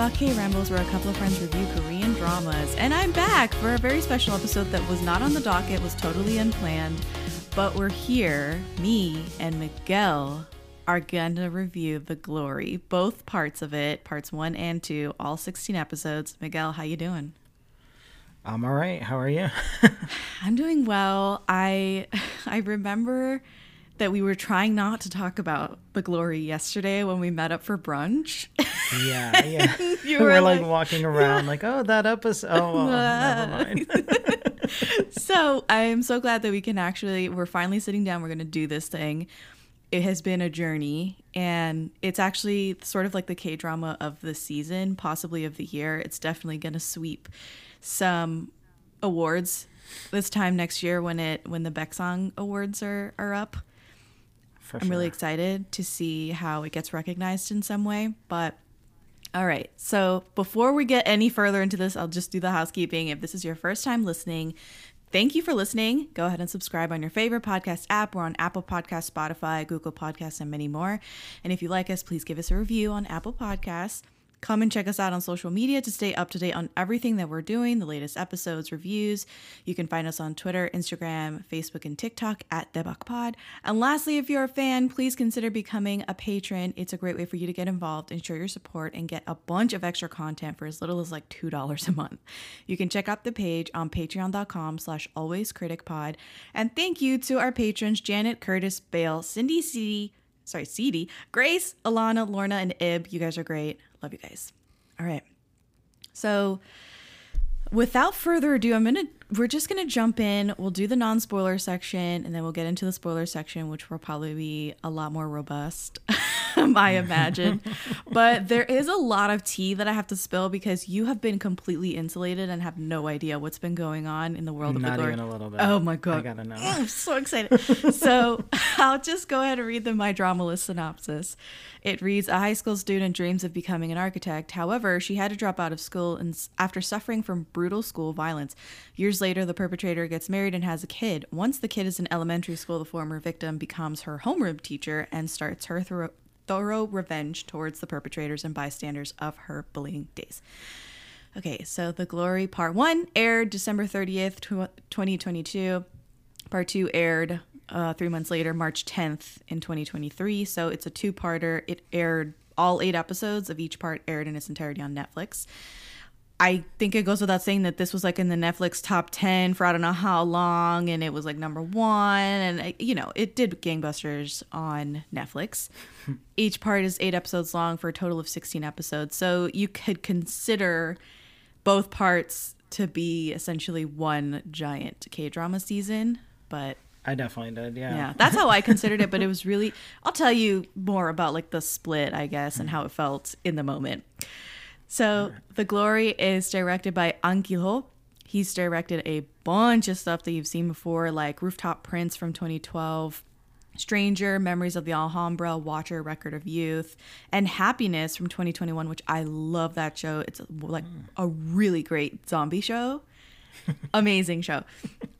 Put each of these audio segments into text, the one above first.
Jessica, and this is Deba K Rambles, where a couple of friends review Korean dramas. And I'm back for a very special episode that was not on the docket, was totally unplanned. But we're here, me and Miguel are going to review The Glory, both parts of it, parts one and two, all 16 episodes. Miguel, how you doing? I'm all right. How are you? I'm doing well. I I remember that we were trying not to talk about the glory yesterday when we met up for brunch. Yeah, yeah. you were, were like, like, walking around like, oh, that episode. Oh, well, never mind. so I am so glad that we can actually. We're finally sitting down. We're going to do this thing. It has been a journey, and it's actually sort of like the K drama of the season, possibly of the year. It's definitely going to sweep some awards this time next year when it when the Baeksang Awards are are up. For I'm sure. really excited to see how it gets recognized in some way. But all right, so before we get any further into this, I'll just do the housekeeping. If this is your first time listening, thank you for listening. Go ahead and subscribe on your favorite podcast app. We're on Apple Podcasts, Spotify, Google Podcasts, and many more. And if you like us, please give us a review on Apple Podcasts. Come and check us out on social media to stay up to date on everything that we're doing, the latest episodes, reviews. You can find us on Twitter, Instagram, Facebook, and TikTok at DaebakPod. And lastly, if you're a fan, please consider becoming a patron. It's a great way for you to get involved and show your support and get a bunch of extra content for as little as like $2 a month. You can check out the page on patreon.com slash alwayscriticpod. And thank you to our patrons, Janet, Curtis, Bale, Cindy C sorry, CD, Grace, Alana, Lorna, and Ib. You guys are great. Love you guys. All right. So, without further ado, I'm gonna we're just gonna jump in. We'll do the non-spoiler section, and then we'll get into the spoiler section, which will probably be a lot more robust, I imagine. but there is a lot of tea that I have to spill because you have been completely insulated and have no idea what's been going on in the world Not of the Not even a little bit. Oh my god! I gotta know. I'm so excited. so I'll just go ahead and read the my drama list synopsis. It reads A high school student dreams of becoming an architect. However, she had to drop out of school and after suffering from brutal school violence. Years later, the perpetrator gets married and has a kid. Once the kid is in elementary school, the former victim becomes her homeroom teacher and starts her thorough, thorough revenge towards the perpetrators and bystanders of her bullying days. Okay, so The Glory Part 1 aired December 30th, 2022. Part 2 aired uh, three months later, March 10th in 2023. So it's a two parter. It aired, all eight episodes of each part aired in its entirety on Netflix. I think it goes without saying that this was like in the Netflix top 10 for I don't know how long, and it was like number one. And, you know, it did gangbusters on Netflix. Each part is eight episodes long for a total of 16 episodes. So you could consider both parts to be essentially one giant K drama season, but I definitely did. Yeah. Yeah. That's how I considered it, but it was really I'll tell you more about like the split, I guess, and hmm. how it felt in the moment. So, The Glory is directed by Ahn Gil-ho. He's directed a bunch of stuff that you've seen before like Rooftop Prince from 2012, Stranger, Memories of the Alhambra, Watcher, Record of Youth, and Happiness from 2021, which I love that show. It's like a really great zombie show. Amazing show.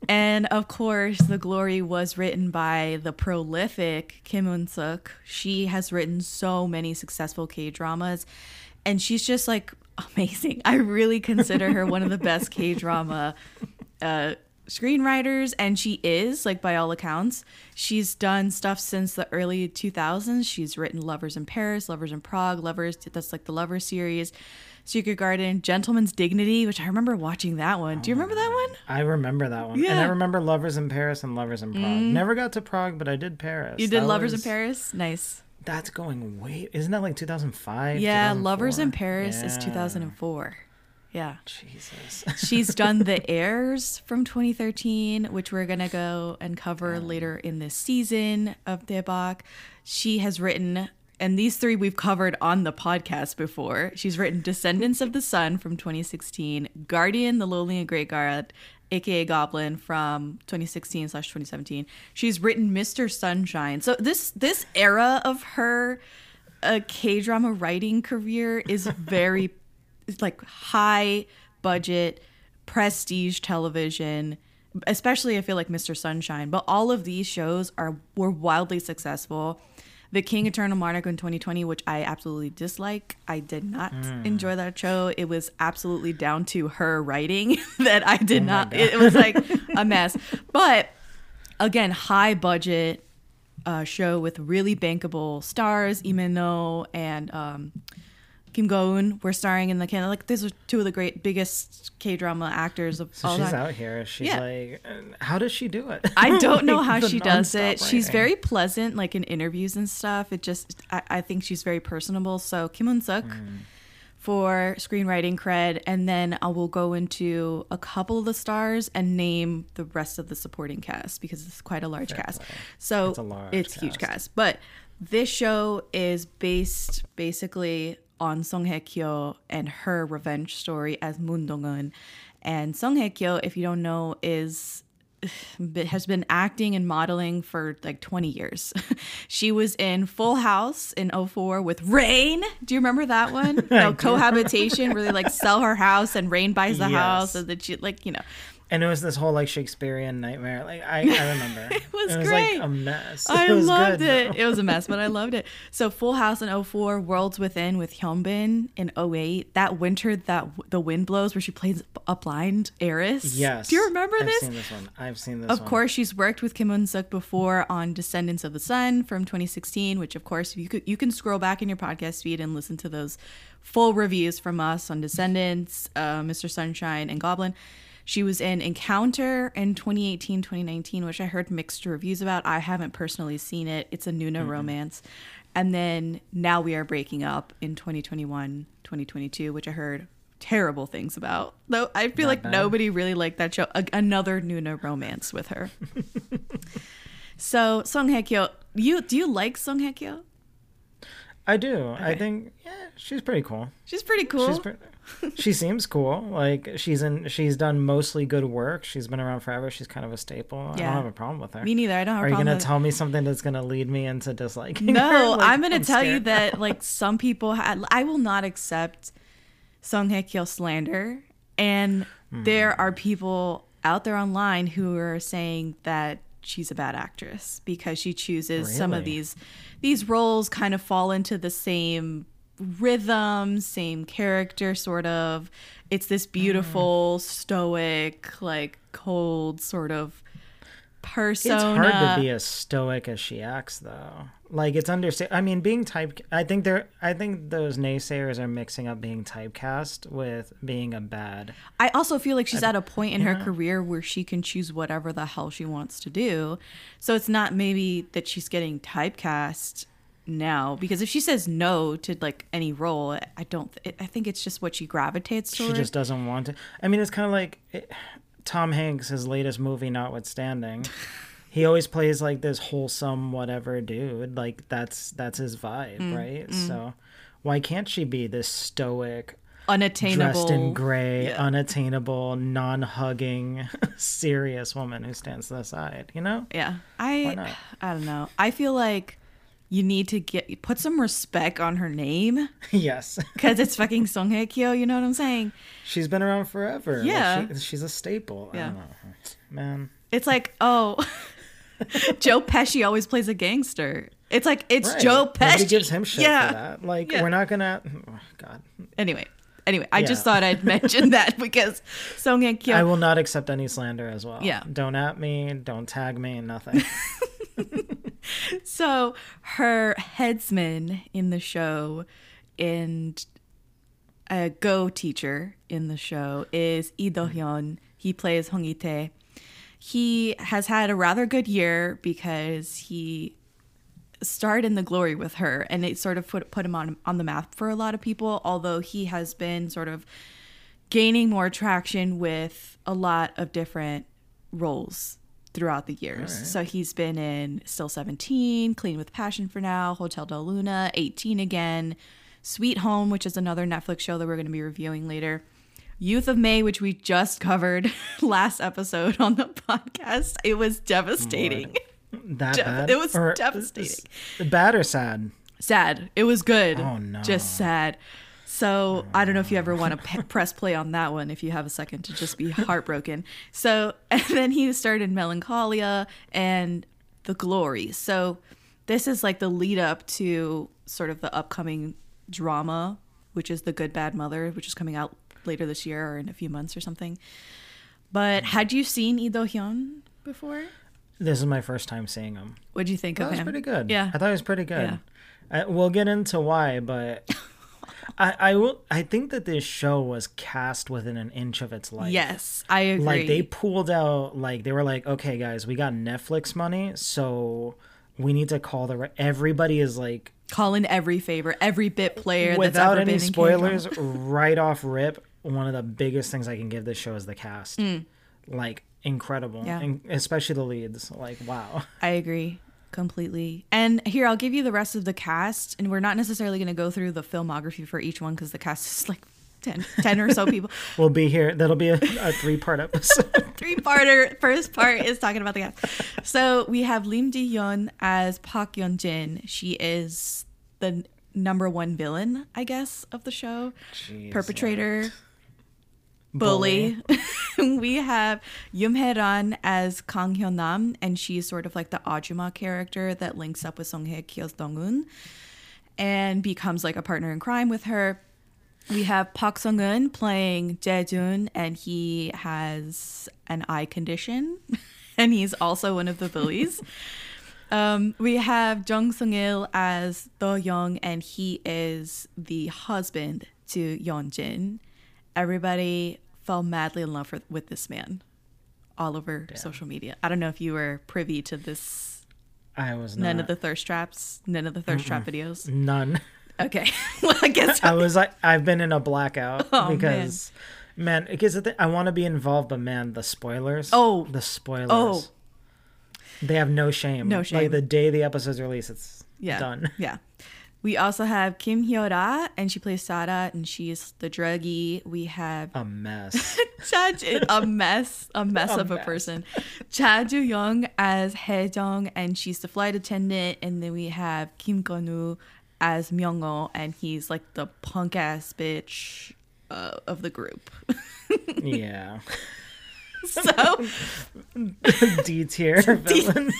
and of course, The Glory was written by the prolific Kim Eun Suk. She has written so many successful K dramas, and she's just like amazing. I really consider her one of the best K drama uh, screenwriters, and she is like by all accounts. She's done stuff since the early 2000s. She's written Lovers in Paris, Lovers in Prague, Lovers. That's like the Lover series. Secret Garden, Gentleman's Dignity, which I remember watching that one. Do you remember that one? I remember that one. Yeah. And I remember Lovers in Paris and Lovers in Prague. Mm. Never got to Prague, but I did Paris. You did that Lovers was... in Paris? Nice. That's going way. Isn't that like 2005? Yeah, 2004? Lovers in Paris yeah. is 2004. Yeah. Jesus. She's done The Heirs from 2013, which we're going to go and cover later in this season of Daebak. She has written and these three we've covered on the podcast before. She's written Descendants of the Sun from 2016, Guardian, The Lonely and Great God, aka Goblin from 2016 slash 2017. She's written Mr. Sunshine. So this this era of her uh, K drama writing career is very like high budget prestige television especially i feel like mr sunshine but all of these shows are were wildly successful The King Eternal Monarch in 2020, which I absolutely dislike. I did not mm. enjoy that show. It was absolutely down to her writing that I did oh not. It, it was like a mess. But again, high budget uh, show with really bankable stars, Lee Min-ho and um, Kim Go Eun were starring in the can like these are two of the great biggest K drama actors of so all she's time. out here. She's yeah. like, how does she do it? I don't know how she does it. Writing. She's very pleasant, like in interviews and stuff. It just, I, I think she's very personable. So Kim Eun Suk. Mm. For screenwriting cred, and then I will go into a couple of the stars and name the rest of the supporting cast because it's quite a large Fair cast. So it's, a large it's cast. huge cast. But this show is based basically on Song Hye Kyo and her revenge story as Moon Dong Eun. And Song Hye Kyo, if you don't know, is has been acting and modeling for like 20 years. she was in Full House in 04 with Rain. Do you remember that one? no, cohabitation where they like sell her house and Rain buys the yes. house and that she like, you know and it was this whole like Shakespearean nightmare. Like I, I remember. it was, it was great. like a mess. I it loved good, it. Though. It was a mess, but I loved it. So Full House in 04, Worlds Within with Hyunbin in 08. That winter that the wind blows where she plays a blind heiress. Yes. Do you remember I've this? I've seen this one. I've seen this Of one. course, she's worked with Kim Eun Suk before on Descendants of the Sun from 2016, which of course you could you can scroll back in your podcast feed and listen to those full reviews from us on Descendants, uh, Mr. Sunshine, and Goblin. She was in Encounter in 2018, 2019, which I heard mixed reviews about. I haven't personally seen it. It's a Nuna mm-hmm. romance. And then Now We Are Breaking Up in 2021, 2022, which I heard terrible things about. Though I feel Not like bad. nobody really liked that show. A- another Nuna romance with her. so Song Hye Kyo, you do you like Song Hye Kyo? I do. Okay. I think yeah, she's pretty cool. She's pretty cool. She's pre- she seems cool. Like she's in she's done mostly good work. She's been around forever. She's kind of a staple. Yeah. I don't have a problem with her. Me neither. I don't have Are you gonna tell me something that's gonna lead me into disliking no, her? Like, I'm gonna I'm tell you that like some people had I will not accept Song Hye Kyo slander. And mm. there are people out there online who are saying that she's a bad actress because she chooses really? some of these these roles kind of fall into the same rhythm, same character, sort of. It's this beautiful, mm. stoic, like cold sort of persona. It's hard to be as stoic as she acts, though. Like it's understand. I mean, being type. I think they're. I think those naysayers are mixing up being typecast with being a bad. I also feel like she's at a point in yeah. her career where she can choose whatever the hell she wants to do. So it's not maybe that she's getting typecast now because if she says no to like any role i don't i think it's just what she gravitates toward. she just doesn't want to i mean it's kind of like it, tom hanks his latest movie notwithstanding he always plays like this wholesome whatever dude like that's that's his vibe mm, right? mm. so why can't she be this stoic unattainable dressed in gray yeah. unattainable non-hugging serious woman who stands to the side you know? Yeah. I i don't know. I feel like you need to get put some respect on her name. Yes. Because it's fucking Song Hye Kyo, you know what I'm saying? She's been around forever. Yeah. Like she, she's a staple. Yeah. Man. It's like, oh, Joe Pesci always plays a gangster. It's like, it's right. Joe Pesci. Nobody gives him shit yeah. for that. Like, yeah. we're not gonna, oh, God. Anyway. Anyway, I yeah. just thought I'd mention that because Song Hye Kyo. I will not accept any slander as well. Yeah. Don't at me. Don't tag me. Nothing. so her headsman in the show and a go teacher in the show is Lee Do-hyun. He plays Hong Itae. He has had a rather good year because he starred in the glory with her and it sort of put, put him on on the map for a lot of people although he has been sort of gaining more traction with a lot of different roles throughout the years. Right. So he's been in Still 17, Clean with Passion for now, Hotel Del Luna, 18 again, Sweet Home, which is another Netflix show that we're going to be reviewing later. Youth of May, which we just covered last episode on the podcast. It was devastating. That De- bad? It was or uh, devastating. Bad or sad? Sad. It was good. Oh no. Just sad. So I don't know if you ever want to p- press play on that one if you have a second to just be heartbroken. So and then he started Melancholia and The Glory. So this is like the lead up to sort of the upcoming drama, which is The Good Bad Mother, which is coming out later this year or in a few months or something. But had you seen Lee Do Hyun before? This is my first time seeing him. What'd you think That of was him? pretty good. Yeah. I thought it was pretty good. Yeah. I, we'll get into why, but I I will. I think that this show was cast within an inch of its life. Yes, I agree. like they pulled out like they were like okay guys we got netflix money so we need to call the re- everybody is like call in every favor, every bit player without any spoilers right off rip one of the biggest things i can give this show is the cast like incredible Mm. Yeah. and especially the leads like wow I agree completely. And here, I'll give you the rest of the cast, and we're not necessarily going to go through the filmography for each one because the cast is like 10, 10 or so people. we'll be here that'll be a, a three part episode Three parter. First part is talking about the cast. So we have Lim Ji Yeon as Park Yeon Jin. She is the number one villain, I guess, of the show. Jeez, Perpetrator. Bully. we have Yum Hye-ran as Kang Hyun-nam, and she's sort of like the Ajuma character that links up with Song Hye Kyo's Dong-eun and becomes like a partner in crime with her. We have Park Sung-eun playing Jae-jun, and he has an eye condition, and he's also one of the bullies. Um, we have Jung Sung Il as Do Young, and he is the husband to Yeon Jin. Everybody fell madly in love with, with this man all over social media. I don't know if you were privy to this. i was not None of the thirst traps, none of the thirst trap videos. none Okay, well I guess i was like i've been in a blackout Oh, because man because the i want to be involved but man the spoilers Oh. the spoilers Oh. they have no shame No shame. like the day the episode's released it's yeah, done Yeah. We also have Kim Hyo-ra, and she plays Sara, and she's the druggie. We have a mess Cha a mess, a mess A of a person. Cha Ju Young as Hye Jung, and she's the flight attendant. And then we have Kim Gun as Myung and he's like the punk ass bitch uh, of the group. yeah so, d tier villain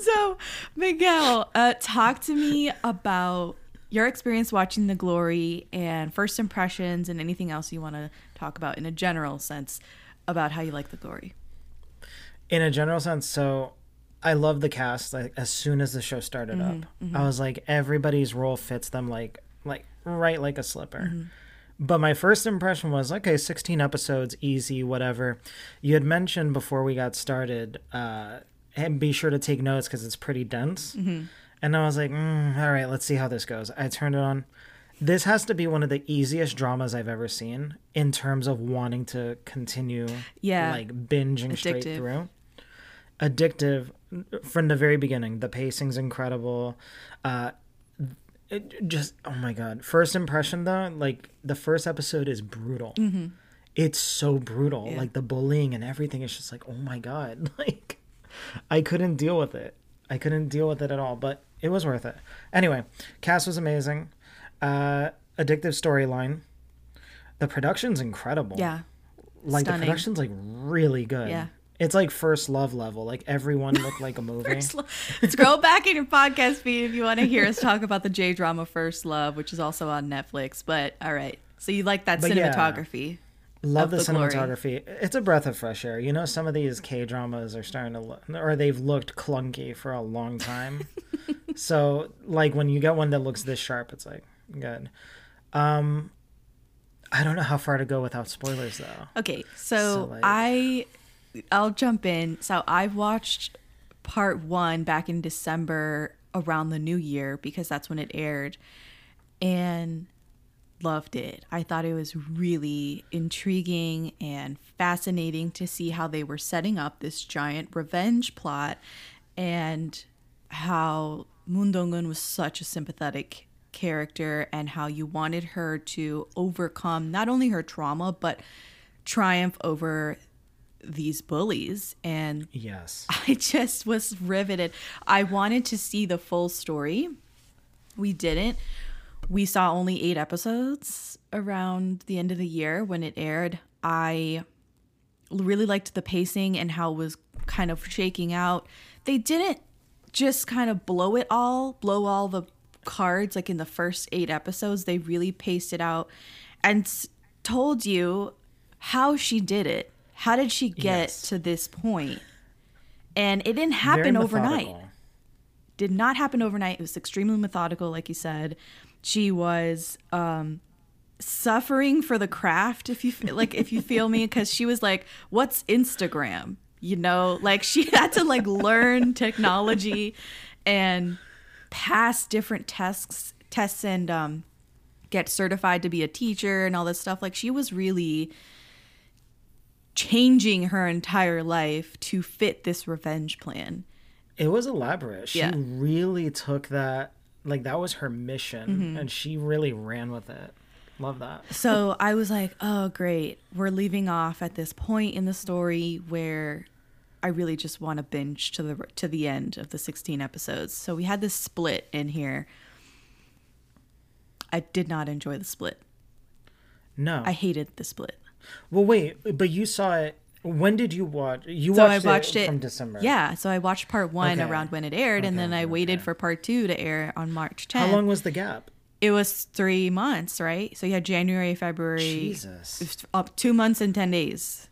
so Miguel, uh, talk to me about your experience watching The Glory and first impressions, and anything else you want to talk about in a general sense about how you like The Glory. in a general sense so i love the cast like as soon as the show started Mm-hmm, up i was like everybody's role fits them like like right like a slipper Mm-hmm. but my first impression was okay 16 episodes easy whatever you had mentioned before we got started uh and be sure to take notes because it's pretty dense Mm-hmm. and i was like mm, all right let's see how this goes i turned it on this has to be one of the easiest dramas I've ever seen in terms of wanting to continue, Yeah. like binging straight through. Addictive from the very beginning. The pacing's incredible. Uh, it just oh my god! First impression though, like the first episode is brutal. It's so brutal. Mm-hmm. Yeah. Like the bullying and everything is just like oh my god! Like I couldn't deal with it. I couldn't deal with it at all. But it was worth it. Anyway, cast was amazing. Uh, addictive storyline. The production's incredible. Yeah. like stunning. the production's like really good. Yeah. It's like first love level. Like everyone looked like a movie. First Lo- Scroll back in your podcast feed if you want to hear us talk about the J drama First Love, which is also on Netflix. But all right, so you like that But yeah. Love the, the glory. cinematography. It's a breath of fresh air. You know, some of these K dramas are starting to look, or they've looked clunky for a long time. so, like when you get one that looks this sharp, it's like good. Um, I don't know how far to go without spoilers, though. Okay, so, So, like- I I'll jump in. So I watched part one back in December around the new year because that's when it aired, and loved it. I thought it was really intriguing and fascinating to see how they were setting up this giant revenge plot and how Moon Dong-eun was such a sympathetic character and how you wanted her to overcome not only her trauma but triumph over these bullies and Yes. I just was riveted. I wanted to see the full story. We didn't. We saw only eight episodes around the end of the year when it aired. I really liked the pacing and how it was kind of shaking out. They didn't just kind of blow it all, blow all the cards like in the first 8 episodes. They really paced it out and s- told you how she did it. How did she get Yes. to this point? And it didn't happen overnight. Did not happen overnight. It was extremely methodical, like you said. She was um, suffering for the craft, if you feel, like, if you feel me, because she was like, "What's Instagram?" You know, like she had to like learn technology and pass different tests, tests, and um, get certified to be a teacher and all this stuff. Like she was really changing her entire life to fit this revenge plan. It was elaborate. She Yeah. really took that like that was her mission Mm-hmm. and she really ran with it. Love that. So I was like, oh, great. We're leaving off at this point in the story where I really just want to binge to the to the end of the 16 episodes. So we had this split in here. I did not enjoy the split. No. I hated the split. well wait, but you saw it when did you watch you So watched, I watched it, from December. Yeah, so I watched part one Okay. around when it aired, and then I okay, waited okay. for part two to air on March 10th. How long was the gap? It was three months, right? So you had January, February, Jesus. it up two months and ten days.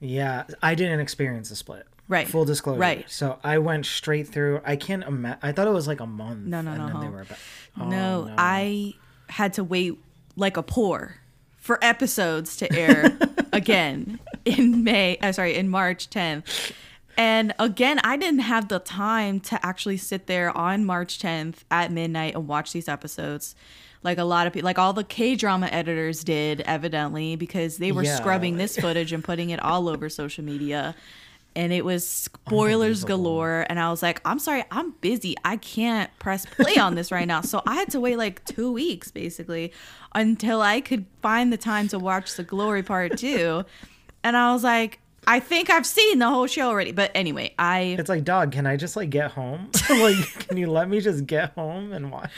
Yeah, I didn't experience the split. Right. Full disclosure. Right. So I went straight through. I can't imagine. I thought it was like a month. No, no, and no, Then they no. were back. Oh, no, I had to wait like a poor for episodes to air again in May. Uh, sorry, in March 10th. And again, I didn't have the time to actually sit there on March 10th at midnight and watch these episodes. Like a lot of people, like all the K drama editors did, evidently, because they were Yeah, scrubbing this footage and putting it all over social media. And it was spoilers galore. And I was like, I'm sorry, I'm busy. I can't press play on this right now. So I had to wait like two weeks basically until I could find the time to watch the glory part two. And I was like, I think I've seen the whole show already. But anyway, I It's like, dog, can I just like get home? like, can you let me just get home and watch?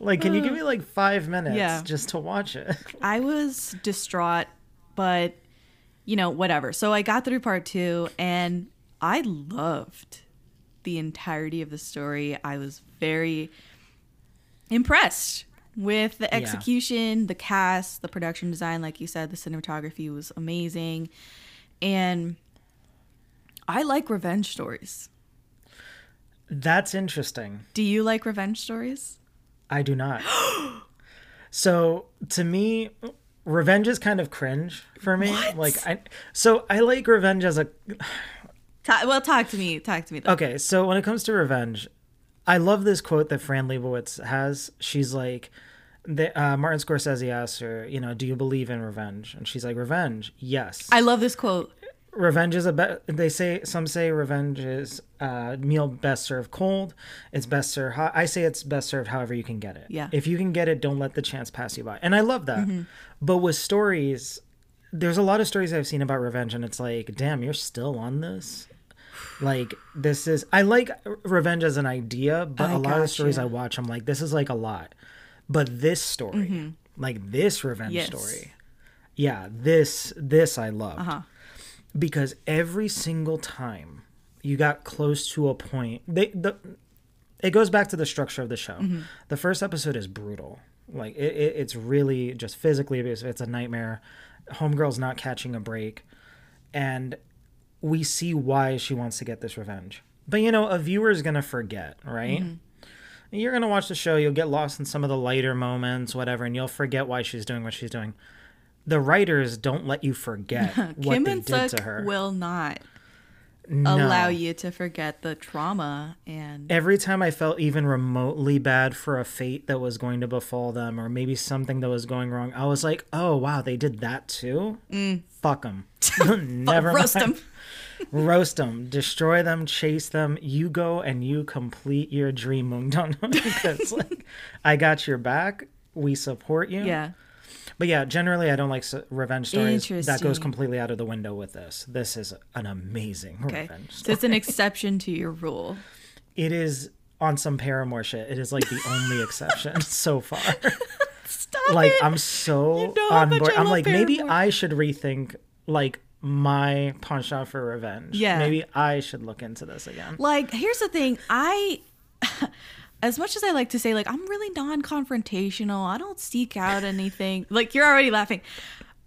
Like, can you give uh, me like five minutes Yeah. just to watch it? I was distraught, but you know, whatever. So I got through part two and I loved the entirety of the story. I was very impressed with the execution, the cast, the production design. Like you said, the cinematography was amazing. And I like revenge stories. That's interesting. Do you like revenge stories? I do not. so to me, revenge is kind of cringe for me. What? Like I so I like revenge as a Ta- well, talk to me. Talk to me. Though. Okay, so when it comes to revenge, I love this quote that Fran Lebowitz has. She's like, the, uh, Martin Scorsese asks her, you know, do you believe in revenge? And she's like, revenge, yes. I love this quote. Revenge is a be- they say some say revenge is uh meal best served cold it's best served hot i say it's best served however you can get it Yeah. if you can get it don't let the chance pass you by and i love that Mm-hmm. but with stories there's a lot of stories i've seen about revenge and it's like damn you're still on this like this is i like revenge as an idea but I a lot of stories gotcha. i watch i'm like this is like a lot but this story like this revenge Mm-hmm. Yes. story yeah this this i love. Uh-huh. Because every single time you got close to a point they the it goes back to the structure of the show. Mm-hmm. the first episode is brutal. Like it, it, it's really just physically abusive it's a nightmare. Homegirl's not catching a break. And we see why she wants to get this revenge. But you know a viewer is gonna forget right? You're gonna watch the show you'll get lost in some of the lighter moments whatever and you'll forget why she's doing what she's doing the writers don't let you forget what they did Suk to her will not No. allow you to forget the trauma and every time I felt even remotely bad for a fate that was going to befall them, or maybe something that was going wrong, I was like, "Oh wow, they did that too. Fuck them. Never Mm. roast them." roast them, destroy them, chase them. You go and you complete your dream, Mungdon. because like, I got your back. We support you. yeah. But yeah, generally, I don't like revenge stories. That goes completely out of the window with this. This is an amazing Okay. revenge So it's an exception to your rule. It is on some Paramore shit. It is like the only exception so far. Stop Like it. I'm so You know on board. I'm like maybe I should rethink like my punch out for revenge. Yeah. Maybe I should look into this again. Like, here's the thing. I, as much as I like to say, like, I'm really non confrontational, I don't seek out anything. like, you're already laughing.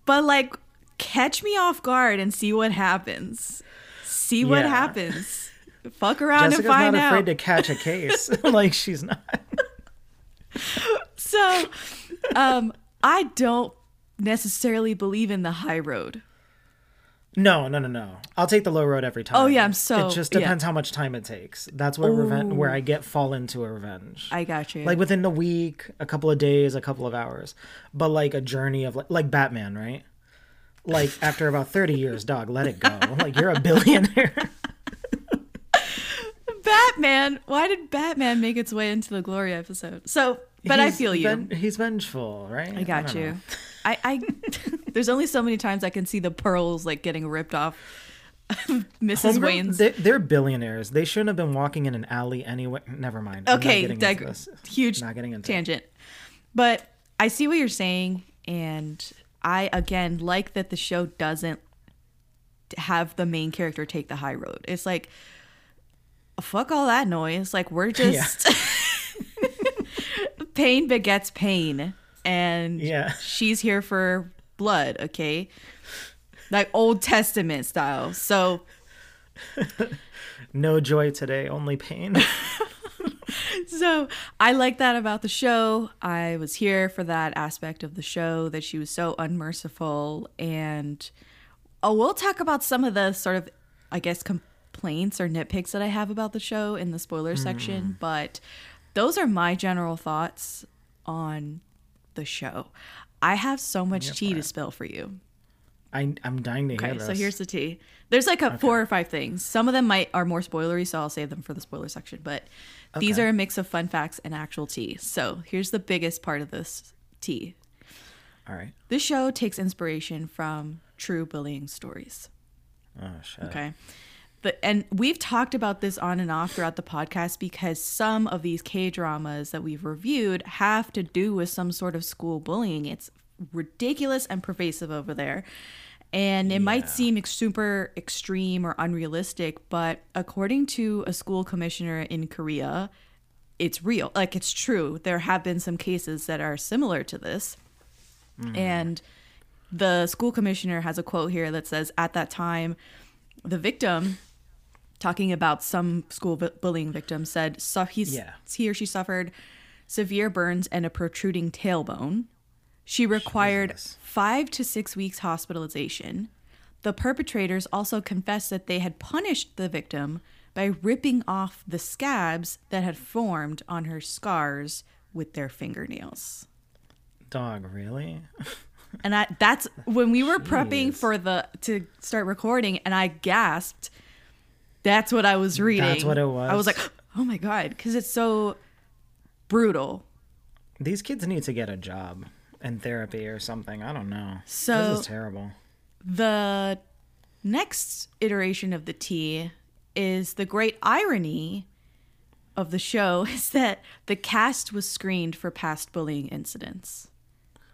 But, like, catch me off guard and see what happens. See what Yeah. happens. Fuck around Jessica's and find out. Jessica's not afraid to catch a case. like she's not. So, um, I don't necessarily believe in the high road. No, no, no, no. I'll take the low road every time. Oh, yeah, I'm so- It just yeah. depends how much time it takes. That's where reven- where I get fall into a revenge. I got you. like within the week, a couple of days, a couple of hours. But like a journey of like like Batman, right? Like after about 30 years, dog, let it go. Like you're a billionaire. Batman. Why did Batman make its way into the Glory episode? So, but I feel you. he's vengeful, right? I got don't you. I, I there's only so many times I can see the pearls like getting ripped off Mrs. Homegirl, Wayne's. They're, they're billionaires. They shouldn't have been walking in an alley anyway. Never mind. Okay, dig- huge Not getting into it. tangent. But I see what you're saying, and I again like that the show doesn't have the main character take the high road. It's like fuck all that noise. Like we're just pain begets pain, and Yeah. she's here for blood. Okay, like Old Testament style. So No joy today, only pain. so I like that about the show. I was here for that aspect of the show that she was so unmerciful and oh, we'll talk about some of the sort of I guess complaints or nitpicks that I have about the show in the spoiler section, hmm. but those are my general thoughts on the show. I have so much tea to spill for you. I, I'm dying to hear Okay, this. so here's the tea. There's like a four or five things. Some of them might are more spoilery, so I'll save them for the spoiler section. But these are a mix of fun facts and actual tea. So here's the biggest part of this tea. All right. This show takes inspiration from true bullying stories. Oh shit. Okay. The, and we've talked about this on and off throughout the podcast because some of these K dramas that we've reviewed have to do with some sort of school bullying. It's ridiculous and pervasive over there. And it might seem ex- super extreme or unrealistic, but according to a school commissioner in Korea, it's real. Like it's true. There have been some cases that are similar to this. Mm-hmm. And the school commissioner has a quote here that says At that time, the victim, talking about some school bu- bullying victim, said so he's, Yeah. he or she suffered severe burns and a protruding tailbone. She required Jesus. five to six weeks hospitalization. The perpetrators also confessed that they had punished the victim by ripping off the scabs that had formed on her scars with their fingernails. Dog, really? And I, that's when we were prepping for the to start recording, and I gasped. That's what I was reading. That's what it was. I was like, oh my god, because it's so brutal. These kids need to get a job and therapy or something. I don't know. So- this is terrible. The next iteration of the tea is the great irony of the show is that the cast was screened for past bullying incidents.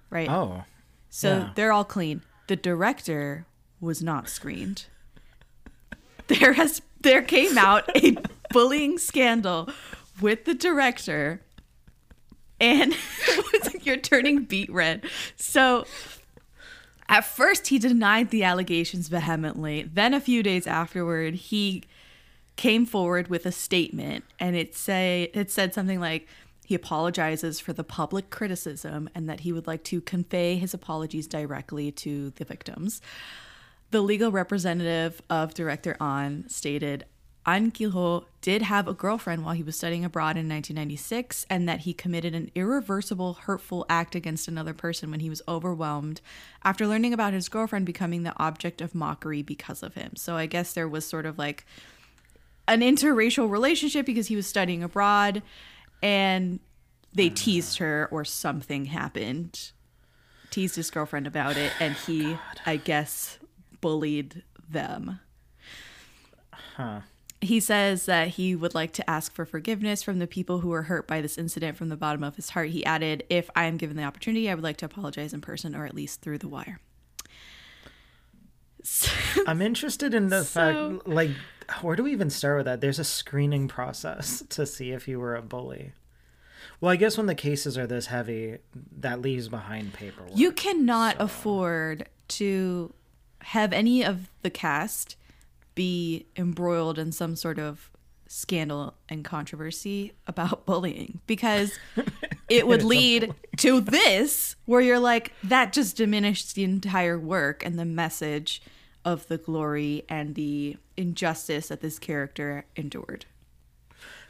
Right? Oh, So Yeah. they're all clean. The director was not screened. There has there came out a bullying scandal with the director and you're turning beet red. So at first he denied the allegations vehemently. Then a few days afterward he came forward with a statement and it say it said something like he apologizes for the public criticism and that he would like to convey his apologies directly to the victims. The legal representative of director Ahn stated Ahn Gil-ho did have a girlfriend while he was studying abroad in 1996 and that he committed an irreversible hurtful act against another person when he was overwhelmed after learning about his girlfriend becoming the object of mockery because of him. So I guess there was sort of like an interracial relationship because he was studying abroad and they teased her or something happened teased his girlfriend about it and he i guess bullied them huh. he says that he would like to ask for forgiveness from the people who were hurt by this incident from the bottom of his heart he added if i am given the opportunity i would like to apologize in person or at least through the wire I'm interested in the So- fact, like, where do we even start with that? There's a screening process to see if you were a bully. Well, I guess when the cases are this heavy, that leaves behind paperwork. You cannot afford to have any of the cast be embroiled in some sort of scandal and controversy about bullying because it would lead to this where you're like that just diminished the entire work and the message of the glory and the injustice that this character endured.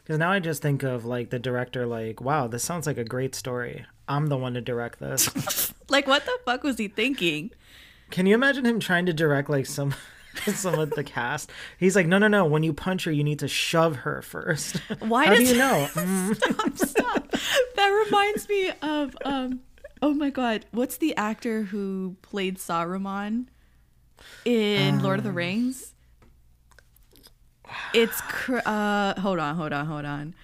Because now I just think of like the director, like, wow, this sounds like a great story. I'm the one to direct this. Like what the fuck was he thinking? Can you imagine him trying to direct like some some of the cast? He's like, no, no, no. When you punch her, you need to shove her first. Why How does do you know? Stop, stop. That reminds me of um oh my god, what's the actor who played Saruman in Lord of the Rings? It's cr- uh hold on, hold on, hold on.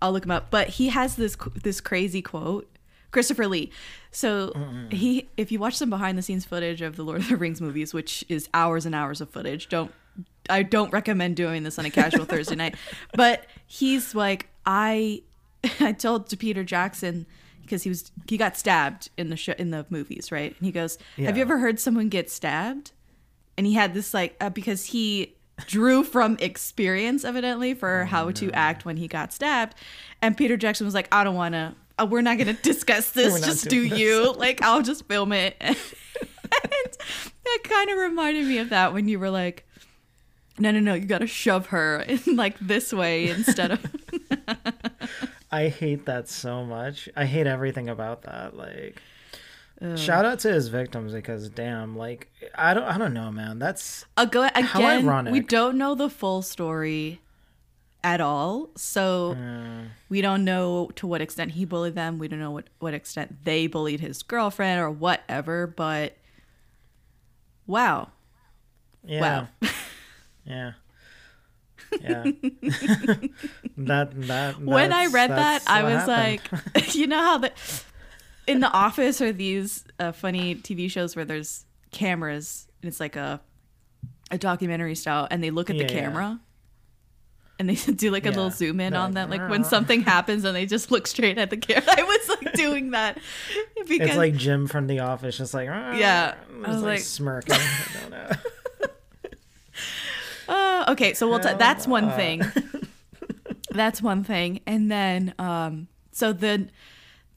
I'll look him up, but he has this this crazy quote. Christopher Lee. So he if you watch some behind the scenes footage of the Lord of the Rings movies, which is hours and hours of footage, don't I don't recommend doing this on a casual Thursday night. But he's like, I I told to Peter Jackson because he was he got stabbed in the show in the movies, right? And he goes, "Have you ever heard someone get stabbed?" And he had this like uh, because he drew from experience evidently for how to act when he got stabbed. And Peter Jackson was like, "I don't want to. Uh, we're not going to discuss this. Just do doing you. Like I'll just film it." and that kind of reminded me of that when you were like, "No, no, no, you got to shove her in like this way instead of." I hate that so much. I hate everything about that. Like, shout out to his victims because damn, like, I don't, I don't know, man. That's go, again, How ironic. we don't know the full story at all. So we don't know to what extent he bullied them. We don't know what, what extent they bullied his girlfriend or whatever. But wow. yeah, Wow. yeah, yeah. that that when I read that, I was happened. like, you know how the in the office or these uh, funny TV shows where there's cameras and it's like a a documentary style, and they look at the camera. yeah. And they do like a Yeah. little zoom in They're on like, them, like when something happens and they just look straight at the camera. I was like doing that because it's like Jim from The Office, just like Yeah. I just was like, like- smirking. I don't know. Uh, okay, so we'll t- that's one thing. that's one thing, and then um, so the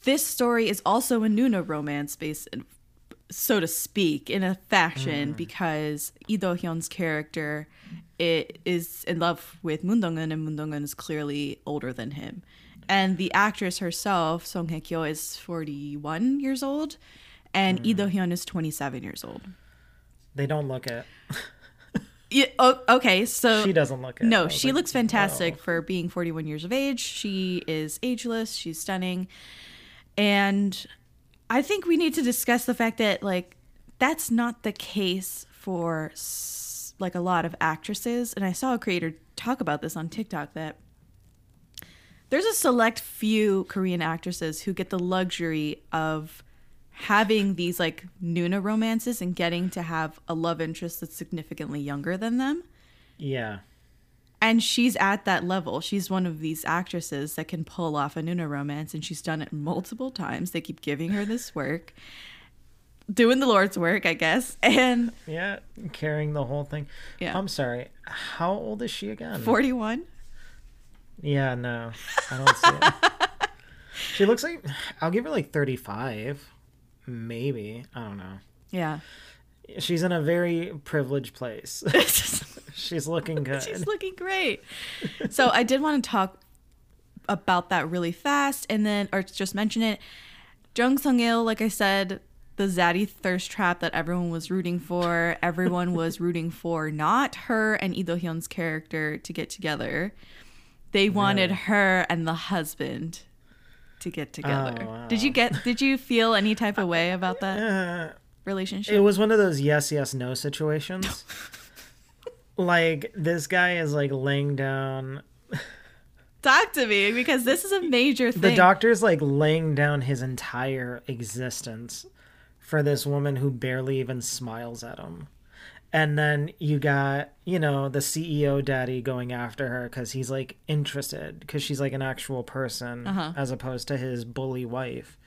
this story is also a Nuna romance based, so to speak, in a fashion because Lee Do Hyun's character it is in love with Moon Dong-eun, and Moon Dong-eun is clearly older than him, and the actress herself, Song Hye Kyo, is forty one years old, and hmm. Lee Do Hyun is twenty seven years old. They don't look it. Yeah, oh, okay, so She doesn't look it. No, she like, looks fantastic whoa. for being 41 years of age. She is ageless. She's stunning. And I think we need to discuss the fact that, like, that's not the case for, like, a lot of actresses. And I saw a creator talk about this on TikTok that there's a select few Korean actresses who get the luxury of having these like Nuna romances and getting to have a love interest that's significantly younger than them Yeah. and she's at that level. She's one of these actresses that can pull off a Nuna romance, and she's done it multiple times. They keep giving her this work, doing the Lord's work, I guess. And Yeah, carrying the whole thing. Yeah. I'm sorry. How old is she again? 41. Yeah, no. I don't see it. she looks like I'll give her like 35. Maybe. I don't know. Yeah. She's in a very privileged place. She's looking good. She's looking great. So I did want to talk about that really fast and then, or just mention it. Jung Sung Il, like I said, the zaddy thirst trap that everyone was rooting for. Everyone was rooting for not her and Lee Do Hyun's character to get together. They wanted Really? her and the husband to get together. Oh, wow. Did you get? Did you feel any type of way about that Uh, relationship? it was one of those yes, yes, no situations. like this guy is like laying down Talk to me because this is a major thing. the doctor's like laying down his entire existence for this woman who barely even smiles at him And then you got, you know, the CEO daddy going after her because he's like interested because she's like an actual person Uh-huh. as opposed to his bully wife.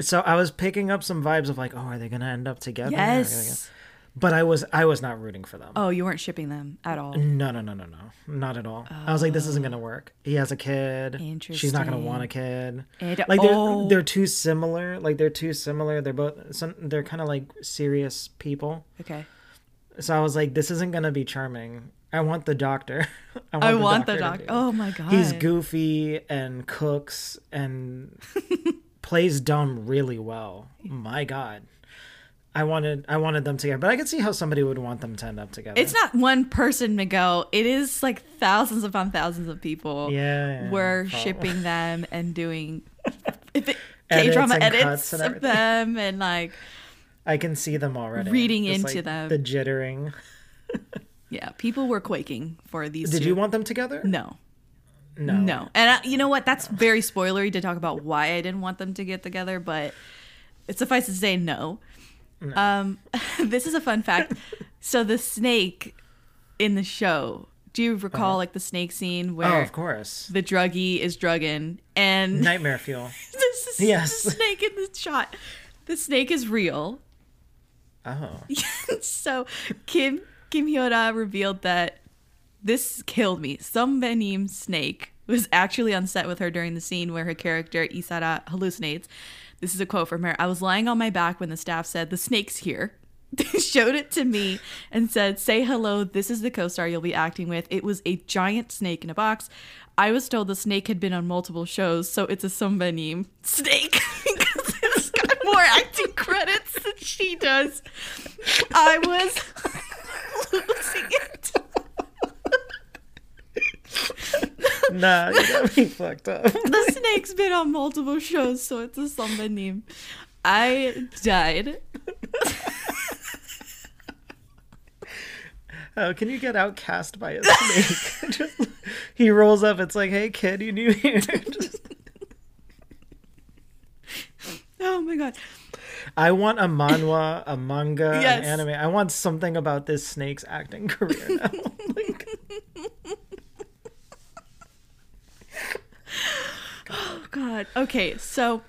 So I was picking up some vibes of like, oh, are they gonna end up together? Are they gonna- Yes. But I was I was not rooting for them. Oh, you weren't shipping them at all. No, no, no, no, no, not at all. I was like, this isn't gonna work. He has a kid. Interesting. She's not gonna want a kid. Like they're oh. they're too similar. Like they're too similar. They're both some. They're kind of like serious people. Okay. So I was like, this isn't gonna be charming. I want the doctor. I want, I the to doctor. do it. Oh my god. He's goofy and cooks and plays dumb really well. My God. I wanted I wanted them together, but I could see how somebody would want them to end up together. It's not one person, Miguel. It is like thousands upon thousands of people. Yeah, yeah, We're probably. shipping them and doing Edits K drama edits and of them and like I can see them already. Reading Just, into like, them. The jittering. yeah, people were quaking for these. Did two. you want them together? No. No. No. And I, you know what? That's very spoilery to talk about why I didn't want them to get together, but it suffices to say no. Um, this is a fun fact. so the snake in the show, do you recall like the snake scene Oh, where of course. the druggie is drugging and Nightmare fuel. this is Yes. the snake in the shot. The snake is real. Oh. so Kim Kim Hieora revealed that this killed me. Sunbaenim snake was actually on set with her during the scene where her character Lee Sa-ra hallucinates. This is a quote from her. I was lying on my back when the staff said, "The snake's here." They showed it to me and said, "Say hello. This is the co-star you'll be acting with." It was a giant snake in a box. I was told the snake had been on multiple shows, so it's a Sunbaenim snake it's got more acting credits than she does. I was losing it. Nah, you got me fucked up. The snake's been on multiple shows, so it's a Sunbaenim. I died. How oh, can you get outcast by a snake? Just, he rolls up. It's like, hey kid, you new here? Just- Oh my god. I want a manhwa, a manga, Yes. an anime. I want something about this snake's acting career now. like, Oh god. Okay, so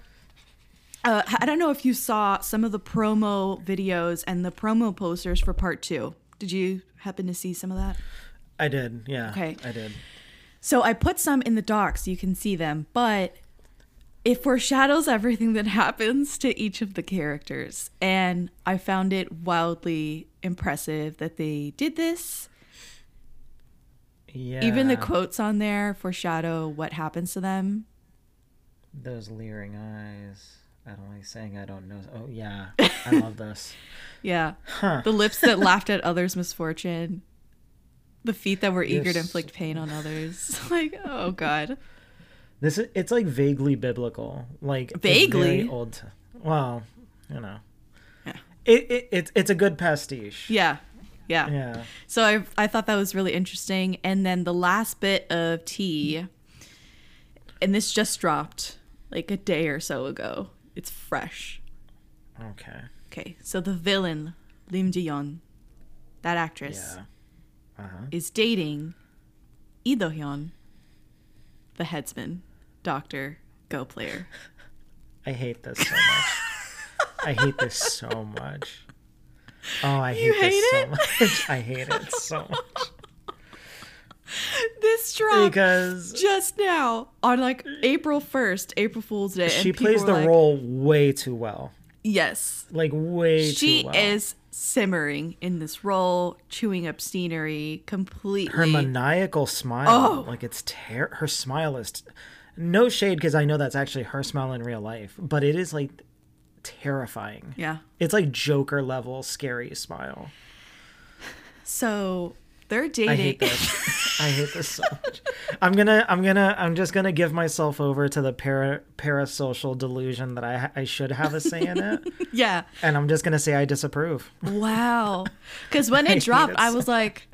uh, I don't know if you saw some of the promo videos and the promo posters for part two. Did you happen to see some of that? I did, yeah. Okay. I did. So I put some in the doc so you can see them, but it foreshadows everything that happens to each of the characters. And I found it wildly impressive that they did this. Yeah. Even the quotes on there foreshadow what happens to them. Those leering eyes. I don't like saying I don't know. Oh yeah, I love this. Yeah. Huh. The lips that laughed at others' misfortune. The feet that were eager to inflict pain on others. like, oh god. This is it's like vaguely biblical, like Vaguely? old. Well, you know, Yeah. it, it it's it's a good pastiche. Yeah. Yeah. Yeah. So I I thought that was really interesting. And then the last bit of tea, and this just dropped like a day or so ago. It's fresh. Okay. Okay, so the villain Lim Ji Yeon, that actress, Yeah. Uh huh. is dating Lee Do Hyun, the headsman, doctor, go player. I hate this so much. I hate this so much. Oh, I hate, You this hate so much. I hate it so much This dropped because just now on like April first, April Fool's Day. she plays the like, role way too well. Yes, Like way she too well. She is simmering in this role, chewing up scenery completely. her maniacal smile Oh. like it's ter- her smile is t- no shade because i know that's actually her smile in real life but it is like terrifying yeah. it's like joker level scary smile So they're dating. i hate this i hate this so much i'm gonna i'm gonna i'm just gonna give myself over to the para parasocial delusion that i i should have a say in it yeah. and i'm just gonna say i disapprove Wow. Because when it hate dropped, it I so was like,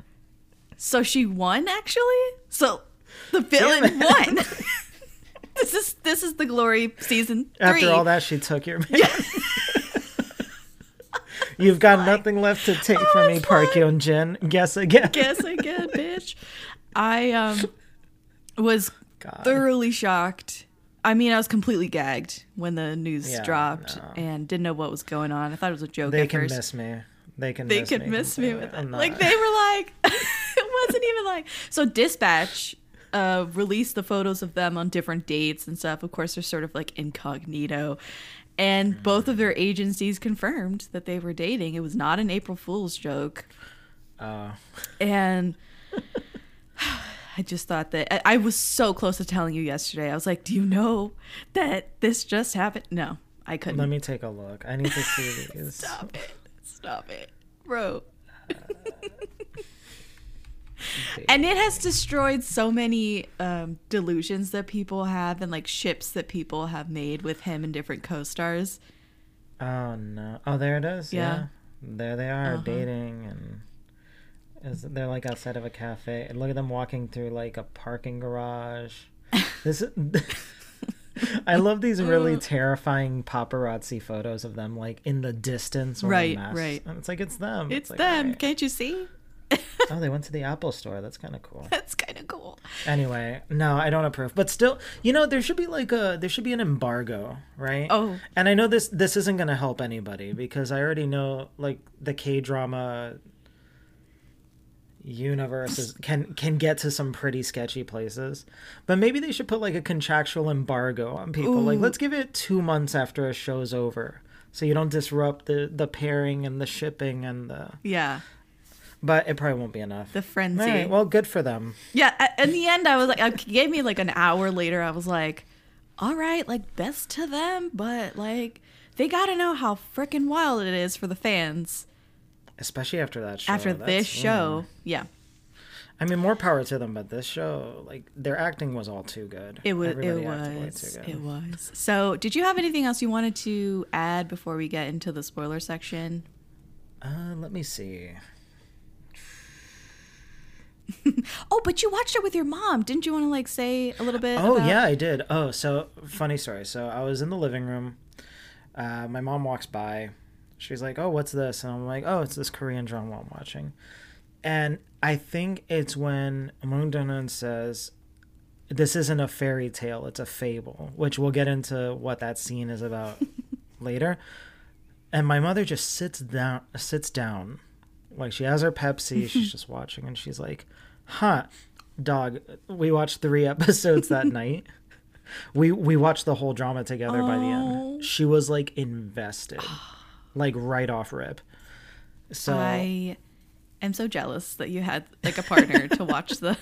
so she won actually? So the villain won. This is this is the glory season three. after all that she took your man You've got nothing left to take from me, Park like- Jin. Guess again. Guess again, bitch. I um was God. thoroughly shocked. I mean, I was completely gagged when the news Yeah, dropped no. and didn't know what was going on. I thought it was a joke They at can first. miss me. They can. they miss could me miss me with it. Like they were like, it wasn't even like. So Dispatch uh, released the photos of them on different dates and stuff. Of course, they're sort of like incognito. And both of their agencies confirmed that they were dating. It was not an April Fool's joke. Uh, And I just thought that I- I was so close to telling you yesterday. I was like, "Do you know that this just happened?" No, I couldn't. let me take a look. I need to see these. Stop it! Stop it, bro. and it has destroyed so many um, delusions that people have and like ships that people have made with him and different co-stars. Oh no! Oh, there it is. Yeah, Yeah. there they are Uh-huh. dating, and is they're like outside of a cafe. And look at them walking through like a parking garage. This. is- I love these really terrifying paparazzi photos of them, like in the distance, Right, right. And it's like it's them. It's like, them. alright. Can't you see? Oh, they went to the Apple store. That's kind of cool. That's kind of cool. Anyway, no, I don't approve. But still, you know, there should be like a there should be an embargo, right? Oh. And I know this this isn't going to help anybody because I already know like the K-drama universe can can get to some pretty sketchy places. But maybe they should put like a contractual embargo on people. Like let's give it 2 months after a show's over. So you don't disrupt the the pairing and the shipping and the Yeah, but it probably won't be enough. the frenzy. Right, well, good for them. Yeah, in the end, I was like, it gave me like an hour later. I was like, all right, like best to them, but like they got to know how freaking wild it is for the fans Especially after that show. after That's- this show. Yeah, I mean, more power to them, but this show, like, their acting was all too good. it was. Everybody it was. It was. So, did you have anything else you wanted to add before we get into the spoiler section? Uh, let me see. Oh, but you watched it with your mom. Didn't you want to like say a little bit? Oh about- yeah, I did. Oh, so funny story. So I was in the living room. Uh, my mom walks by. She's like, "Oh, what's this?" And I'm like, "Oh, it's this Korean drama I'm watching." And I think it's when Moon Dong says, "This isn't a fairy tale; it's a fable," which we'll get into what that scene is about later. And my mother just sits down, sits down, like she has her Pepsi. she's just watching, and she's like, "Huh, dog. We watched three episodes that night. We we watched the whole drama together by the Oh. end. She was like invested, like right off rip. So I am so jealous that you had like a partner to watch the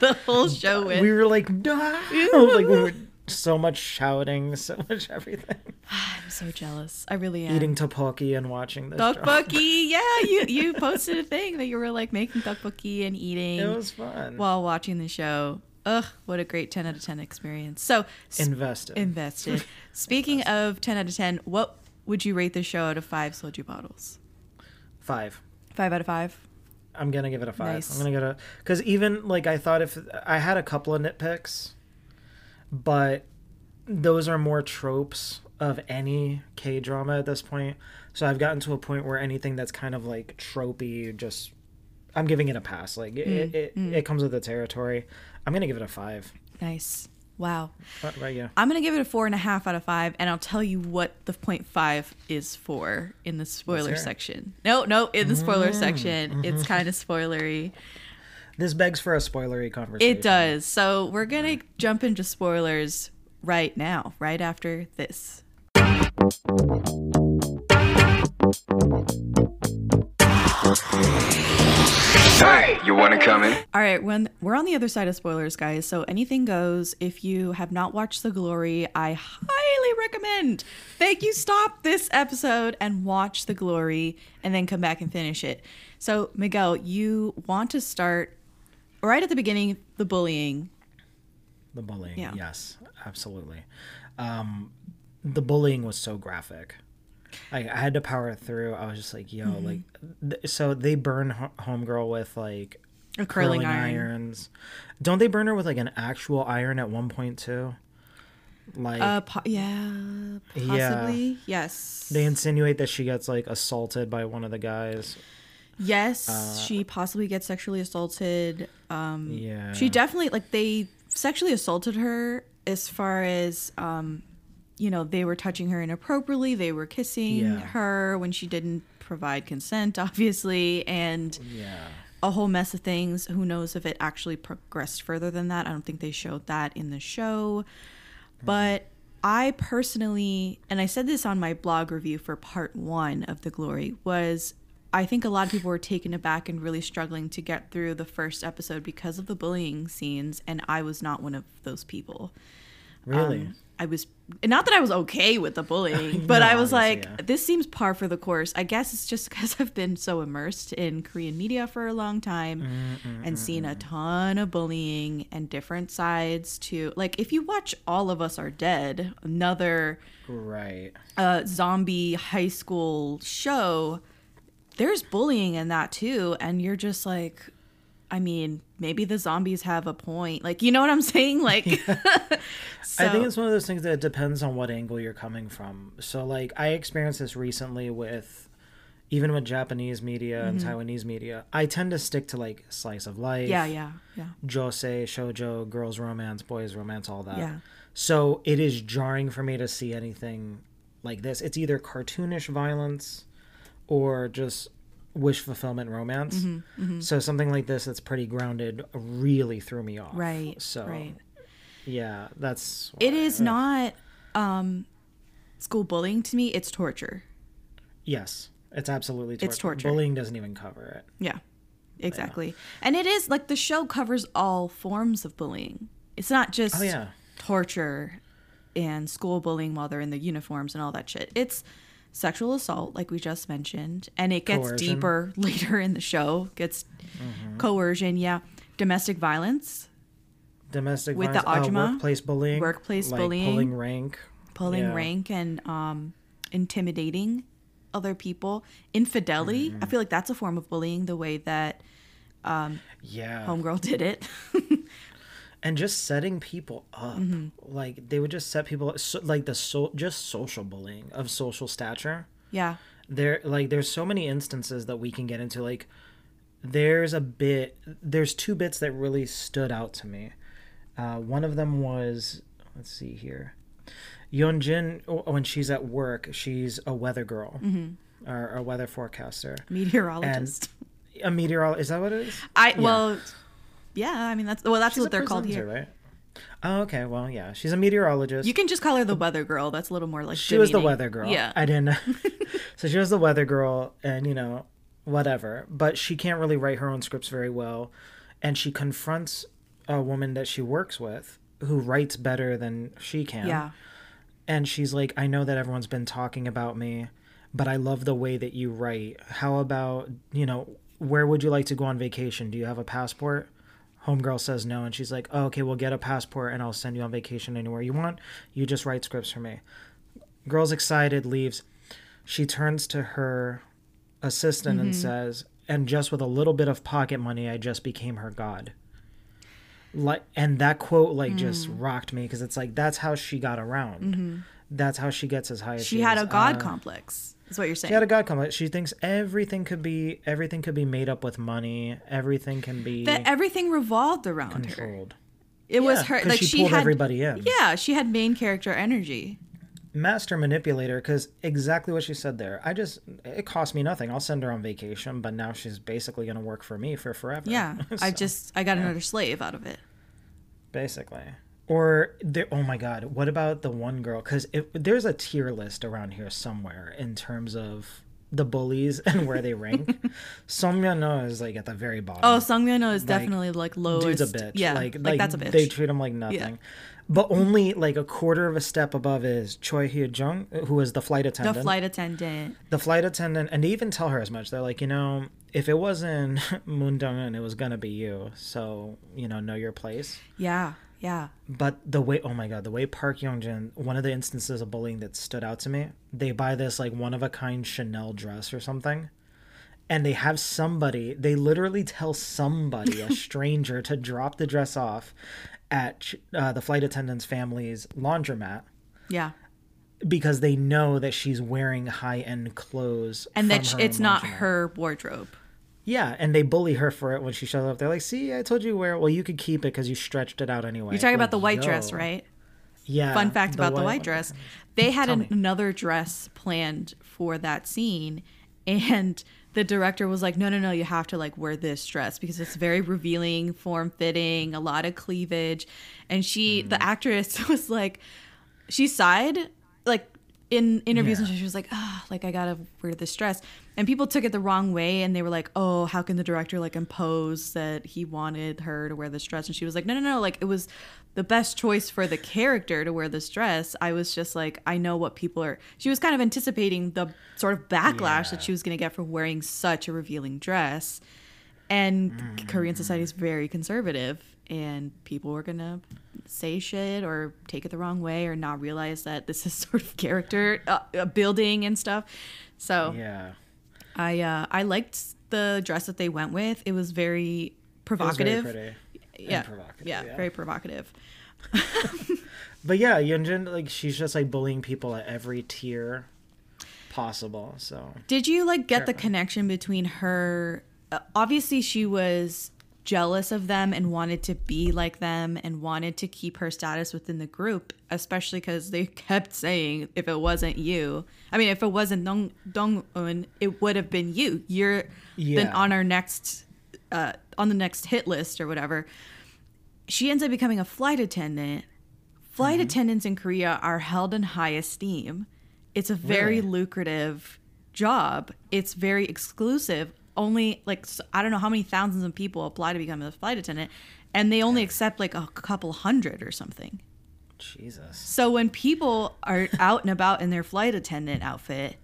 the whole show with. we were like, no, like we were so much shouting, so much everything, I'm so jealous. I really am. eating tteokbokki and watching this. Tteokbokki. Yeah, you you posted a thing that you were like making tteokbokki and eating It was fun. while watching the show. Ugh, what a great 10 out of 10 experience. So, invested. invested. Speaking of 10 out of 10, what would you rate the show out of 5 soju bottles? Five. 5 out of 5? I'm gonna give it a five. Nice. I'm gonna get a because even like I thought if I had a couple of nitpicks, but those are more tropes of any K drama at this point. So I've gotten to a point where anything that's kind of like tropey, just I'm giving it a pass. Like it, Mm, it, it comes with the territory. I'm gonna give it a five. Nice. Wow. What about you? I'm going to give it a 4.5 out of 5, and I'll tell you what the point five is for in the spoiler section. No, no, in the spoiler Mm, section. mm-hmm. It's kind of spoilery. This begs for a spoilery conversation. It does. So we're going to jump into spoilers right now, right after this. Hey, you wanna come in? All right, when we're on the other side of spoilers, guys, so anything goes. If you have not watched The Glory, I highly recommend that you stop this episode and watch The Glory and then come back and finish it. So, Miguel, you want to start right at the beginning, the bullying. The bullying. Yeah. Yes, absolutely. Um, the bullying was so graphic. Like I had to power through. I was just like, yo, Mm-hmm. like, th- so they burn Ho- homegirl with like A curling, curling iron. irons. Don't they burn her with like an actual iron at one point too? Like Uh, po- yeah, Yeah. possibly. Yes. they insinuate that she gets like assaulted by one of the guys. yes, Uh, she possibly gets sexually assaulted. Um, Yeah. she definitely like they sexually assaulted her as far as um, you know they were touching her inappropriately. They were kissing Yeah. her when she didn't provide consent, obviously, and Yeah. a whole mess of things. Who knows if it actually progressed further than that? I don't think they showed that in the show. But I personally, and I said this on my blog review for part one of The Glory, was I think a lot of people were taken aback and really struggling to get through the first episode because of the bullying scenes, and I was not one of those people. Really? Um, I was not that I was okay with the bullying, but No, I was like, yeah. this seems par for the course. I guess it's just because I've been so immersed in Korean media for a long time Mm, and seen a ton of bullying and different sides to like if you watch All of Us Are Dead, another right. uh, zombie high school show, there's bullying in that too, and you're just like. I mean, maybe the zombies have a point. Like, you know what I'm saying? Like, I think it's one of those things that depends on what angle you're coming from. So, like, I experienced this recently with even with Japanese media and Taiwanese media. I tend to stick to like slice of life, Mm-hmm. yeah, yeah, yeah. josei, shoujo, girls romance, boys romance, all that. Yeah. So it is jarring for me to see anything like this. It's either cartoonish violence or just wish fulfillment romance. Mm-hmm, So something like this that's pretty grounded really threw me off. Right. So right. yeah, that's It is not um school bullying to me, it's torture. Yes, it's absolutely torture. It's torture. Bullying doesn't even cover it. Yeah. Exactly. And it is like the show covers all forms of bullying. It's not just Oh yeah, torture and school bullying while they're in the uniforms and all that shit. It's sexual assault like we just mentioned and it gets Coercion. deeper later in the show. Gets Mm-hmm. coercion, yeah. Domestic violence, domestic With the violence, uh, workplace bullying, Workplace like bullying. pulling rank, pulling Yeah. rank and um, intimidating other people. Infidelity, Mm-hmm. I feel like that's a form of bullying. The way that Yeah, Homegirl did it. and just setting people up. Mm-hmm. Like they would just set people so, like the so just social bullying of social stature. yeah, there like there's so many instances that we can get into like there's a bit there's two bits that really stood out to me uh, one of them was let's see here Yeonjin when she's at work she's a weather girl Mm-hmm. or a weather forecaster meteorologist. a meteorologist is that what it is I well, yeah. I mean that's well, that's She's what they're called here. right oh okay well yeah she's a meteorologist You can just call her the weather girl. That's a little more like she was the weather girl. Yeah, I didn't. so she was the weather girl, and you know, whatever. But she can't really write her own scripts very well, and she confronts a woman that she works with who writes better than she can. yeah, And she's like, I know that everyone's been talking about me, but I love the way that you write. How about you know, where would you like to go on vacation? Do you have a passport? Homegirl says no, and she's like, oh, okay, we'll get a passport and I'll send you on vacation anywhere you want. You just write scripts for me. Girl's excited, leaves. She turns to her assistant and mm-hmm. says, and just with a little bit of pocket money, I just became her god. Like, and that quote like just mm. rocked me because it's like that's how she got around. Mm-hmm. That's how she gets as high as she, she had is. a god Uh, complex. Is what you're saying? she had a god complex. She thinks everything could be everything could be made up with money. Everything can be that everything revolved around her. controlled. It was her like she she, pulled had everybody in. Yeah, she had main character energy. master manipulator because exactly what she said there i just it cost me nothing i'll send her on vacation but now she's basically going to work for me for forever Yeah, I just I got another slave out of it. basically or there oh my god what about the one girl? Because there's a tier list around here somewhere in terms of the bullies and where they rank. No is like at the very bottom. Oh, Sungmyeon is definitely like lowest. dude's a bitch. Yeah, like, like, that's a bitch. they treat him like nothing. But only like a quarter of a step above is choi hye jung who is the flight attendant. the flight attendant. the flight attendant and they even tell her as much. They're like you know if it wasn't moon Dong-eun, it was gonna be you. So you know know your place. Yeah, yeah. but the way oh my god the way park Yeon-jin one of the instances of bullying that stood out to me they buy this like one of a kind chanel dress or something and they have somebody they literally tell somebody a stranger to drop the dress off at uh, the flight attendant's family's laundromat Yeah. because they know that she's wearing high-end clothes And that it's not her wardrobe. Yeah and they bully her for it when she shows up they're like see i told you where well you could keep it because you stretched it out anyway You're talking about the white dress, right? yeah Fun fact about the white dress. They had an- another dress planned for that scene and the director was like, "No, no, no, you have to like wear this dress because it's very revealing, form-fitting, a lot of cleavage." And she Mm. the actress was like she sighed like in interviews and Yeah. shit, she was like, ah, like I gotta wear this dress. And people took it the wrong way and they were like, oh, how can the director like impose that he wanted her to wear this dress? And she was like, no, no, no, like it was the best choice for the character to wear this dress. I was just like, I know what people are. She was kind of anticipating the sort of backlash that she was gonna get for wearing such a revealing dress. And Mm. Korean society is very conservative, and people were gonna say shit or take it the wrong way or not realize that this is sort of character uh, uh, building and stuff. So yeah I uh, I liked the dress that they went with. It was very it was very provocative. pretty yeah, provocative, yeah, yeah. very provocative. But yeah, Yeonjin, like she's just like bullying people at every tier possible. So Did you like get the connection between her? Uh, obviously, she was jealous of them and wanted to be like them and wanted to keep her status within the group, especially because they kept saying, "If it wasn't you, I mean, if it wasn't Dong Dong Un, it would have been you. You're been on our next, uh, on the next hit list or whatever." She ends up becoming a flight attendant. Flight Mm-hmm. attendants in Korea are held in high esteem. It's a very Really? lucrative job. It's very exclusive. Only like I don't know how many thousands of people apply to become a flight attendant, and they only accept like a couple hundred or something. Jesus. So when people are out and about in their flight attendant outfit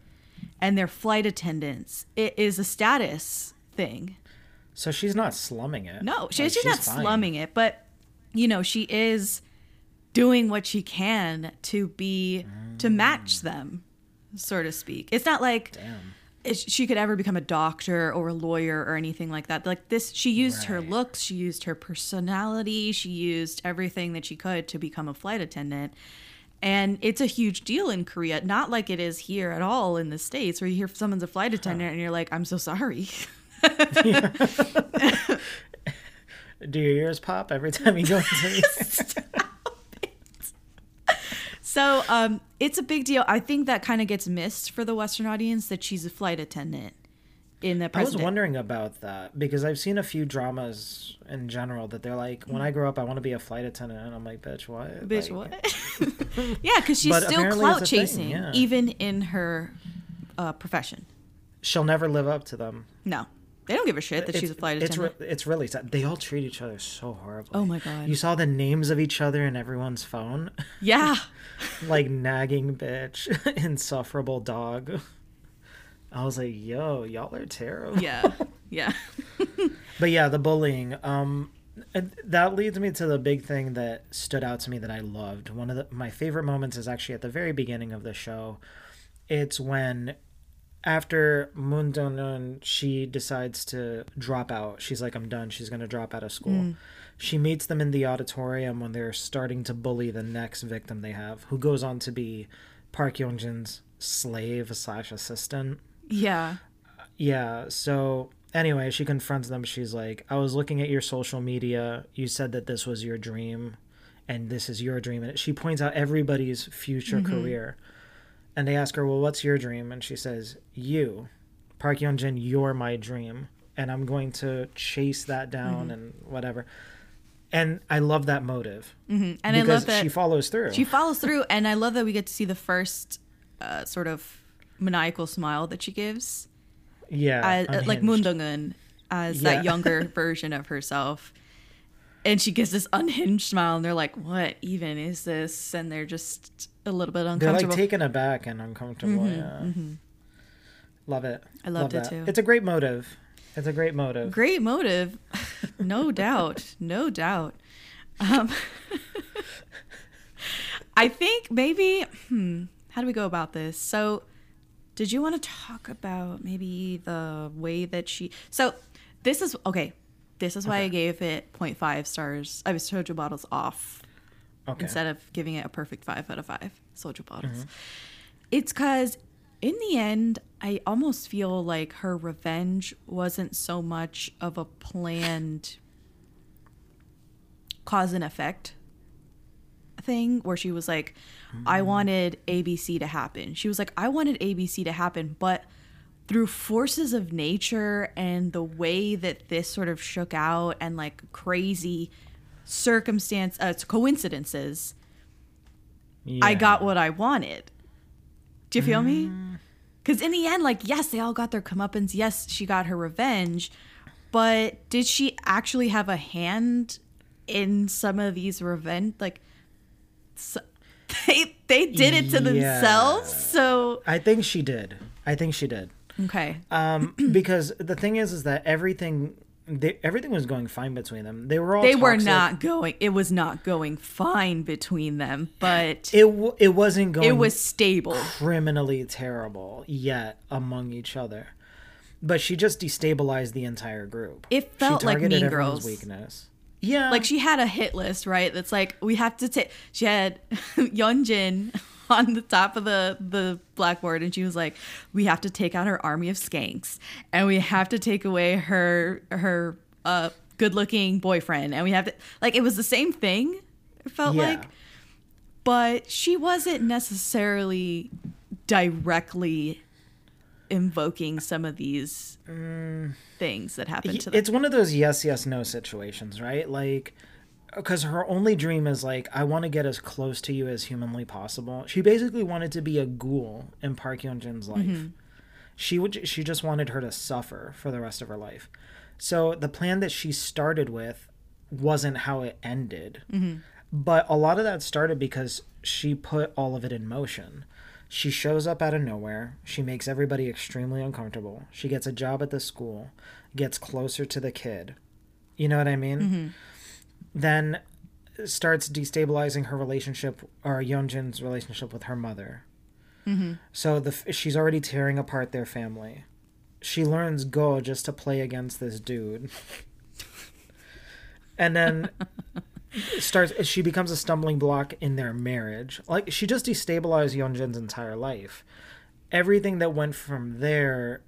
and they're flight attendants, it is a status thing. So she's not slumming it. No, she, Like, she's, not fine. slumming it, but you know, she is doing what she can to be to mm. match them, so to speak. It's not like Damn. She could ever become a doctor or a lawyer or anything like that. Like this, she used her looks, she used her personality, she used everything that she could to become a flight attendant. And it's a huge deal in Korea, not like it is here at all in the States, where you hear someone's a flight attendant and you're like, I'm so sorry. Do your ears pop every time you go into So um, it's a big deal. I think that kind of gets missed for the Western audience that she's a flight attendant in the I was wondering about that because I've seen a few dramas in general that they're like, when I grow up, I want to be a flight attendant, and I'm like, bitch, what? Bitch, Like, what? yeah, because she's still clout thing, chasing, yeah. even in her uh, profession. She'll never live up to them. No, they don't give a shit that she's a flight it's attendant. re- it's really sad. They all treat each other so horribly. Oh my God. You saw the names of each other in everyone's phone, yeah, like nagging bitch, insufferable dog. I was like, yo, y'all are terrible. yeah, yeah. But yeah, the bullying. Um, that leads me to the big thing that stood out to me that I loved. One of the, my favorite moments is actually at the very beginning of the show. It's when, after Moon Dong-eun, she decides to drop out. She's like, I'm done. She's gonna drop out of school. Hmm. She meets them in the auditorium when they're starting to bully the next victim they have, who goes on to be Park Yeon-jin's slave slash assistant. Yeah. Yeah. So anyway, she confronts them. She's like, I was looking at your social media. You said that this was your dream and this is your dream. And she points out everybody's future mm-hmm. career. And they ask her, Well, what's your dream? And she says, You, Park Yeon Jin, you're my dream. And I'm going to chase that down and whatever. And I love that motive. And I because love that she follows through. she follows through, and I love that we get to see the first uh, sort of maniacal smile that she gives. yeah. uh, like unhinged. Moon Dong-eun as Yeah. that younger version of herself. And she gives this unhinged smile, and they're like, "What even is this?" And they're just a little bit uncomfortable. They're like taken aback and uncomfortable. yeah. Love it. I loved Love it that. too. It's a great motive. It's a great motive. Great motive, no doubt, no doubt. Um, I think maybe, hmm, how do we go about this? So, Did you want to talk about maybe the way that she? So this is okay. This is why I gave it 0.5 stars. I was soju bottles off Okay. instead of giving it a perfect five out of five soju bottles. Mm-hmm. It's because in the end, I almost feel like her revenge wasn't so much of a planned cause and effect thing where she was like, I wanted ABC to happen. She was like, I wanted ABC to happen, but through forces of nature and the way that this sort of shook out and like crazy circumstance uh, coincidences I got what I wanted. Do you feel me? Mm. Because in the end, like, yes, they all got their comeuppance. Yes, she got her revenge. But did she actually have a hand in some of these revenge? Like, so, they they did it to themselves. So I think she did. I think she did. Okay, Um, because the thing is, is that everything, they, everything was going fine between them. They were all. they were not going. It was not going fine between them, but It w- it wasn't going. it was stable. criminally terrible yet among each other. But she just destabilized the entire group. It felt she like Mean Girls. weakness. Yeah, like she had a hit list, right? That's like we have to take. She had Yeonjin on the top of the the blackboard, and she was like, "We have to take out her army of skanks, and we have to take away her her uh good looking boyfriend, and we have to like it was the same thing. It felt Yeah. like, but she wasn't necessarily directly invoking some of these things that happened to them. it's one of those yes yes no situations right like because her only dream is like i want to get as close to you as humanly possible she basically wanted to be a ghoul in park Yeon-jin's life Mm-hmm. she would she just wanted her to suffer for the rest of her life so the plan that she started with wasn't how it ended Mm-hmm. but a lot of that started because she put all of it in motion she shows up out of nowhere. She makes everybody extremely uncomfortable. She gets a job at the school, gets closer to the kid. You know what I mean? Then starts destabilizing her relationship or Yeonjin's relationship with her mother. Mm-hmm. So the she's already tearing apart their family. She learns Go just to play against this dude. and then starts she becomes a stumbling block in their marriage. Like she just destabilized Yeonjin's entire life. Everything that went from there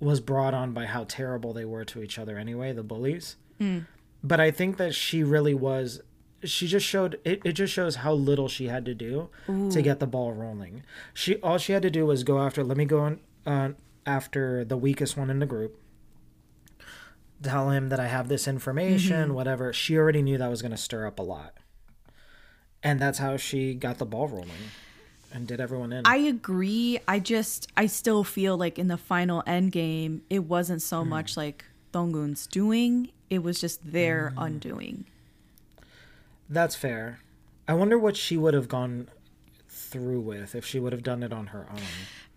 was brought on by how terrible they were to each other anyway, the bullies. Hmm. But I think that she really was she just showed it, it just shows how little she had to do to get the ball rolling. She all she had to do was go after let me go on uh, after the weakest one in the group tell him that I have this information, whatever. She already knew that was going to stir up a lot. And that's how she got the ball rolling and did everyone in. I agree. I just I still feel like in the final end game, it wasn't so Hmm. much like Dong-eun's doing; it was just their Hmm. undoing. that's fair. I wonder what she would have gone through with if she would have done it on her own.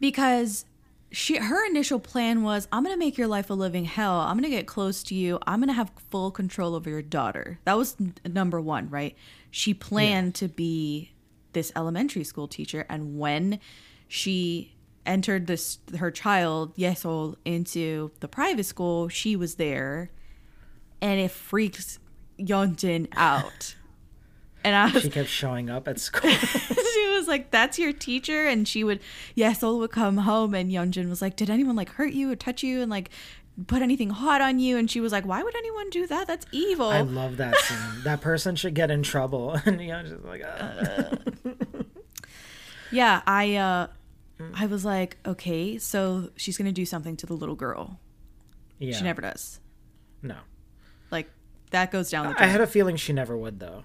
Because she her initial plan was, I'm gonna make your life a living hell. I'm gonna get close to you. I'm gonna have full control over your daughter. That was n- number one, right? She planned to be this elementary school teacher, and when she entered this her child Yesol into the private school, she was there, and it freaks Yeonjin out. And I was She kept showing up at school. she was like, "That's your teacher," and she would, Yesol would come home, and Yeonjin was like, "Did anyone like hurt you or touch you and like put anything hot on you?" And she was like, "Why would anyone do that? That's evil." I love that scene. That person should get in trouble. And just like, ah. yeah, I, uh, Mm-hmm. I was like, okay, so she's gonna do something to the little girl. yeah. She never does. No. Like that goes down the I had a feeling she never would though.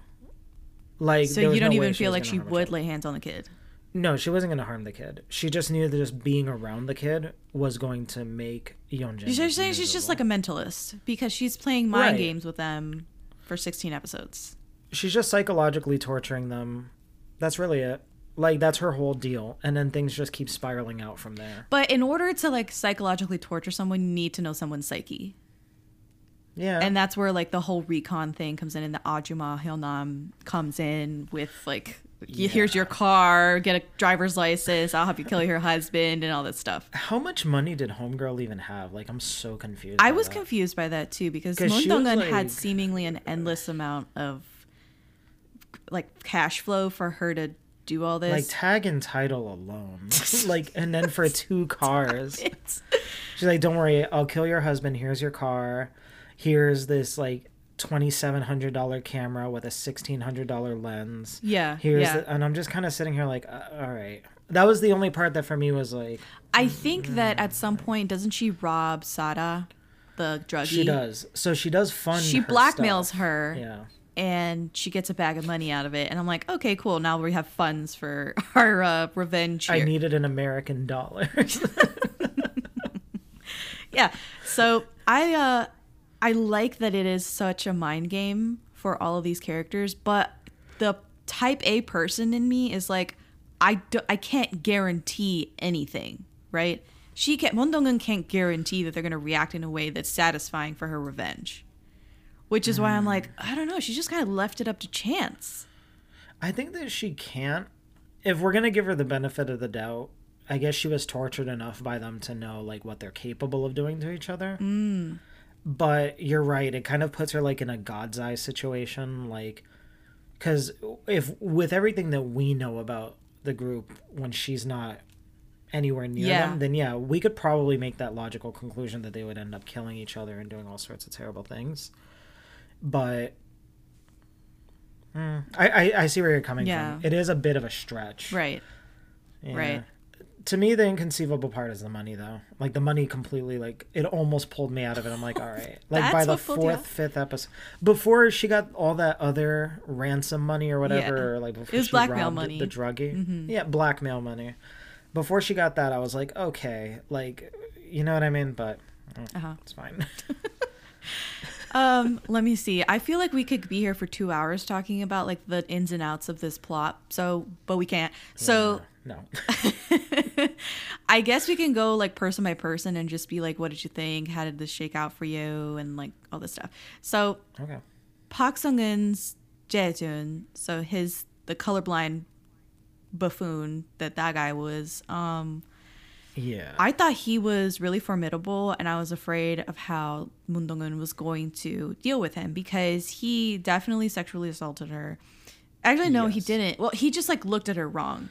Like, so you don't no even feel like she would lay hands on the kid. No, she wasn't going to harm the kid. She just knew that just being around the kid was going to make Yeonjin. You're saying she's just like a mentalist because she's playing mind Right. games with them for 16 episodes. She's just psychologically torturing them. That's really it. Like that's her whole deal, and then things just keep spiraling out from there. But in order to like psychologically torture someone, you need to know someone's psyche. Yeah, And that's where like the whole recon thing comes in and the Ajuma Hyunam comes in with like y- here's your car, get a driver's license, I'll help you kill your husband, and all that stuff. How much money did Homegirl even have? Like, I'm so confused. I was that. confused by that too because Moon she was, Dong-eun like- had seemingly an endless amount of like cash flow for her to do all this. Like tag and title alone, like, and then for two cars, she's like, "Don't worry, I'll kill your husband. Here's your car. Here's this like twenty seven hundred dollar camera with a sixteen hundred dollar lens. yeah, Here's yeah. the, and I'm just kind of sitting here like, uh, all right. That was the only part that for me was like, I mm, think mm, that mm, at some point, doesn't she rob Sara, the druggie? she does. So she does fund. She her blackmails stuff. her. Yeah. And she gets a bag of money out of it. And i'm like okay cool. Now we have funds for our uh, revenge I needed an American dollar. yeah. So i uh i like that it is such a mind game for all of these characters but the type a person in me is like i do, i can't guarantee anything right? She can't Moon Dong-eun can't guarantee that they're going to react in a way that's satisfying for her revenge which is why i'm like i don't know she just kind of left it up to chance I think that she can't. If we're gonna give her the benefit of the doubt, I guess she was tortured enough by them to know like what they're capable of doing to each other. Mm. But you're right; it kind of puts her like in a God's eye situation, like because if with everything that we know about the group, when she's not anywhere near Yeah. them, then yeah, we could probably make that logical conclusion that they would end up killing each other and doing all sorts of terrible things. But Mm, I, I I see where you're coming Yeah. from. It is a bit of a stretch, right Yeah. right. To me, the inconceivable part is the money, though. Like the money, completely like it almost pulled me out of it. I'm like, all right. Like by the what pulled you out? fourth, fifth episode, before she got all that other ransom money or whatever, Yeah. or like before It was she blackmail money. the druggie, yeah, blackmail money. Before she got that, I was like, okay, like you know what I mean, but mm, Uh-huh. it's fine. Um, let me see. I feel like we could be here for two hours talking about like the ins and outs of this plot. So, but we can't. So, no, I guess we can go like person by person and just be like, "What did you think? How did this shake out for you?" And like all this stuff. So, okay, Park Sung Hoon's Jaejun, so his the colorblind buffoon that that guy was. Um, yeah, I thought he was really formidable, and I was afraid of how Moon Dong-eun was going to deal with him because he definitely sexually assaulted her. Actually, no, he didn't. Well, he just like looked at her wrong.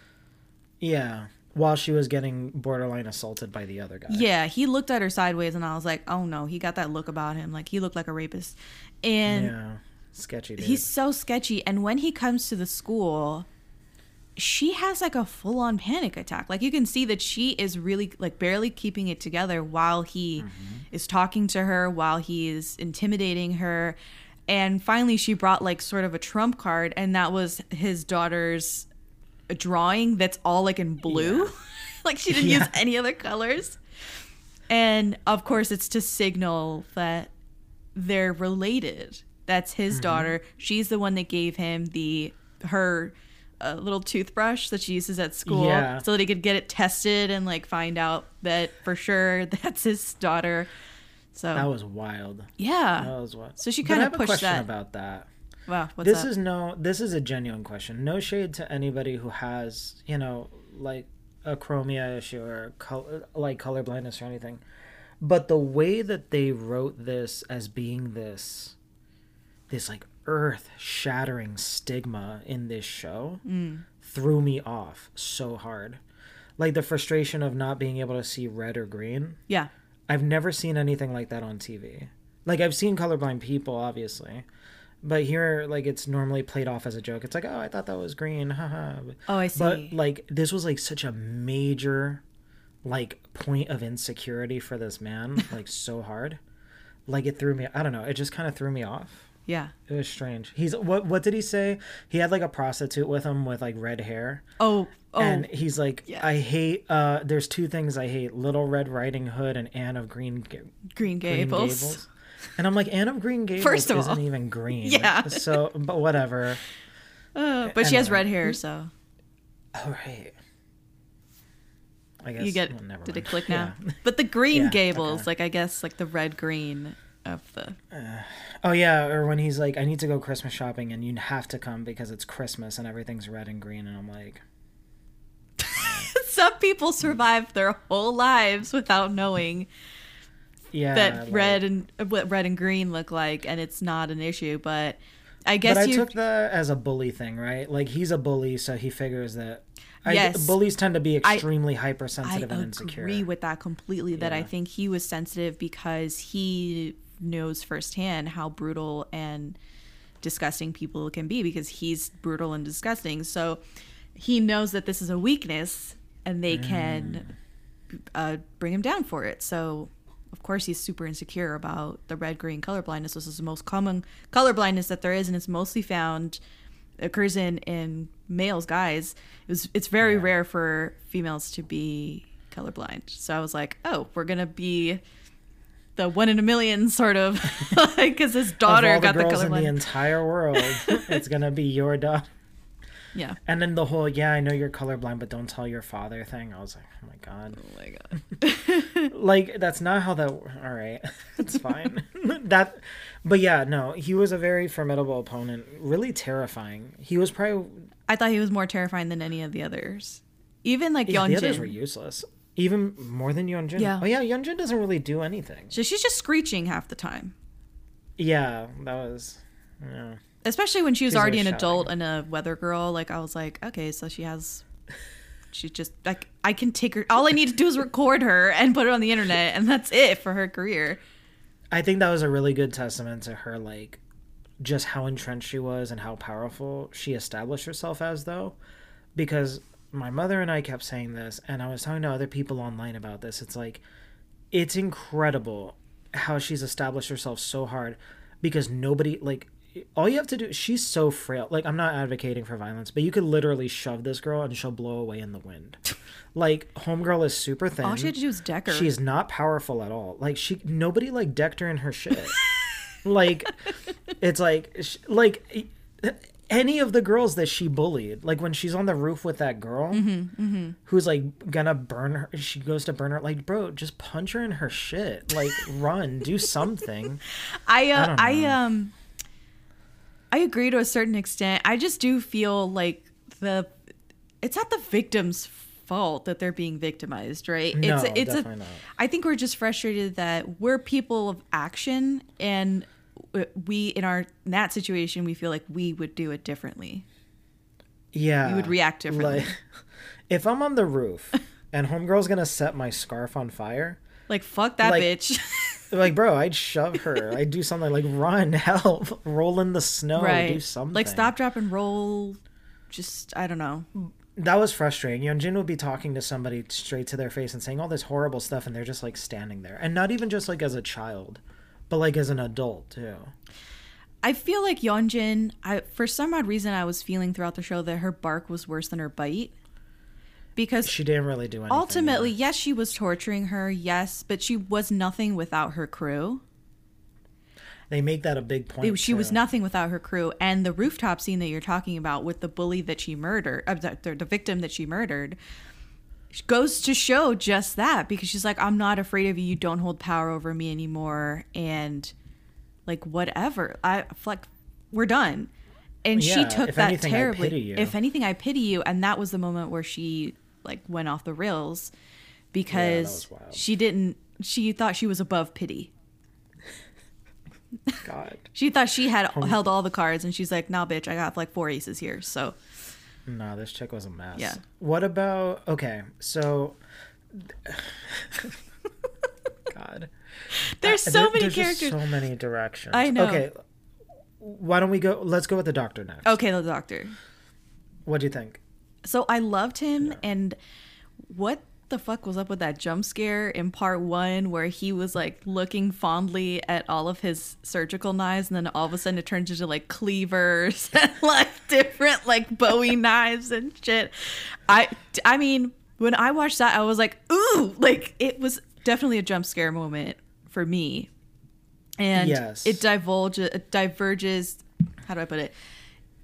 yeah. While she was getting borderline assaulted by the other guy. Yeah, he looked at her sideways, and I was like, oh no, he got that look about him. Like he looked like a rapist, and yeah, sketchy. Dude. he's so sketchy. And when he comes to the school, she has like a full on panic attack. Like you can see that she is really like barely keeping it together while he is talking to her, while he is intimidating her. And finally, she brought like sort of a trump card, and that was his daughter's drawing that's all like in blue. like she didn't use any other colors. And of course, it's to signal that they're related. That's his Mm-hmm. daughter. She's the one that gave him the her uh, little toothbrush that she uses at school, Yeah. so that he could get it tested and like find out that for sure that's his daughter. So that was wild. yeah, That was what. So she kinda I a pushed question that. about that. wow. This up? is no. This is a genuine question. No shade to anybody who has you know like a chromia issue or color, like color blindness or anything. But the way that they wrote this as being this, this like earth shattering stigma in this show Mm. threw me off so hard. Like the frustration of not being able to see red or green. yeah, I've never seen anything like that on TV. Like I've seen colorblind people, obviously, but here, like it's normally played off as a joke. It's like, oh, I thought that was green, haha. Oh, I see. But like this was like such a major, like point of insecurity for this man, like so hard. Like it threw me. I don't know. It just kind of threw me off. Yeah. It was strange. He's what? What did he say? He had like a prostitute with him with like red hair. Oh, oh, And he's like, yeah. I hate. uh There's two things I hate: Little Red Riding Hood and Anne of Green Ga- Green Green Gables. And I'm like, Anne of Green Gables First of isn't all. even green. Yeah. So, but whatever. Uh, but she has red hair, so All right. I guess you get. well, never did mind. it click now? Yeah. But the Green Yeah, Gables, okay. like I guess, like the red green. Of the uh, Oh yeah, or when he's like, I need to go Christmas shopping and you have to come because it's Christmas and everything's red and green and I'm like some people survive their whole lives without knowing Yeah that like- red and what red and green look like and it's not an issue but i guess But I you took that as a bully thing, right? Like he's a bully, so he figures that I, Yes. bullies tend to be extremely I hypersensitive and insecure. I agree with that completely. That I think he was sensitive because he knows firsthand how brutal and disgusting people can be because he's brutal and disgusting. So he knows that this is a weakness and they can Mm. uh, bring him down for it. So of course he's super insecure about the red green color blindness. This is the most common color blindness that there is, and it's mostly found occurs in in males guys it was it's very Yeah. rare for females to be colorblind so i was like oh we're gonna be the one in a million sort of because his of daughter the got the girls in the entire world, it's gonna be your daughter. yeah And then the whole "yeah, I know you're colorblind, but don't tell your father" thing. I was like, oh my god, oh my god like that's not how that. All right, it's fine. that, but yeah, no, he was a very formidable opponent. Really terrifying. He was probably i thought he was more terrifying than any of the others even like yeah, the others were useless. Even more than Yeonjin. Yeah. Oh yeah, Yeonjin doesn't really do anything. so she's just screeching half the time Yeah, that was. Yeah. especially when she was She's already an always adult and a weather girl like i was like okay so she has she just like i can take her all i need to do is record her and put it on the internet and that's it for her career I think that was a really good testament to her, like, just how entrenched she was and how powerful she established herself as, though. Because my mother and I kept saying this, and I was talking to other people online about this. It's like, it's incredible how she's established herself so hard because nobody, like, all you have to do, she's so frail. Like, I'm not advocating for violence, but you could literally shove this girl and she'll blow away in the wind. like, Homegirl is super thin. all she had to do was deck her She's not powerful at all. Like she, nobody like decked her in her shit. like, it's like, like any of the girls that she bullied. Like when she's on the roof with that girl Mm-hmm, who's like gonna burn her. She goes to burn her. Like, bro, just punch her in her shit. Like, run, do something. I uh, don't I, um I agree to a certain extent. I just do feel like the it's not the victim's fault that they're being victimized, right? No, it's a, it's definitely a not. I think we're just frustrated that we're people of action and Uh, we in our in that situation we feel like we would do it differently. Yeah, You would react differently. Like, if I'm on the roof and homegirl's gonna set my scarf on fire. Like fuck that Like- bitch. Like, bro, I'd shove her. I'd do something like run, help, roll in the snow, right. do something. Like stop, drop, and roll. Just I don't know. That was frustrating. Yeonjin would be talking to somebody straight to their face and saying all this horrible stuff, and they're just like standing there, and not even just like as a child, but like as an adult too. I feel like Yeonjin, I for some odd reason I was feeling throughout the show that her bark was worse than her bite. Because She didn't really do anything. ultimately, yes, she was torturing her, yes, but she was nothing without her crew. they make that a big point. She was nothing without her crew. And the rooftop scene that you're talking about with the bully that she murdered, uh, the, the victim that she murdered, goes to show just that because she's like, I'm not afraid of you. You don't hold power over me anymore. And like, whatever. I like, we're done. And she took that anything, terribly. If anything, I pity you. And that was the moment where she like went off the rails because wild. she didn't, she thought she was above pity. God. She thought she had held all the cards, and she's like, "Nah, bitch, I got like four aces here." So No, this chick was a mess. Yeah. What about okay? So, God. there's Uh, so there- many there's characters. so many directions. I know. Okay. Why don't we go? Let's go with the doctor next. okay, the doctor. What do you think? So I loved him, and what the fuck was up with that jump scare in part one where he was like looking fondly at all of his surgical knives, and then all of a sudden it turns into like cleavers and like different like Bowie knives and shit. I I mean, when I watched that, I was like, ooh, like it was definitely a jump scare moment for me. And Yes. it divulges, it diverges. How do I put it?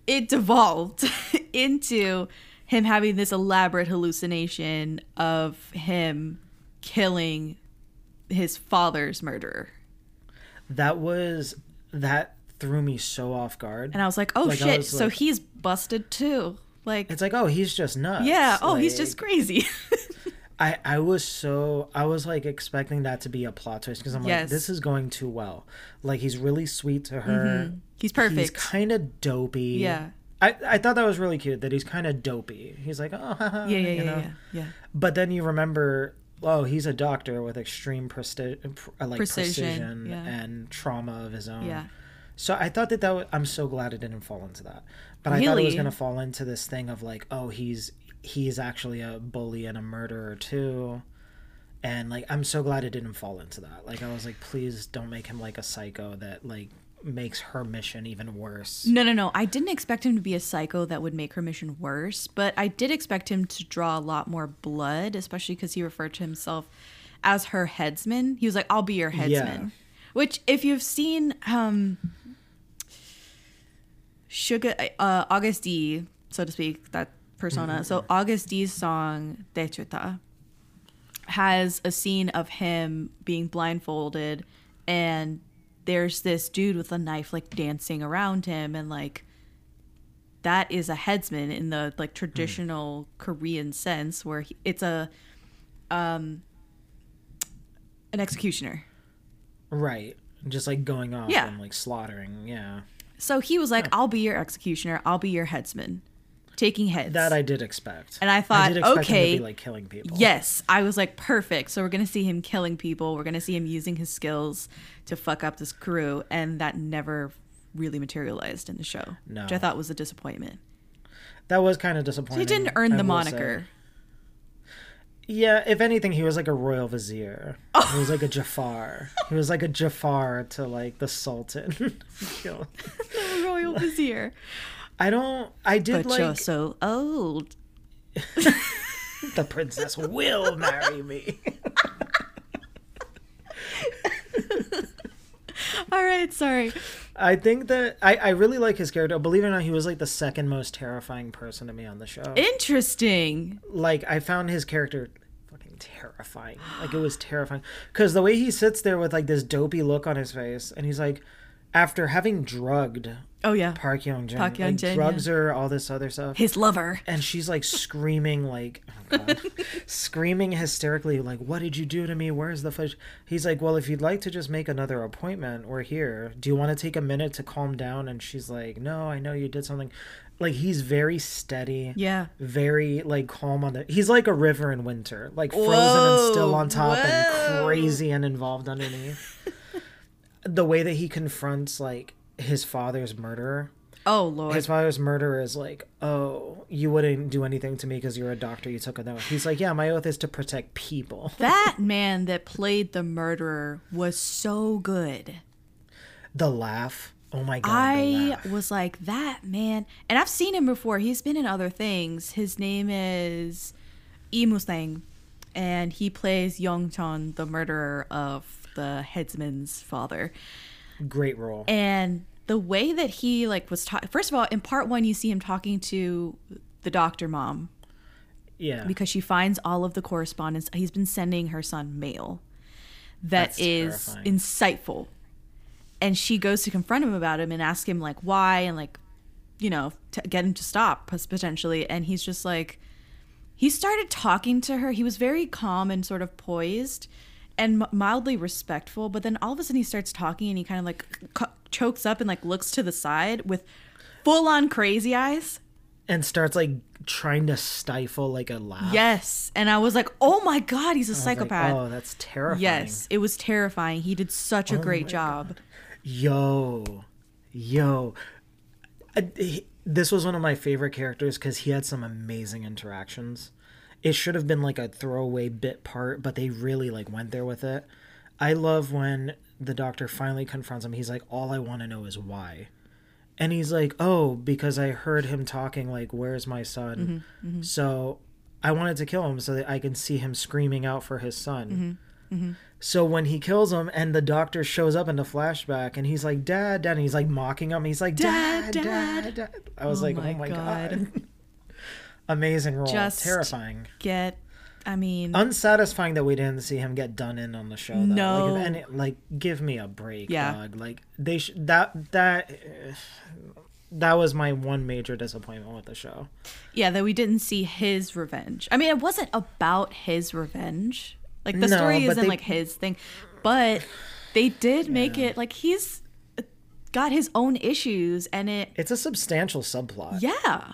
It devolved into him having this elaborate hallucination of him killing his father's murderer. that was that threw me so off guard. And I was like, oh Like, shit, so like- he's busted too. Like, it's like, oh, he's just nuts. yeah, oh, he's just crazy. I I was so I was like expecting that to be a plot twist because I'm Yes. like, this is going too well. Like he's really sweet to her. Mm-hmm. he's perfect. He's kind of dopey. Yeah. I, I thought that was really cute that he's kind of dopey. He's like, oh, haha, yeah, yeah, you yeah, know? yeah, yeah. But then you remember, oh, he's a doctor with extreme presti- uh, like Precision, precision, yeah. and trauma of his own. Yeah. So I thought that that was, I'm so glad it didn't fall into that. But I thought it was going to fall into this thing of like, oh, he's he's actually a bully and a murderer too. And like I'm so glad it didn't fall into that. Like I was like, please don't make him like a psycho that like makes her mission even worse. No, no, no. I didn't expect him to be a psycho that would make her mission worse, but I did expect him to draw a lot more blood, especially because he referred to himself as her headsman. He was like, "I'll be your headsman," which, if you've seen um, Sugar uh, Agust D, so to speak, that persona. So Agust D's song "Daechwita" has a scene of him being blindfolded and there's this dude with a knife like dancing around him and like that is a headsman in the like traditional korean sense where he, it's a um an executioner Right. Just like going off Yeah. and like slaughtering. Yeah. so he was like i'll be your executioner i'll be your headsman taking heads That I did expect. And I thought, did expect him okay, to be like killing people. Yes, I was like perfect. So we're gonna see him killing people. We're gonna see him using his skills to fuck up this crew, and that never really materialized in the show, No. which I thought was a disappointment. That was kind of So disappointing. he didn't earn I the will say. moniker. Yeah, if anything, he was like a royal vizier. Oh. He was like a Jafar. he was like a Jafar to like the Sultan. Kill- Royal Vizier. I don't. I did But you're so old. the princess will marry me. All right, sorry. I think that I, I really like his character. Believe it or not, he was like the second most terrifying person to me on the show. Interesting. like I found his character fucking terrifying. Like it was terrifying because the way he sits there with like this dopey look on his face, and he's like, after having drugged Oh yeah, Park Young Jin, Park like Yeon-jin, drugs her, all this other stuff, his lover. and she's like screaming like, oh God, screaming hysterically like, "What did you do to me? Where's the fish?" He's like, "Well, if you'd like to just make another appointment, we're here. Do you want to take a minute to calm down?" And she's like, "No, I know you did something." Like he's very steady Yeah. very like calm on the he's like a river in winter like frozen and still on top and crazy and involved underneath the way that he confronts like his father's murderer Oh lord. his father's murderer is like oh you wouldn't do anything to me because you're a doctor you took an oath he's like yeah my oath is to protect people that man that played the murderer was so good. the laugh oh my god I was like, that man, and I've seen him before. He's been in other things. His name is Lee Moo-saeng, and he plays Young Chon, the murderer of the headsman's father. great role. And the way that he like was talking, first of all, in part one, you see him talking to the doctor mom. Yeah. Because she finds all of the correspondence. He's been sending her son mail that That's is terrifying. insightful. And she goes to confront him about him and ask him like why and like you know to get him to stop potentially. And he's just like he started talking to her. He was very calm and sort of poised and mildly respectful but then all of a sudden he starts talking and he kind of like c- chokes up and like looks to the side with full on crazy eyes and starts like trying to stifle like a laugh Yes. And I was like, oh my God, he's a was like, psychopath. oh that's terrifying yes. It was terrifying. He did such a oh great my job. Yo, yo. I- he- This was one of my favorite characters because he had some amazing interactions. It should have been like a throwaway bit part, but they really like went there with it. I love when the doctor finally confronts him. He's like, "All I want to know is why," and he's like, "Oh, because I heard him talking like, where's my son?' Mm-hmm, mm-hmm. So I wanted to kill him so that I can see him screaming out for his son." Mm-hmm, so when he kills him and the doctor shows up in the flashback and he's like, Dad, Dad, and he's like mocking him. He's like, Dad, Dad, Dad, Dad." Dad. I was Oh like, my oh my God. God. Amazing role. Just- Terrifying. Get I mean, unsatisfying that we didn't see him get done in on the show. Though. No. like, any, like give me a break, Yeah. dog. Like they sh- that that that was my one major disappointment with the show. yeah, that we didn't see his revenge. I mean, it wasn't about his revenge. Like the No, story isn't they- like his thing, but they did make it like he's got his own issues, and it It's a substantial subplot. yeah.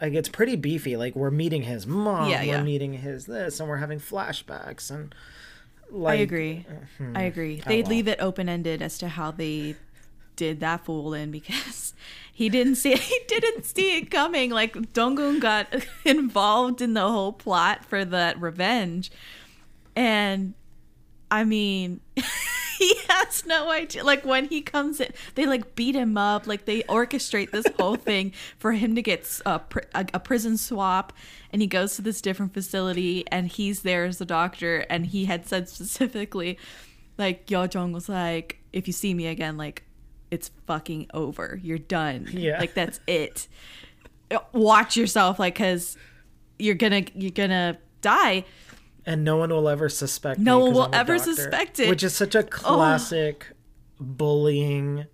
Like it's pretty beefy. Like we're meeting his mom, Yeah, we're yeah. meeting his this, and we're having flashbacks and. I Like, agree. Mm-hmm. I agree. Oh, They well. leave it open ended as to how they did that fool in because he didn't see it, he didn't see it coming. Like Dong-eun got involved in the whole plot for that revenge, and I mean. He has no idea. Like when he comes in, they like beat him up. Like they orchestrate this whole thing for him to get a, a, a prison swap, and he goes to this different facility, and he's there as the doctor, and he had said specifically, like Yo Jong was like, if you see me again, like it's fucking over. You're done. Yeah. like that's it. Watch yourself, like, cause you're gonna you're gonna die. And no one will ever suspect. No one will ever doctor, suspect it. Oh. which is such a classic bullying.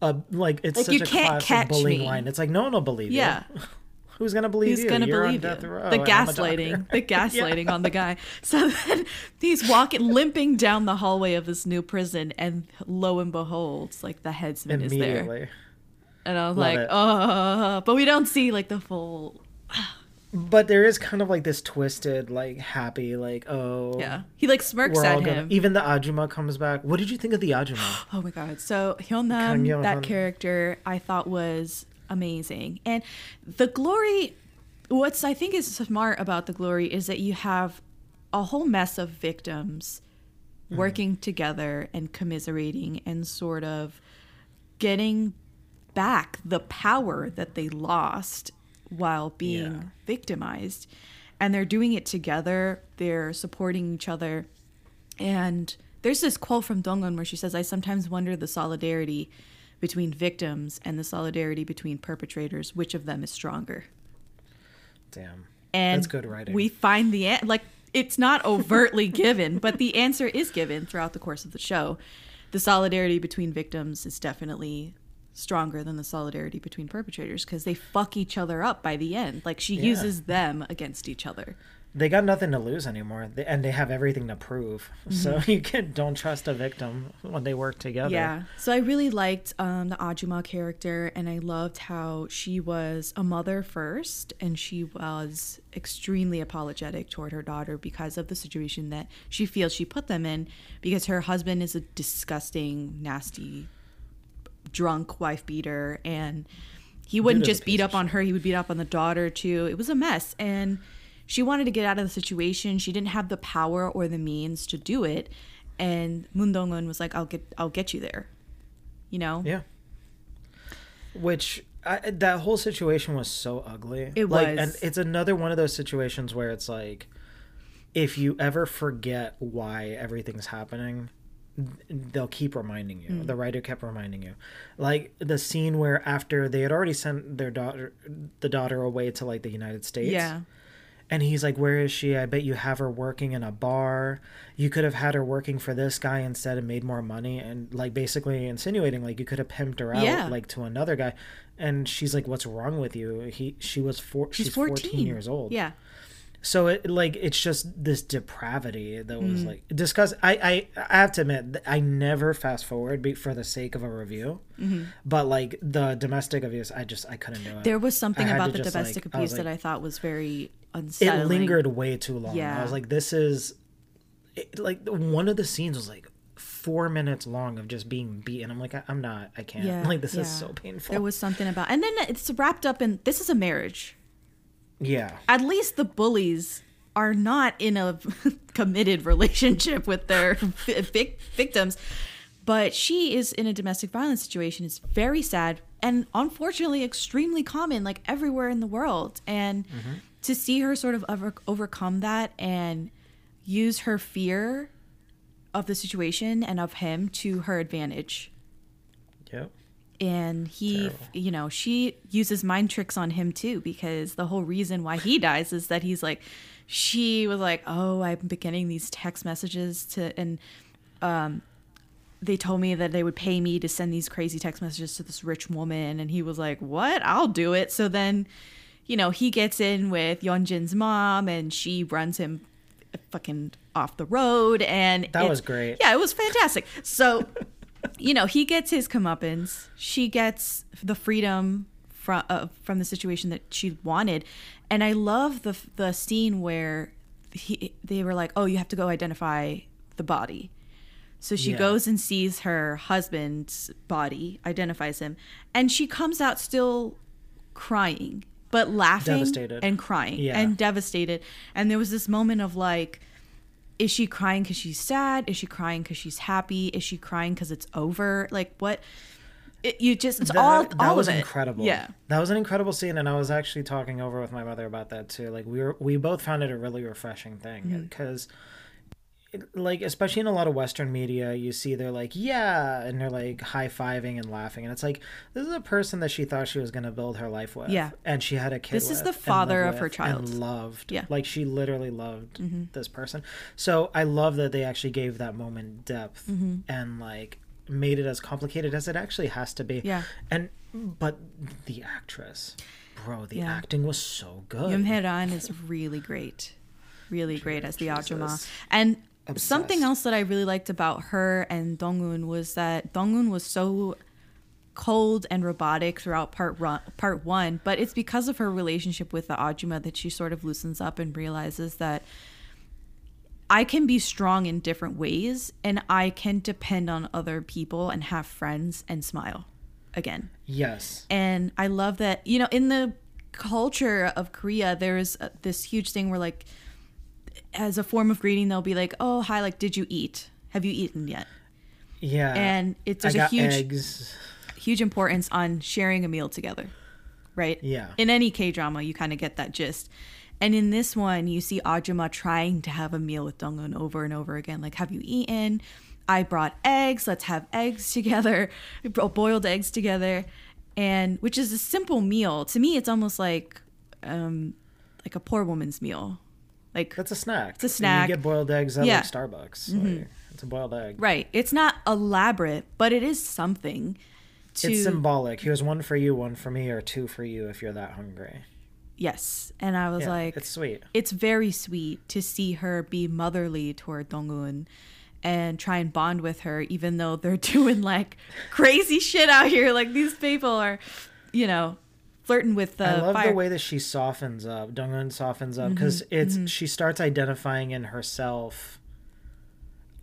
Uh, like it's Like, such you a can't classic catch bullying me. line. It's like no one will believe Yeah. you. Who's gonna believe Who's you? gonna You're believe you? row. the and I'm a gaslighting, the gaslighting on the guy. So then he's walking, limping down the hallway of this new prison, and lo and behold, like the headsman is there. And I was Love like, it. oh, but we don't see like the full. But there is kind of like this twisted, like happy, like oh Yeah, he like smirks at gonna. him. Even the Ajuma comes back. What did you think of the Ajuma? Oh my god! So Hyunam, Yeon-han. that character, I thought was amazing, and the glory. What's I think is smart about the glory is that you have a whole mess of victims Mm-hmm. working together and commiserating and sort of getting back the power that they lost while being Yeah. victimized, and they're doing it together. They're supporting each other. And there's this quote from Dong-eun where she says, I sometimes wonder the solidarity between victims and the solidarity between perpetrators, which of them is stronger? Damn. And That's good writing. We find the an- like it's not overtly given, but the answer is given throughout the course of the show. The solidarity between victims is definitely stronger than the solidarity between perpetrators because they fuck each other up by the end. Like she Yeah. uses them against each other. They got nothing to lose anymore, They- and they have everything to prove. So you can don't trust a victim when they work together. Mm-hmm. Yeah. So I really liked um, the Ajuma character, and I loved how she was a mother first, and she was extremely apologetic toward her daughter because of the situation that she feels she put them in, because her husband is a disgusting, nasty, drunk wife beater, and he wouldn't just beat up on her; he would beat up on the daughter too. It was a mess, and she wanted to get out of the situation. She didn't have the power or the means to do it, and Moon Dong-eun was like, "I'll get, I'll get you there," you know. Yeah. Which I, that whole situation was so ugly. It like, was. and it's another one of those situations where it's like, if you ever forget why everything's happening, they'll keep reminding you. Mm. The writer kept reminding you, like the scene where after they had already sent their daughter, the daughter away to like the United States. Yeah. And he's like, Where is she? I bet you have her working in a bar. You could have had her working for this guy instead and made more money. And like basically insinuating like you could have pimped her out Yeah. like to another guy. And she's like, What's wrong with you? He she was four She's, she's 14. 14 years old. Yeah. So it like it's just this depravity that was Mm. like discuss I, I I have to admit I never fast forward be- for the sake of a review. But like the domestic abuse, I just I couldn't do it. Mm-hmm. There was something about the just, domestic like- I was abuse that I thought was very unsettling. it lingered way too long. Yeah. I was like, this is it, like one of the scenes was like four minutes long of just being beaten. I'm like, I, I'm not, I can't. Yeah. like this yeah. is so painful. There was something about, and then it's wrapped up in this is a marriage. Yeah, At least the bullies are not in a committed relationship with their vic- victims. But she is in a domestic violence situation. It's very sad and unfortunately extremely common, like everywhere in the world. And mm-hmm. to see her sort of over- overcome that and use her fear of the situation and of him to her advantage yep. And he Terrible. you know she uses mind tricks on him too because the whole reason why he dies is that he's like she was like, "Oh, i'm been getting these text messages to and um they told me that they would pay me to send these crazy text messages to this rich woman and he was like, "What? I'll do it." So then, you know, he gets in with Yeonjin's mom and she runs him fucking off the road and That was great. Yeah, it was fantastic. So, you know, he gets his comeuppance. She gets the freedom from uh, from the situation that she wanted, and I love the the scene where he they were like, "Oh, you have to go identify the body." So she Yeah. goes and sees her husband's body, identifies him, and she comes out still crying, but laughing Devastated. and crying Yeah. and devastated. And there was this moment of like, is she crying because she's sad? Is she crying because she's happy? Is she crying because it's over? Like what? It, you just it's That, all that all was of it. incredible. Yeah, that was an incredible scene, and I was actually talking over with my mother about that too. Like we were, we both found it a really refreshing thing Mm-hmm. Like, especially in a lot of Western media, you see they're like, yeah, and they're like high fiving and laughing, and it's like this is a person that she thought she was going to build her life with, Yeah. and she had a kid. This is the father of her child. and loved. Yeah. Mm-hmm. like she literally loved this person. So I love that they actually gave that moment depth Mm-hmm. and like made it as complicated as it actually has to be. Yeah. And but the actress, bro, the Yeah. acting was so good. Yeom is really great, really great as the Ajuma. And something else that I really liked about her and Dong-eun was that Dong-eun was so cold and robotic throughout part run, part one, but it's because of her relationship with the Ajuma that she sort of loosens up and realizes that I can be strong in different ways and I can depend on other people and have friends and smile again. Yes. And I love that, you know, in the culture of Korea, there's uh, this huge thing where, like, as a form of greeting, they'll be like, oh, hi, like, did you eat? Have you eaten yet? Yeah. And it's there's a huge, eggs. huge importance on sharing a meal together, right? Yeah. In any K drama, you kind of get that gist. And in this one, you see Ajuma trying to have a meal with Dong-eun over and over again. Like, have you eaten? I brought eggs. Let's have eggs together, bo- boiled eggs together, and which is a simple meal. To me, it's almost like, um, like a poor woman's meal. Like, That's a snack. It's a snack. You get boiled eggs at Yeah. Mm-hmm. like Starbucks. Like, it's a boiled egg. right? It's not elaborate, but it is something. To It's symbolic. Here's one for you, one for me, or two for you if you're that hungry. yes, and I was Yeah, like, it's sweet. it's very sweet to see her be motherly toward Dong-eun and try and bond with her, even though they're doing like crazy shit out here. Like these people are, you know, flirting with the I love fire. the way that she softens up. Dong-eun softens up because Mm-hmm, it's she starts identifying in herself.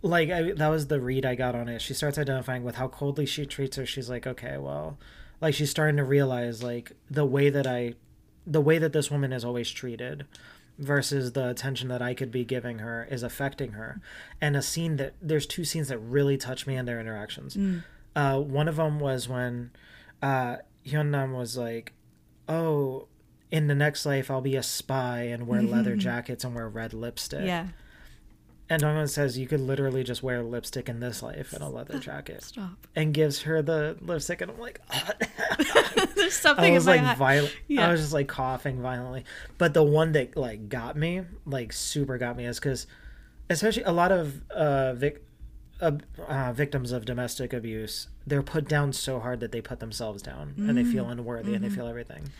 Like I, that was the read I got on it. She starts identifying with how coldly she treats her. She's like, okay, well, like she's starting to realize like the way that I, the way that this woman is always treated, versus the attention that I could be giving her is affecting her. And a scene that there's two scenes that really touch me in their interactions. Mm. Uh, one of them was when uh, Hyunnam was like, "Oh, in the next life I'll be a spy and wear leather jackets and wear red lipstick." yeah. And Dong-eun says you could literally just wear lipstick in this life and a leather jacket, Stop. and gives her the lipstick, and I'm like, There's something. I was like violent. Yeah. I was just like coughing violently. But the one that like got me, like super got me, is because especially a lot of uh, vic- uh, uh, victims of domestic abuse, they're put down so hard that they put themselves down and they Mm. feel unworthy and Mm-hmm. they feel everything.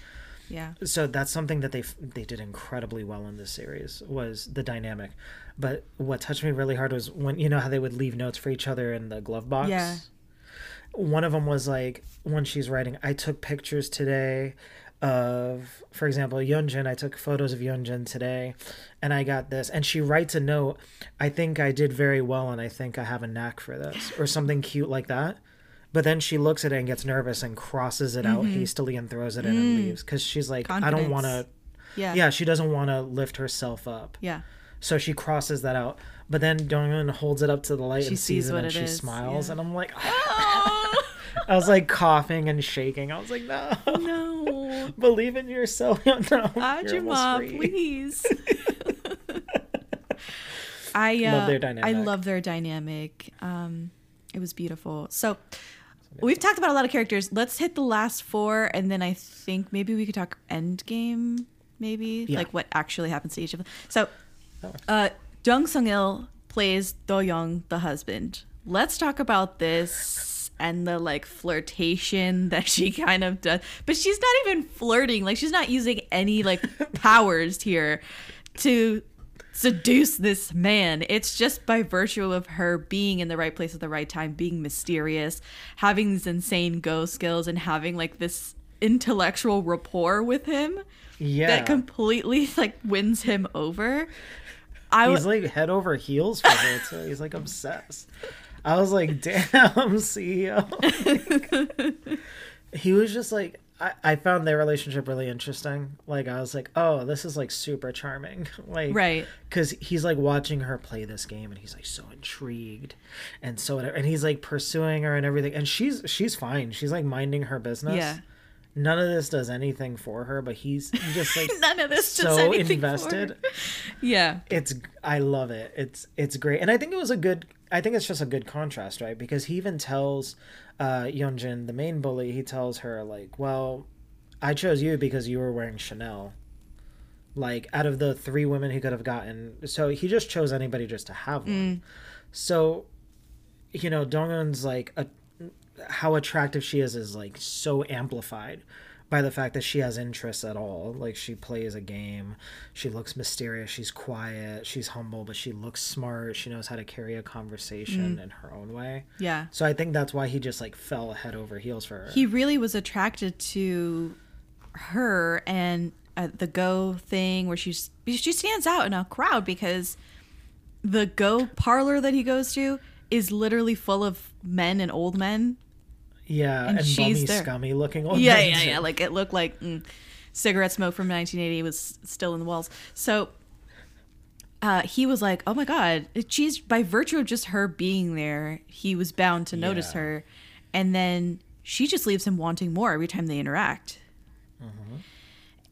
Yeah. So that's something that they they did incredibly well in this series was the dynamic. But what touched me really hard was when you know how they would leave notes for each other in the glove box. Yeah. One of them was like when she's writing, I took pictures today of, for example, Yeonjin. I took photos of Yeonjin today, and I got this. And she writes a note. I think I did very well, and I think I have a knack for this, or something cute like that. But then she looks at it and gets nervous and crosses it out hastily and throws it in and leaves because she's like, I don't Mm-hmm. Want to. Yeah. Yeah, she doesn't want to lift herself up. Yeah. So she crosses that out. But then Dong-eun holds it up to the light She and sees, it and she is, smiles. yeah. And I'm like, Oh, I was like coughing and shaking. I was like, no, no. believe in yourself. no, you're almost Ajuma, free. please. I uh, Love their I dynamic. love their dynamic. Um, it was beautiful. So we've talked about a lot of characters. Let's hit the last four, and then I think maybe we could talk Endgame maybe Yeah. like what actually happens to each of them. So, Oh. uh, Jung Sung Il plays Do Young, the husband. Let's talk about this and the like flirtation that she kind of does, but she's not even flirting. Like she's not using any like powers here to seduce this man. It's just by virtue of her being in the right place at the right time, being mysterious, having these insane go skills, and having like this intellectual rapport with him Yeah. that completely like wins him over. I He's was like head over heels for her. He's like obsessed. I was like, damn, CEO. he was just like, I, I found their relationship really interesting. Like, I was like, oh, this is like super charming. Like, Right. Because he's like watching her play this game and he's like so intrigued and so whatever. And he's like pursuing her and everything. And she's, she's fine. She's like minding her business. Yeah. None of this does anything for her, but he's just like none of this does so anything for her. invested Yeah. it's i love it it's it's great and i think it was a good i think it's just a good contrast right? Because he even tells uh yeonjin the main bully he tells her like well i chose you because you were wearing chanel. Like out of the three women he could have gotten so he just chose anybody just to have one. So you know Dong-eun's like a, how attractive she is is like so amplified by the fact that she has interests at all. Like she plays a game. She looks mysterious. She's quiet. She's humble but she looks smart. She knows how to carry a conversation in her own way. Yeah. so i think that's why he just like fell head over heels for her. He really was attracted to her and uh, the go thing where she's she stands out in a crowd because the go parlor that he goes to is literally full of men and old men yeah and and, she's there. scummy looking old yeah, yeah, yeah. Like it looked like mm, cigarette smoke from 1980 was still in the walls. So uh, he was like, "Oh my god, she's by virtue of just her being there, he was bound to notice Yeah. her." And then she just leaves him wanting more every time they interact.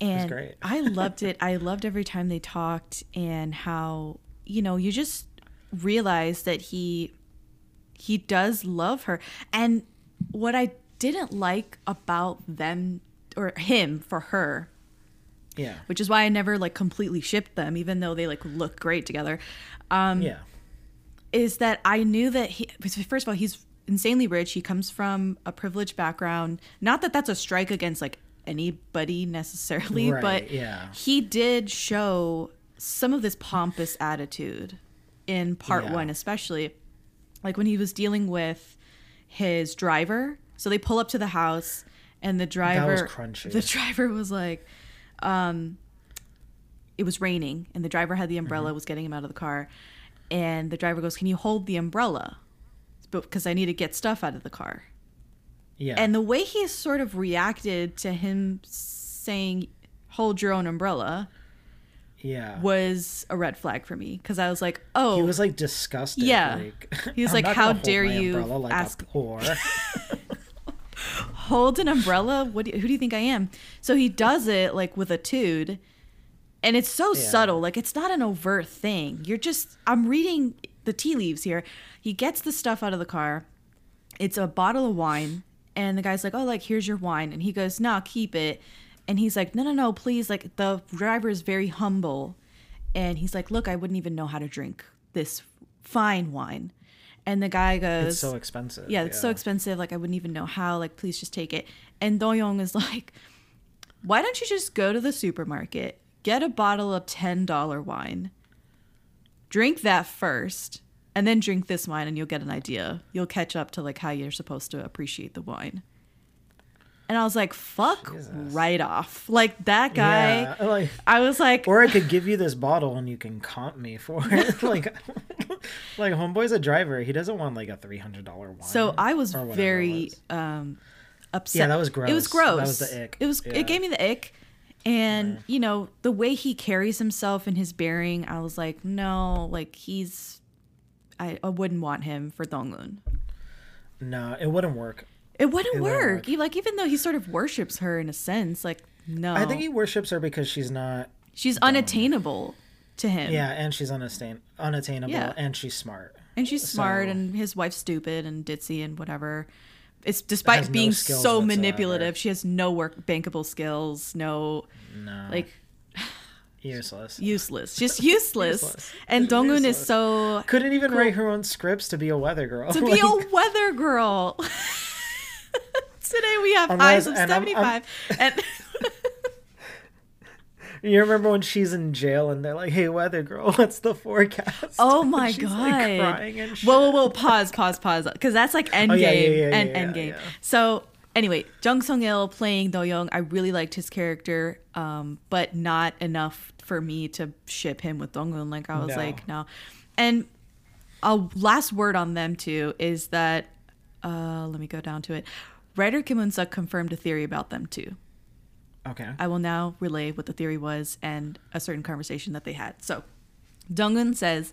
And great. I loved it. I loved every time they talked and how you know you just realize that he he does love her. And what I didn't like about them or him for her, yeah which is why I never like completely shipped them, even though they like look great together, um, yeah is that I knew that he, first of all, he's insanely rich. He comes from a privileged background. Not that that's a strike against like anybody necessarily, Right, but yeah. he did show some of this pompous attitude in part Yeah. one, especially like when he was dealing with his driver. So they pull up to the house, and the driver, the driver was like, um, it was raining, and the driver had the umbrella, was getting him out of the car, and the driver goes, "Can you hold the umbrella?" Because I need to get stuff out of the car. yeah And the way he sort of reacted to him saying, hold your own umbrella, yeah was a red flag for me. Because I was like, oh, he was like disgusted Yeah. like, He was "I'm like, "How dare you like ask- whore hold an umbrella? What do you, who do you think I am? So he does it like with a tude. And it's so Yeah. subtle. Like, it's not an overt thing. You're just, I'm reading the tea leaves here. He gets the stuff out of the car. It's a bottle of wine. And the guy's like, oh, like, here's your wine. And he goes, nah, keep it. And he's like, no, no, no, please. Like, the driver is very humble. And he's like, look, I wouldn't even know how to drink this fine wine. And the guy goes, it's so expensive yeah, it's so expensive. Like I wouldn't even know how. Like, please just take it. And Doyoung is like, why don't you just go to the supermarket, get a bottle of ten dollar wine, drink that first, and then drink this wine, and you'll get an idea. You'll catch up to like how you're supposed to appreciate the wine. And I was like, fuck Jesus. right off. Like that guy. yeah, like I was like, or I could give you this bottle and you can comp me for it. like, like homeboy's a driver. He doesn't want like a three hundred dollar wine. So I was or whatever it very was. um, upset. Yeah, that was gross. It was gross. That was the ick. It was. Yeah. It gave me the ick. And you know the way he carries himself and his bearing, I was like, no, like he's. I, I wouldn't want him for Dong-eun. No, it wouldn't work. It wouldn't It work. work. He, like even though he sort of worships her in a sense, like no, I think he worships her because she's not. she's unattainable to him. Yeah, and she's unattain- unattainable, Yeah. and she's smart. and she's smart, So- and his wife's stupid and ditzy and whatever. It's despite no being skills so whatsoever. manipulative, she has no work bankable skills, no No, like Useless. useless, just useless. Useless. And Dong-eun is so Couldn't even write her own scripts to be a weather girl. to be a weather girl. Today we have Unless- highs of and I'm- I'm- 75 and You remember when she's in jail and they're like, "Hey, weather girl, what's the forecast?" Oh my god! like, crying and shit. whoa, whoa, whoa! Pause, pause, pause. Because that's like Endgame Oh, yeah, yeah, yeah, and Endgame. So anyway, Jung Sung Il playing Do Young, I really liked his character, um, but not enough for me to ship him with Dong-eun. Like I was No. like, no. And a last word on them too is that uh, let me go down to it. Writer Kim Eun-sook confirmed a theory about them too. Okay. I will now relay what the theory was and a certain conversation that they had. So, Dong-eun says,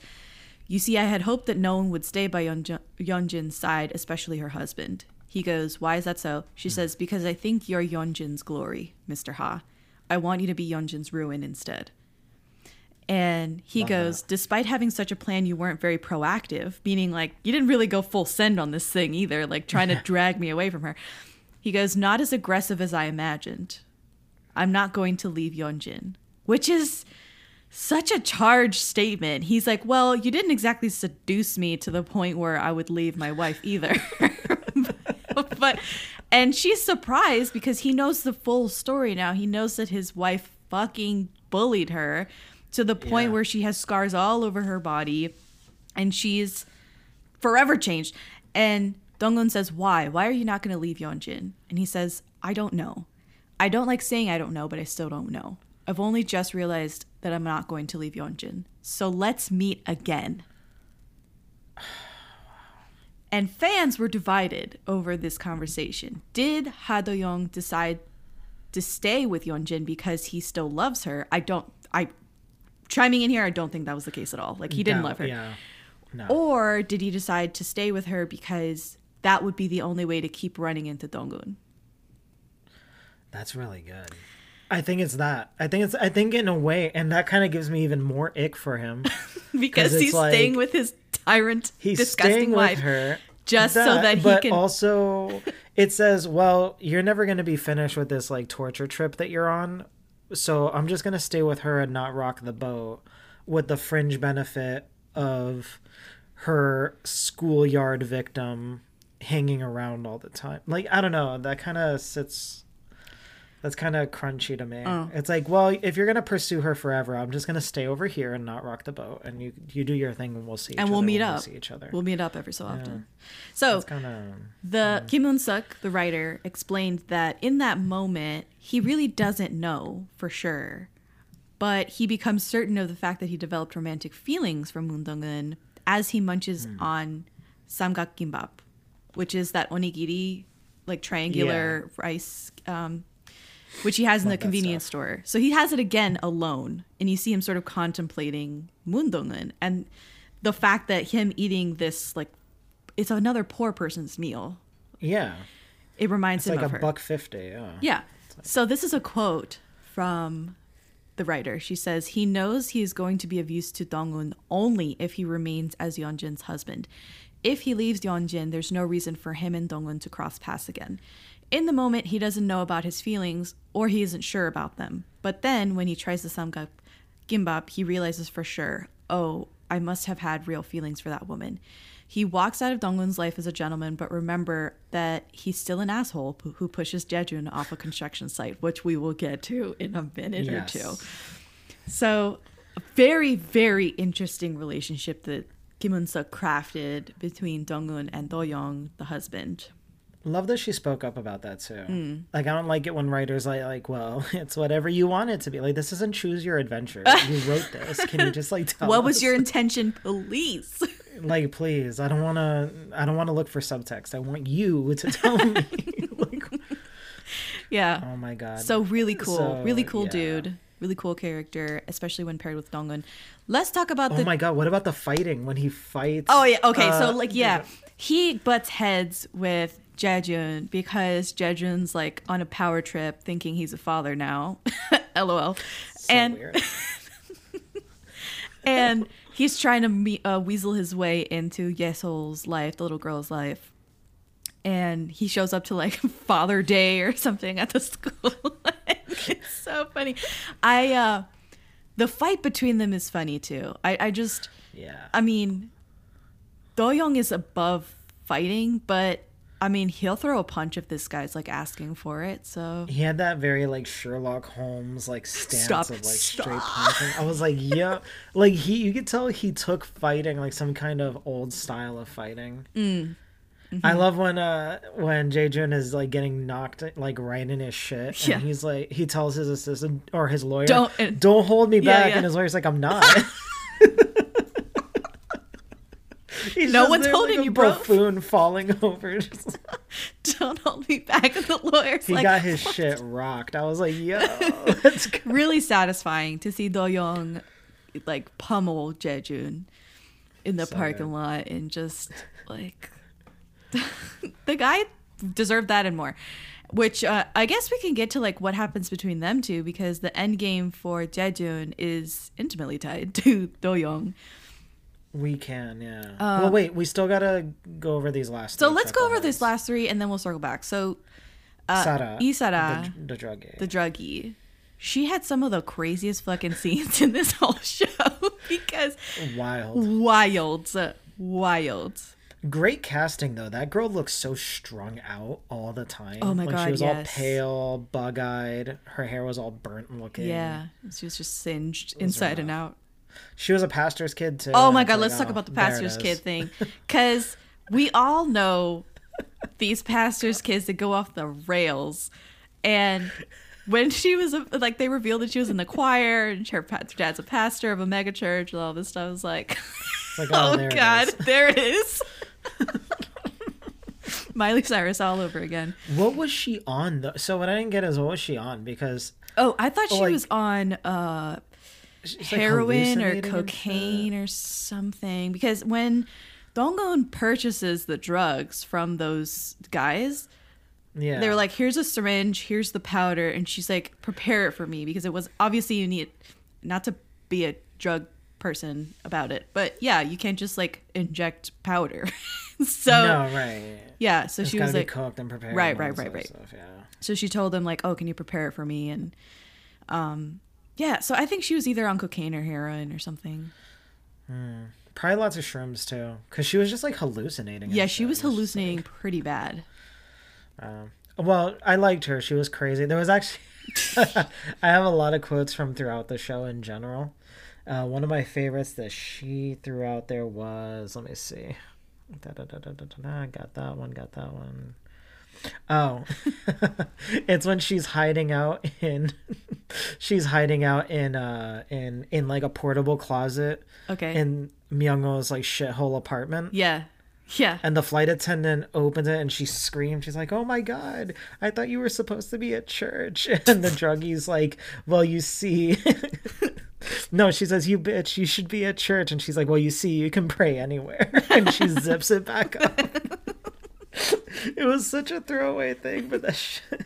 You see, I had hoped that no one would stay by Yeonjin's side, especially her husband. He goes, Why is that so? She says, Because I think you're Yeonjin's glory, Mr. Ha. I want you to be Yeonjin's ruin instead. And he Love goes, that. Despite having such a plan, you weren't very proactive, meaning like you didn't really go full send on this thing either, like trying to drag me away from her. He goes, Not as aggressive as I imagined. I'm not going to leave Yeonjin, which is such a charged statement. He's like, Well, you didn't exactly seduce me to the point where I would leave my wife either. but, and she's surprised because he knows the full story now. He knows that his wife fucking bullied her to the point Yeah. where she has scars all over her body and she's forever changed. And Dong-eun says, Why? Why are you not going to leave Yeonjin? And he says, I don't know. I don't like saying I don't know, but I still don't know. I've only just realized that I'm not going to leave Yeonjin. So let's meet again. And fans were divided over this conversation. Did Ha Do Young decide to stay with Yeonjin because he still loves her? I don't. I chiming in here. I don't think that was the case at all. Like he didn't No, love her. Yeah. No. Or did he decide to stay with her because that would be the only way to keep running into Dong-eun? That's really good. I think it's that. I think it's. I think in a way, and that kind of gives me even more ick for him. Because he's like- staying with his tyrant, He's disgusting wife. her just so that he but can- also it says, "Well, you're never going to be finished with this like torture trip that you're on, so I'm just to stay with her and not rock the boat with the fringe benefit of her schoolyard victim hanging around all the time." Like I don't know, that kind of sits that's kind of crunchy to me. Oh. It's like, well, if you're gonna pursue her forever, I'm just gonna stay over here and not rock the boat, and you you do your thing, and we'll see. Each and we'll meet up. We see each other. We'll meet up every so often. So it's kind of the Kim Eun-sook, the writer, explained that in that moment he really doesn't know for sure, but he becomes certain of the fact that he developed romantic feelings for Moon Dong-eun as he munches on samgak gimbap, which is that onigiri, like triangular rice, um, which he has in the convenience stuff. store. So he has it again alone, and you see him sort of contemplating Moon Dong-eun and the fact that him eating this like it's another poor person's meal. yeah. It reminds It's him like of a her. buck fifty. Yeah. Yeah. So this is a quote from the writer. She says, He knows he is going to be of use to Dong-eun only if he remains as Yeonjin's husband. If he leaves Yeonjin, there's no reason for him and Dong-eun to cross paths again. In the moment, he doesn't know about his feelings or he isn't sure about them. But then, when he tries the samgak gimbap, he realizes for sure, oh, I must have had real feelings for that woman. He walks out of Dong-eun's life as a gentleman, but remember that he's still an asshole who- pushes Jae-jun off a construction site, which we will get to in a minute Yes. or two. So, a very, very interesting relationship that Kim Eun-sook crafted between Dong-eun and Do Young, the husband. Love that she spoke up about that too. Hmm. Like I don't like it when writers like like, well, it's whatever you want it to be. Like this isn't choose your adventure. you wrote this. Can you just like tell what was your intention, police? like please? I don't want to I don't want to look for subtext. I want you to tell me. like, yeah. oh my god. So really cool, So, really cool yeah. dude, really cool character, especially when paired with Dong-eun. Let's talk about Oh the. my god, what about the fighting when he fights? oh yeah, okay. uh, so like yeah, he butts heads with Jae-jun because Jae-jun's like on a power trip, thinking he's a father now. LOL. so and weird. and he's trying to me- uh, weasel his way into Yesol's life, the little girl's life. And he shows up to like Father Day or something at the school. it's so funny. I uh the fight between them is funny too. I, I just, Yeah. I mean, Do Young is above fighting, but I mean, he'll throw a punch if this guy's like asking for it. So He had that very like Sherlock Holmes like stance Stop. of like Stop. straight punching. I was like, yeah, like he you could tell he took fighting like some kind of old style of fighting. Mm. I Mm-hmm. love when uh when Jae-jun is like getting knocked like right in his shit, and he's like he tells his assistant or his lawyer, Don't- don't hold me Yeah, back, yeah. and his lawyer's like, I'm not. He's No one's there holding like you, bro. Buffoon falling over. Just- don't hold me back. And the lawyer's he like, got his shit rocked. I was like, yo, let's go. really satisfying to see Do Young like pummel Jae-jun in the So parking good. lot and just like the guy deserved that and more. Which uh, I guess we can get to like what happens between them two because the end game for Jae-jun is intimately tied to Do Young. We can, yeah. well, wait, we still gotta go over these last. So three let's go over these last three and then we'll circle back. So uh, Sara, Lee Sa-ra, the, the druggie. the druggie. She had some of the craziest fucking scenes in this whole show because Wild, wild, wild. great casting though. That girl looks so strung out all the time. Oh my like, God, she was all pale, bug-eyed. Her hair was all burnt looking. Yeah, she was just singed inside and out. She was a pastor's kid too. Oh my god, like, let's talk oh, about the pastor's kid thing, because we all know these pastors' kids that go off the rails, and when she was a, like, they revealed that she was in the choir and her dad's a pastor of a mega church and all this stuff. I was like, like, oh, oh, there god, is. there it is. Miley Cyrus all over again. What was she on though? So what I didn't get is what was she on because Oh, I thought she like- was on uh like heroin or hallucinating and shit. cocaine or something because when Dong-eun purchases the drugs from those guys, Yeah, they were like, "Here's a syringe, here's the powder," and she's like, "Prepare it for me," because it was obviously you need not to be a drug person about it, but yeah, you can't just like inject powder. so no, right. yeah, so It's she was like, cooked and prepared. Right, right, right, right. Stuff, yeah. so she told them, like, "Oh, can you prepare it for me?" And um, yeah, so I think she was either on cocaine or heroin or something. Probably lots of shrooms too, because she was just like hallucinating. Yeah, she was hallucinating pretty bad. Um, well, I liked her. She was crazy. There was actually, I have a lot of quotes from throughout the show in general. Uh, one of my favorites that she threw out there was, let me see. Da, da, da, da, da, da, da. Got that one, got that one. Oh, it's when she's hiding out in, she's hiding out in, uh, in, in like a portable closet Okay. in Myung-Ho's like shithole apartment. yeah. Yeah. And the flight attendant opens it and she screams. She's like, Oh my God, I thought you were supposed to be at church. And the druggie's like, Well, you see. no, she says, You bitch, you should be at church. And she's like, Well, you see, you can pray anywhere. And she zips it back up. it was such a throwaway thing, but that shit.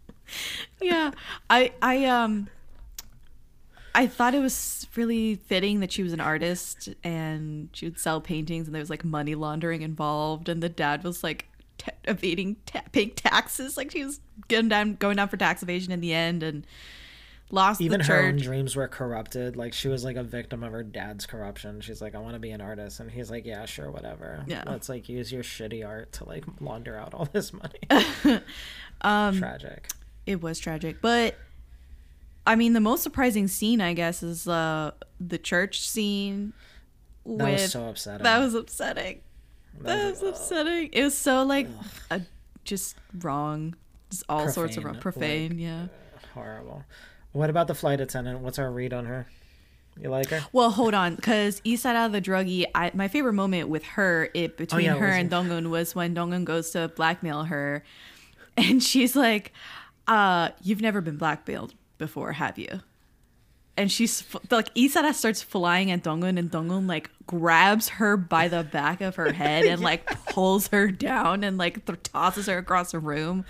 yeah. I I um I thought it was really fitting that she was an artist and she would sell paintings and there was like money laundering involved and the dad was like ta evading paying taxes like she was going down going down for tax evasion in the end and lost Even her own dreams were corrupted. Like she was like a victim of her dad's corruption. She's like, I want to be an artist, and he's like, Yeah, sure, whatever. Yeah. let's like use your shitty art to like launder out all this money. um Tragic. it was tragic but i mean the most surprising scene i guess is uh the church scene That was so upsetting. that was upsetting that That was was, upsetting it was so like uh, just wrong just all sorts of wrong Profane, profane yeah horrible. What about the flight attendant? What's our read on her? You like her? well hold on because Lee Sa-ra the druggie I, my favorite moment with her it between Oh, yeah, her and Dong-eun was when Dong-eun goes to blackmail her and she's like uh you've never been blackmailed before have you and she's like Lee Sa-ra starts flying at Dong-eun and Dong-eun like grabs her by the back of her head and like pulls her down and like th- tosses her across the room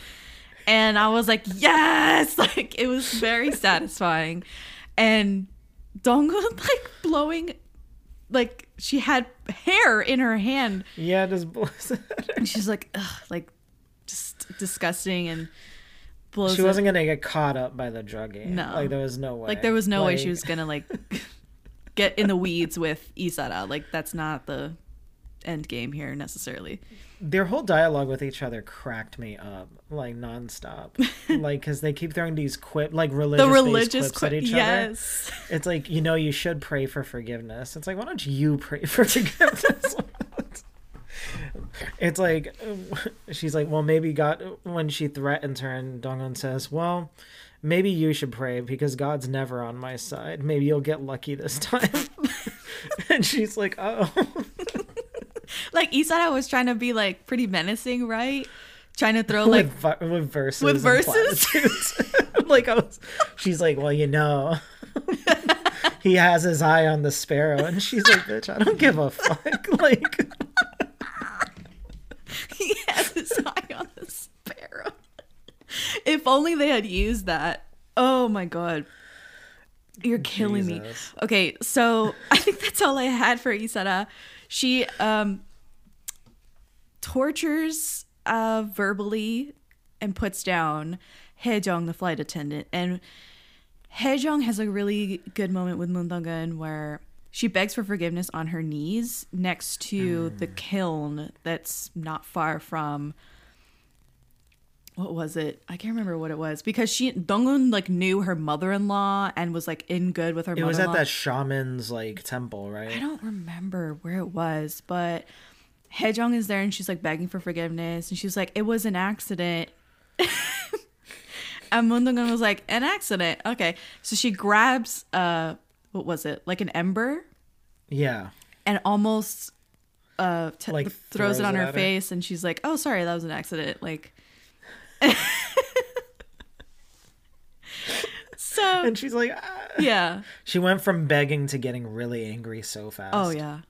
and I was like yes like it was very satisfying and Dong-eun like blowing like she had hair in her hand Yeah, just blows and she's like Ugh, like just disgusting and blows she wasn't gonna get caught up by the druggie. No. like there was no way. like there was no way she was gonna like get in the weeds with Lee Sa-ra. Like that's not the end game here necessarily. Their whole dialogue with each other cracked me up, like nonstop. like because they keep throwing these quip, like religious, The religious religious clips qui- at each other. yes. It's like you know you should pray for forgiveness. It's like why don't you pray for forgiveness? it's like she's like, well, maybe God. When she threatens her, and Dong-eun says, well, maybe you should pray because God's never on my side. Maybe you'll get lucky this time. and she's like, oh, Like Lee Sa-ra was trying to be like pretty menacing, right? Trying to throw like with, with verses, With verses? like I was, she's like, well, you know. he has his eye on the sparrow, and she's like, "Bitch, I don't give a fuck." Like, he has his eye on the sparrow. If only they had used that. Oh my god. You're killing me. Okay, so I think that's all I had for Lee Sa-ra. She um tortures uh verbally and puts down Hye-jeong, the flight attendant. And Hye-jeong has a really good moment with Moon Dong-eun where she begs for forgiveness on her knees next to the kiln that's not far from what was it? I can't remember what it was because she Dong-eun like knew her mother-in-law and was like in good with her it was at that shaman's like temple, right? I don't remember where it was, but Hye-jeong is there and she's like begging for forgiveness and she's like, it was an accident. and Moon Dong-eun was like, an accident. Okay. So she grabs uh what was it? Like an ember Yeah, and almost uh t- Like, throws, throws it on it her at her? face and she's like, "Oh, sorry, that was an accident." Like So, and she's like, ah. yeah. she went from begging to getting really angry so fast. Oh, yeah.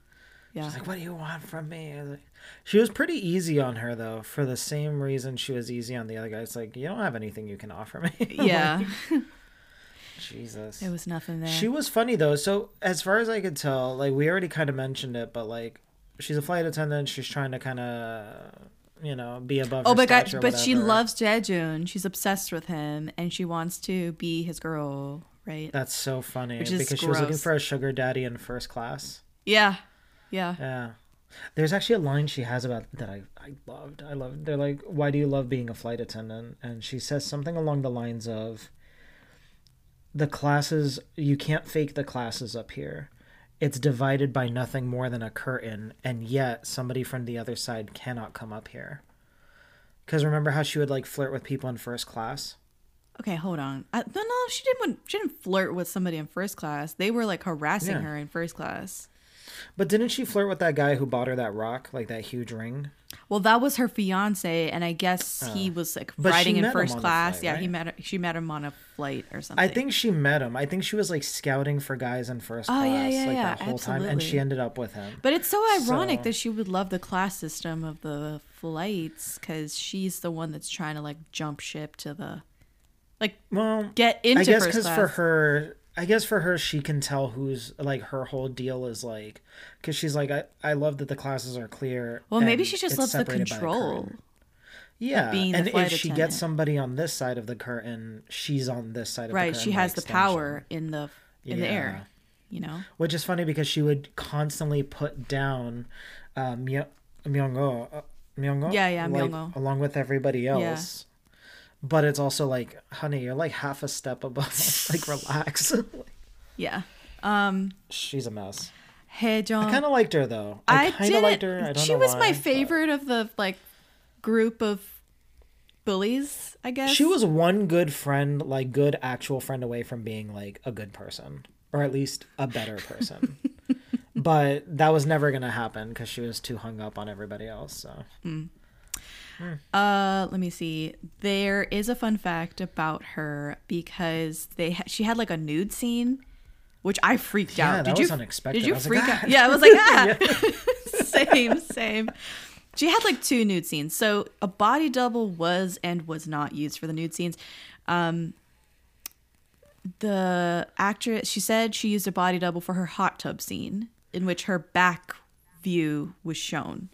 Yeah. She's like, "What do you want from me?" Was like- She was pretty easy on her though, for the same reason she was easy on the other guy. It's like you don't have anything you can offer me. Yeah. Jesus. It was nothing there. She was funny though. So as far as I could tell, like we already kind of mentioned it, but like she's a flight attendant. She's trying to kind of, you know, be above. Oh my god! But she loves Jae-jun. She's obsessed with him, and she wants to be his girl, right? That's so funny Which is because she was looking for a sugar daddy in first class. yeah, yeah. Yeah. There's actually a line she has about that I, I loved. I loved. They're like, "Why do you love being a flight attendant?" And she says something along the lines of, "The classes you can't fake the classes up here. It's divided by nothing more than a curtain, and yet somebody from the other side cannot come up here." Because remember how she would like flirt with people in first class? Okay, hold on. I, no, no, she didn't. She didn't flirt with somebody in first class. They were like harassing Yeah. her in first class. But didn't she flirt with that guy who bought her that rock, like that huge ring? Well, that was her fiance, and I guess he was like Uh, riding in first class. flight, yeah, he met. Her, she met him on a flight or something. I think she met him. I think she was like scouting for guys in first Oh, class yeah, yeah, like yeah, that whole time, and she ended up with him. But it's so ironic So- that she would love the class system of the flights because she's the one that's trying to like jump ship to the like Well, get into I guess because for her, I guess for her, she can tell who's like her whole deal is like, because she's like, I, I love that the classes are clear. well, maybe she just loves the separated by a control. Yeah, being and if she attendant. gets somebody on this side of the curtain, she's on this side of the Right, curtain. she has the power in the in the air. You know. Which is funny because she would constantly put down uh, Myungo, uh, Myungo, Yeah, yeah, like, Myungo. along with everybody else. But it's also like, honey, you're like half a step above. like, relax. Yeah. Um, She's a mess. Hye-jeong. I kind of liked her though. I, I kind of liked her. I don't she was why, my but- favorite of the like group of bullies. I guess She was one good friend, like good actual friend away from being like a good person, or at least a better person. but that was never gonna happen because she was too hung up on everybody else. So Uh, let me see. There is a fun fact about her because they ha- she had like a nude scene, which I freaked Yeah, out. Did you? unexpected. Did you was like, freak out? "Ah." Yeah, I was like, ah. same, same. She had like two nude scenes. So a body double was and was not used for the nude scenes. Um, the actress, she said she used a body double for her hot tub scene, in which her back view was shown,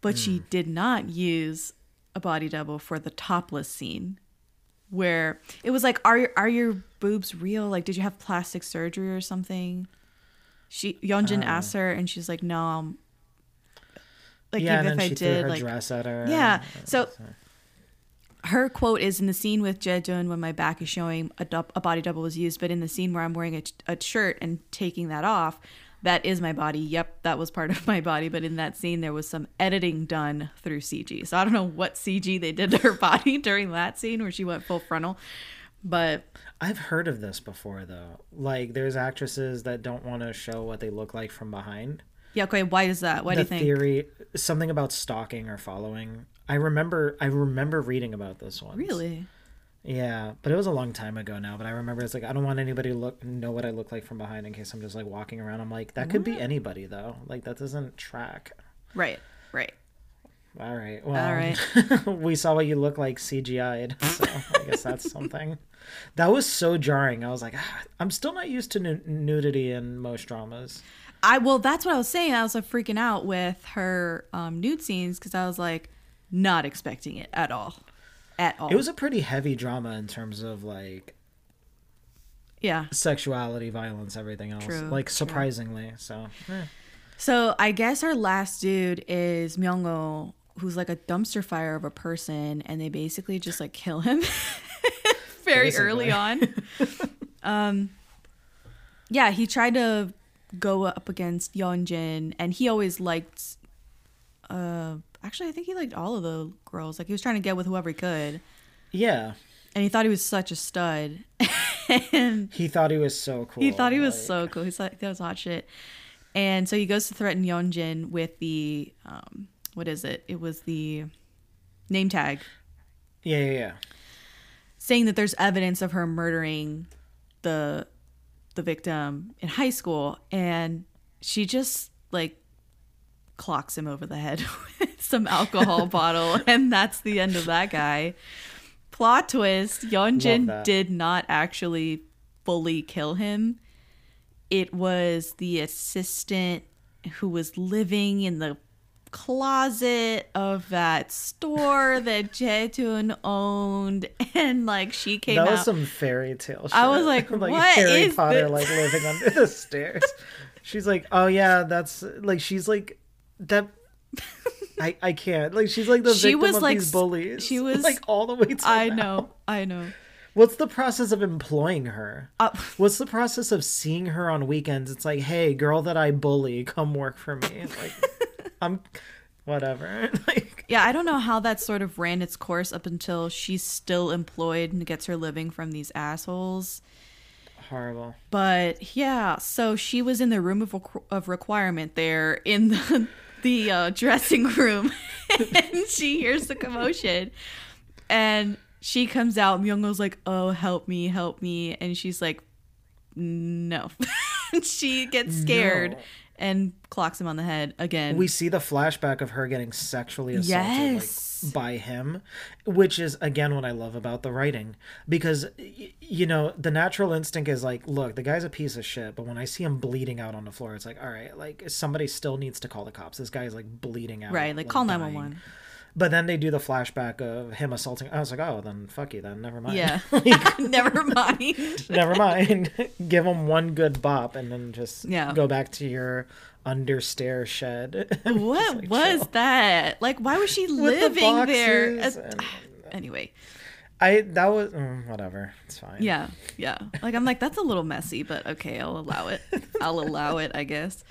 but she mm. did not use a body double for the topless scene. where it was like, "Are are your boobs real? Like, did you have plastic surgery or something?" She Yeonjin Oh. asked her, and she's like, "No, I'm like yeah, even if I did, like dress at her. yeah." So her quote is in the scene with Jaejun when my back is showing a, a body double was used, but in the scene where I'm wearing a, a shirt and taking that off, that is my body. Yep, that was part of my body. But in that scene, there was some editing done through CG. So I don't know what CG they did to her body during that scene where she went full frontal. But I've heard of this before though. Like there's actresses that don't want to show what they look like from behind. yeah, okay, why is that? Why do you think? theory something about stalking or following. I remember I remember reading about this one. Really? Yeah, but it was a long time ago now. But I remember it's like I don't want anybody to look know what I look like from behind in case I'm just like walking around. I'm like that could be anybody though. Like that doesn't track. Right, right. All right. Well, All right. we saw what you look like CGI'd, so I guess that's something. That was so jarring. I was like, ah, I'm still not used to nu- nudity in most dramas. I well, that's what I was saying. I was like freaking out with her um, nude scenes because I was like not expecting it at all, at all. It was a pretty heavy drama in terms of like yeah. sexuality, violence, everything else. True, like true. surprisingly, so eh. So I guess our last dude is Myungo, who's like a dumpster fire of a person, and they basically just like kill him very early on. um, yeah, he tried to go up against Yeonjin, and he always liked. Uh, actually, I think he liked all of the girls. Like he was trying to get with whoever he could, yeah. and he thought he was such a stud. and He thought he was so cool. he thought he was like- so cool. He's like that was hot shit. And so he goes to threaten Yeonjin with the um what is it? It was the name tag Yeah, yeah, yeah. saying that there's evidence of her murdering the the victim in high school and she just like clocks him over the head with some alcohol bottle and that's the end of that guy. Plot twist, Yeonjin did not actually fully kill him. It was the assistant who was living in the closet of that store that Jae-jun owned and like she came That out was some fairy tale shit. I was like, like what Harry is Potter this? like living under the stairs. She's like, oh yeah, that's like she's like that. I I can't like she's like the She victim was, of like, these bullies. she was- like all the way. I now. know, I know. What's the process of employing her? Uh, What's the process of seeing her on weekends? It's like, hey, girl that I bully, come work for me. Like, I'm whatever. like, yeah, I don't know how that sort of ran its course up until she's still employed and gets her living from these assholes. horrible. But yeah, so she was in the room of, requ- of requirement there in the, the uh, dressing room, and she hears the commotion, and she comes out. Myungo's like, "Oh, help me, help me," and she's like, "No." she gets scared No. and clocks him on the head again. We see the flashback of her getting sexually assaulted Yes. like, by him, which is again what I love about the writing because you know the natural instinct is like, look, the guy's a piece of shit, but when I see him bleeding out on the floor, it's like, all right, like somebody still needs to call the cops. This guy is like bleeding out, right, like call dying. 911. But then they do the flashback of him assaulting. I was like, oh, then fuck you, then never mind. Yeah. Like, Never mind. never mind. Give him one good bop and then just Yeah. go back to your understair shed. What like, was chill. that? Like, why was she With the living there? boxes As- and- anyway, I that was mm, whatever. It's fine. yeah, yeah. Like, I'm like, that's a little messy, but okay, I'll allow it. I'll allow it, I guess.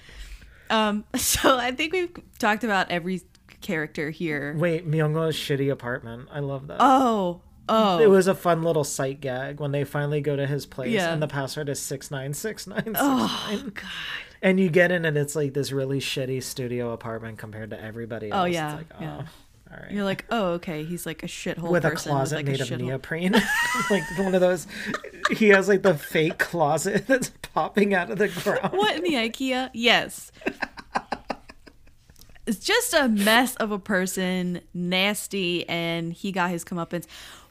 Um, so I think we've talked about every character here. Wait, Myunggo's shitty apartment. I love that. Oh, oh, It was a fun little sight gag when they finally go to his place Yeah. and the password is six nine six nine six oh, nine. God. And you get in and it's like this really shitty studio apartment compared to everybody oh, else. Oh, yeah, It's like, oh, yeah. all right. You're like, oh, okay. He's like a shithole with a closet like, made a of shithole- neoprene. like one of those he has like the fake closet that's popping out of the ground. What in the IKEA? Yes. It's just a mess of a person, nasty, and he got his comeuppance.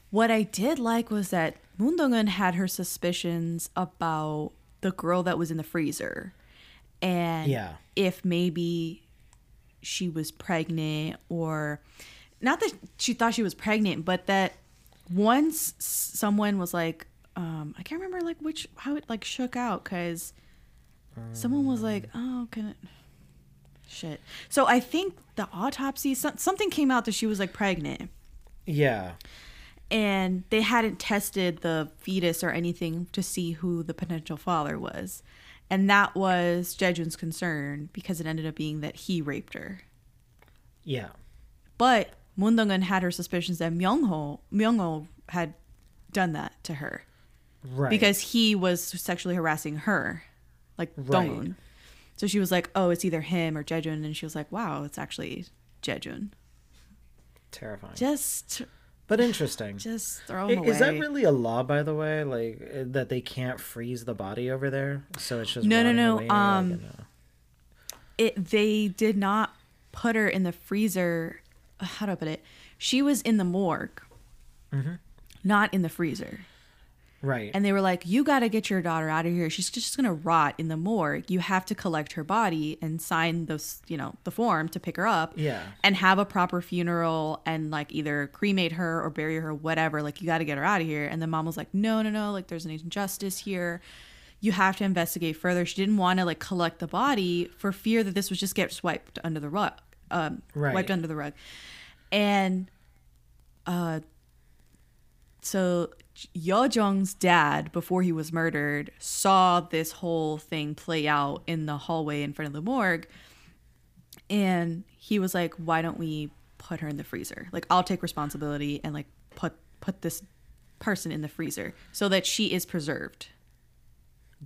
What I did like was that Moon Dong-eun had her suspicions about the girl that was in the freezer. And Yeah. if maybe she was pregnant or not that she thought she was pregnant, but that once someone was like, um, I can't remember like which how it like shook out because someone was like, oh, can it? Shit. So I think the autopsy something came out that she was like pregnant. Yeah. and they hadn't tested the fetus or anything to see who the potential father was. And that was Jae-jun's concern because it ended up being that he raped her. Yeah. But Moon Dong-eun had her suspicions that Myung-ho, Myung-ho had done that to her Right. because he was sexually harassing her, like Right. Dong-eun. So she was like, "Oh, it's either him or Jae-jun," and she was like, "Wow, it's actually Jae-jun." terrifying. Just, but interesting. just throw him away. Is that really a law, by the way? Like uh, that they can't freeze the body over there, so it's just No, no, no, like, um, a- it they did not put her in the freezer how do i put it she was in the morgue Mm-hmm. not in the freezer right. and they were like you got to get your daughter out of here. She's just going to rot in the morgue. You have to collect her body and sign those you know the form to pick her up Yeah. and have a proper funeral and like either cremate her or bury her whatever. Like you got to get her out of here. And the mom was like no no no. Like there's an injustice here. You have to investigate further. She didn't want to like collect the body for fear that this would just get swiped under the rug um Right. wiped under the rug. And uh so Yeo-jeong's dad, before he was murdered, saw this whole thing play out in the hallway in front of the morgue. And he was like, Why don't we put her in the freezer? Like, I'll take responsibility and like put put this person in the freezer so that she is preserved.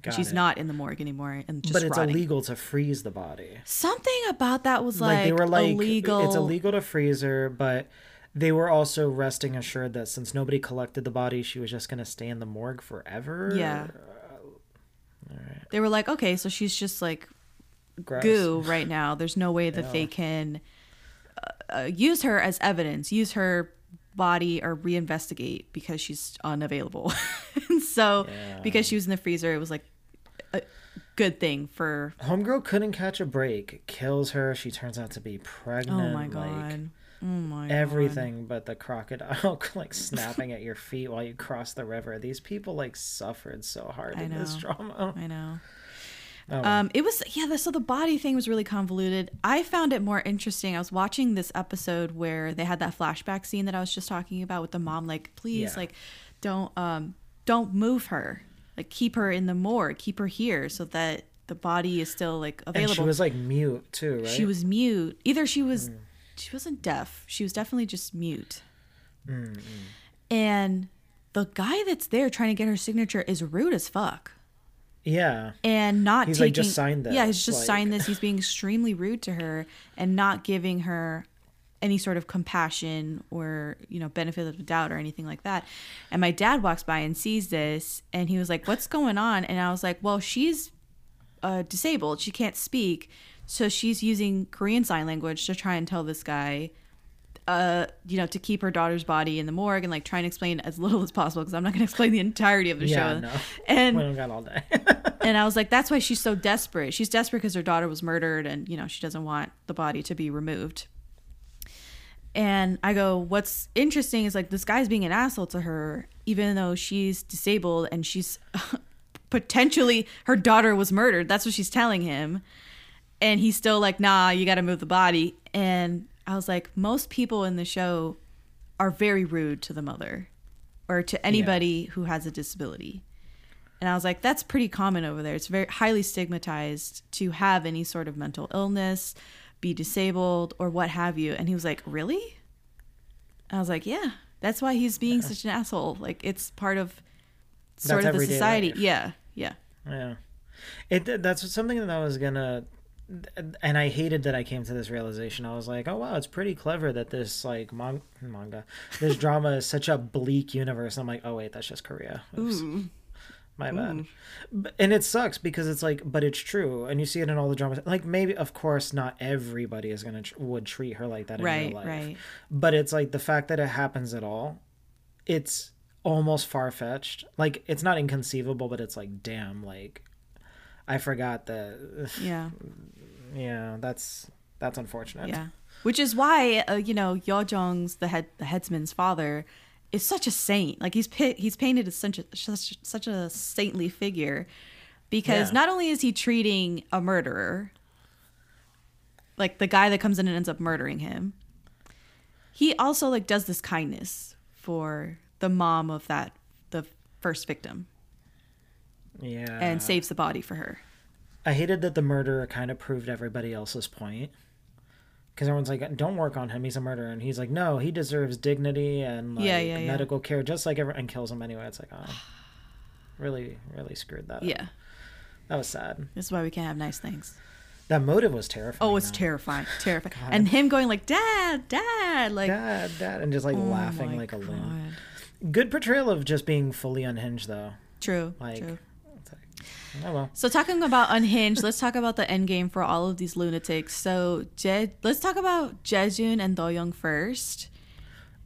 Got She's it. not in the morgue anymore and just But it's rotting. illegal to freeze the body. Something about that was like, Like, they were like, illegal. it's illegal to freeze her, but they were also resting assured that since nobody collected the body, she was just gonna stay in the morgue forever. Yeah. They were like, okay, so she's just like Gross. goo right now. There's no way that they can uh, uh, use her as evidence, use her body or reinvestigate because she's unavailable. and so, Yeah. because she was in the freezer, it was like a good thing for. Homegirl couldn't catch a break. Kills her. She turns out to be pregnant. Oh my like, god. Oh my god. everything but the crocodile like snapping at your feet while you cross the river. These people like suffered so hard I in this drama. I know. Oh, Um, it was yeah. The, so the body thing was really convoluted. I found it more interesting. I was watching this episode where they had that flashback scene that I was just talking about with the mom, like, please, Yeah. like, don't um, don't move her, like, keep her in the morgue, keep her here, so that the body is still like and available. she was like mute too, right? She was mute. Either she was, Mm. She wasn't deaf. She was definitely just mute. Mm, And the guy that's there trying to get her signature is rude as fuck. Yeah. and not He's taking like, "Just sign yeah he's just like- signed this. He's being extremely rude to her and not giving her any sort of compassion or you know benefit of the doubt or anything like that. And my dad walks by and sees this and he was like what's going on? And i was like well she's uh, disabled. She can't speak so she's using korean sign language to try and tell this guy uh, you know, to keep her daughter's body in the morgue and like try and explain as little as possible because I'm not going to explain the entirety of the Yeah, show. no. And we don't got all day. and I was like, that's why she's so desperate. She's desperate because her daughter was murdered and, you know, she doesn't want the body to be removed. And I go, what's interesting is like this guy's being an asshole to her, even though she's disabled and she's potentially her daughter was murdered. That's what she's telling him. And he's still like, nah, you got to move the body. And I was like, most people in the show are very rude to the mother or to anybody who has a disability. And I was like, that's pretty common over there. It's very highly stigmatized to have any sort of mental illness, be disabled, or what have you. And he was like, really? I was like, yeah. That's why he's being such an asshole. Like, it's part of sort That's of the society. life. Yeah, yeah. Yeah, it that's something that I was gonna, and I hated that I came to this realization. I was like, oh wow, it's pretty clever that this like mon- manga, this drama is such a bleak universe. I'm like, oh wait, that's just Korea. Oops. My bad. And it sucks because it's like, but it's true, and you see it in all the dramas. Like maybe, of course, not everybody is gonna tr- would treat her like that in Right, real life. right. But it's like the fact that it happens at all, it's almost far fetched. Like it's not inconceivable, but it's like, damn, like I forgot that. Yeah. Yeah, that's that's unfortunate. Yeah. Which is why, uh, you know, Yeo-jeong's the head, the headsman's father, is such a saint. Like he's pi- he's painted as such a such, such a saintly figure because Yeah. not only is he treating a murderer, like the guy that comes in and ends up murdering him, he also like does this kindness for the mom of that the first victim Yeah. and saves the body for her. I hated that the murderer kind of proved everybody else's point. Because everyone's like, don't work on him. He's a murderer. And he's like, no, he deserves dignity and like, Yeah, yeah, yeah. medical care just like everyone and kills him anyway. It's like, oh, really, really screwed that up. Yeah, That was sad. this is why we can't have nice things. That motive was terrifying. Oh, it's though. terrifying, terrifying, and him going like, "Dad, Dad," like Dad, dad, and just like oh laughing like a loon. Good portrayal of just being fully unhinged, though. True, Like, true. Oh well. So talking about unhinged, let's talk about the end game for all of these lunatics. So Je- let's talk about Jae-jun and Doyoung first.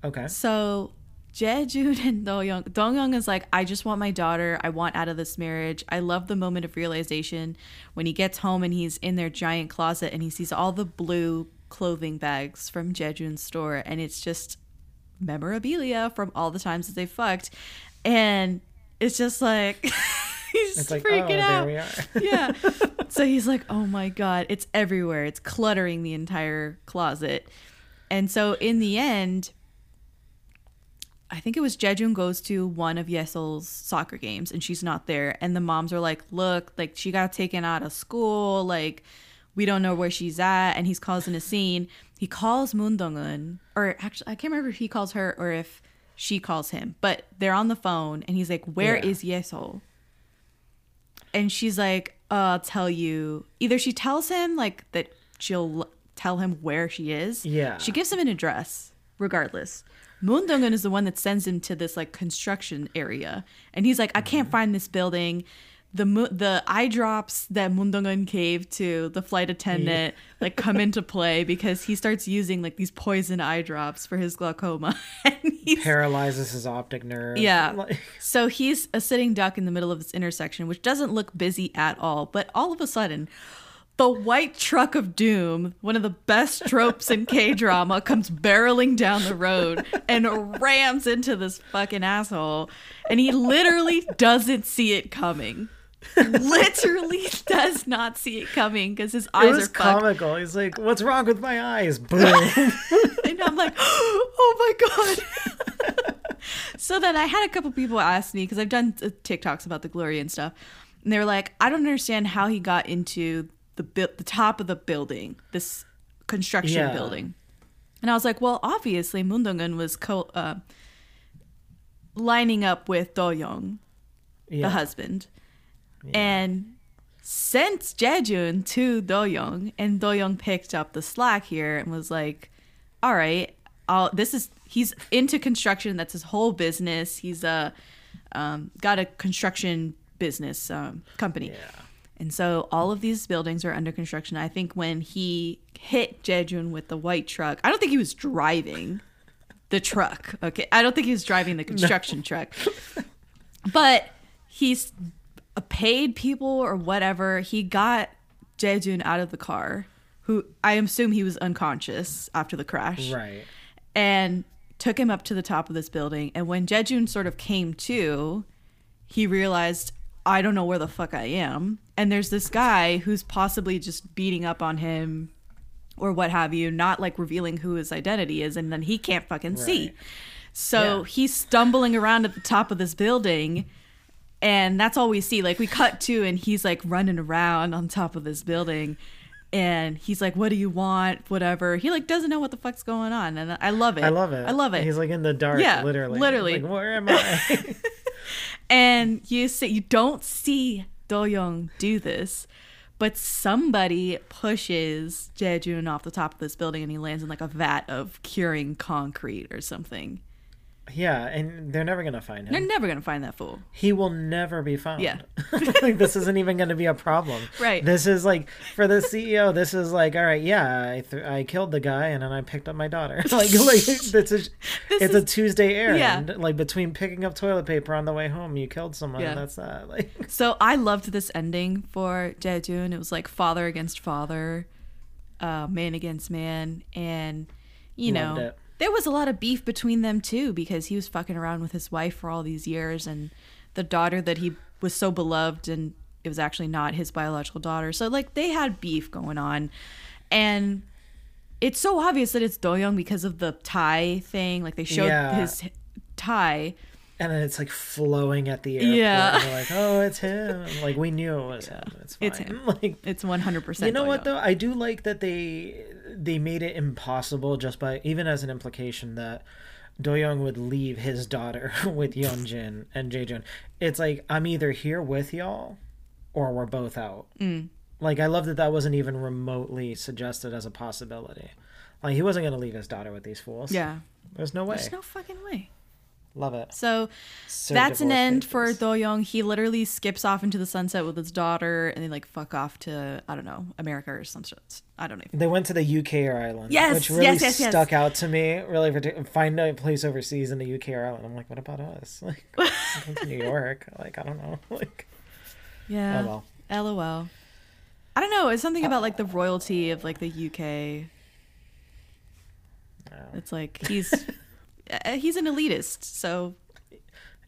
Okay. So Jae-jun and Doyoung, Doyoung is like, I just want my daughter. I want out of this marriage. I love the moment of realization when he gets home and he's in their giant closet and he sees all the blue clothing bags from Jae-jun's store, and it's just memorabilia from all the times that they fucked, and it's just like he's It's like, freaking oh, out there we are. yeah. So he's like, "Oh my god, it's everywhere. It's cluttering the entire closet." And so in the end, I think it was Jae-jun goes to one of Yesol's soccer games and she's not there and the moms are like, "Look, like she got taken out of school, like we don't know where she's at." And he's causing a scene. He calls Moon Dong-eun or actually I can't remember if he calls her or if she calls him, but they're on the phone and he's like, "Where Yeah. is Yesol?" And she's like, uh, "I'll tell you." Either she tells him like that she'll tell him where she is. Yeah. She gives him an address, regardless. Moon Dong-eun is the one that sends him to this like construction area, and he's like, "I can't find this building." The the eye drops that Moon Dong-eun gave to the flight attendant like come into play because he starts using like these poison eye drops for his glaucoma, and he Paralyzes his optic nerve. yeah. So he's a sitting duck in the middle of this intersection, which doesn't look busy at all. But all of a sudden, the white truck of doom, one of the best tropes in K drama, comes barreling down the road and rams into this fucking asshole. And he literally doesn't see it coming. literally does not see it coming because his it eyes was are fucked. comical. He's like, "What's wrong with my eyes?" Boom. and I'm like, oh my god. so then I had a couple people ask me because I've done uh, TikToks about the glory and stuff, and they were like, I don't understand how he got into the bu- the top of the building, this construction Yeah. building. And I was like, well, obviously Moon Dong-eun was co- uh, lining up with Do Young, yeah. the husband, and sent Jae-jun to Do-young, and Do-young picked up the slack here and was like, "All right, I'll, this is he's into construction. That's his whole business. He's a um, got a construction business um, company." Yeah. And so all of these buildings are under construction. I think when he hit Jae-jun with the white truck, I don't think he was driving the truck. Okay. I don't think he was driving the construction truck. But he's paid people or whatever. He got Jae-jun out of the car, who I assume he was unconscious after the crash Right. and took him up to the top of this building. And when Jae-jun sort of came to, he realized, I don't know where the fuck I am. And there's this guy who's possibly just beating up on him or what have you, not like revealing who his identity is. And then he can't fucking see. So Yeah. he's stumbling around at the top of this building. And that's all we see. Like we cut to, and he's like running around on top of this building. And he's like, "What do you want? Whatever." He like doesn't know what the fuck's going on, and I love it. I love it. I love it. He's like in the dark, Yeah, literally. literally. Like, where am I? and you see, you don't see Do Young do this, but somebody pushes Jae-jun off the top of this building, and he lands in like a vat of curing concrete or something. Yeah, and they're never gonna find him. They're never gonna find that fool. he will never be found. Yeah. like this isn't even going to be a problem. Right. This is like for the CEO. This is like, all right, yeah, I th- I killed the guy and then I picked up my daughter. like like this is it's a Tuesday errand. Yeah. Like between picking up toilet paper on the way home, you killed someone. Yeah. And that's that. Like So I loved this ending for Jae-jun. It was like father against father, uh, man against man, and you Loved know, it. There was a lot of beef between them too because he was fucking around with his wife for all these years and the daughter that he was so beloved and it was actually not his biological daughter. So like they had beef going on and it's so obvious that it's Doyoung because of the tie thing. Like they showed Yeah. his tie. And then it's like flowing at the airport. Yeah. And they're like, oh, it's him. Like we knew it was him. It's fine. It's him. Like It's 100% you know what Doyoung. though? I do like that they they made it impossible just by even as an implication that Doyoung would leave his daughter with Yeonjin and Jaejun. It's like I'm either here with y'all or we're both out. Mm. Like I love that that wasn't even remotely suggested as a possibility. Like he wasn't gonna leave his daughter with these fools. Yeah. there's no way. There's no fucking way. Love it. So Serve that's an end for. Do Young. He literally skips off into the sunset with his daughter, and they like fuck off to I don't know America or some shit. I don't even know. They went to the UK or Ireland, Yes, which really yes, yes, yes. stuck out to me. Really, find a place overseas in the UK or Ireland. I'm like, what about us? Like, to New York. Like, I don't know. Like, Yeah. oh well. LOL. I don't know. It's something about like the royalty of like the UK. It's like he's uh, he's an elitist, so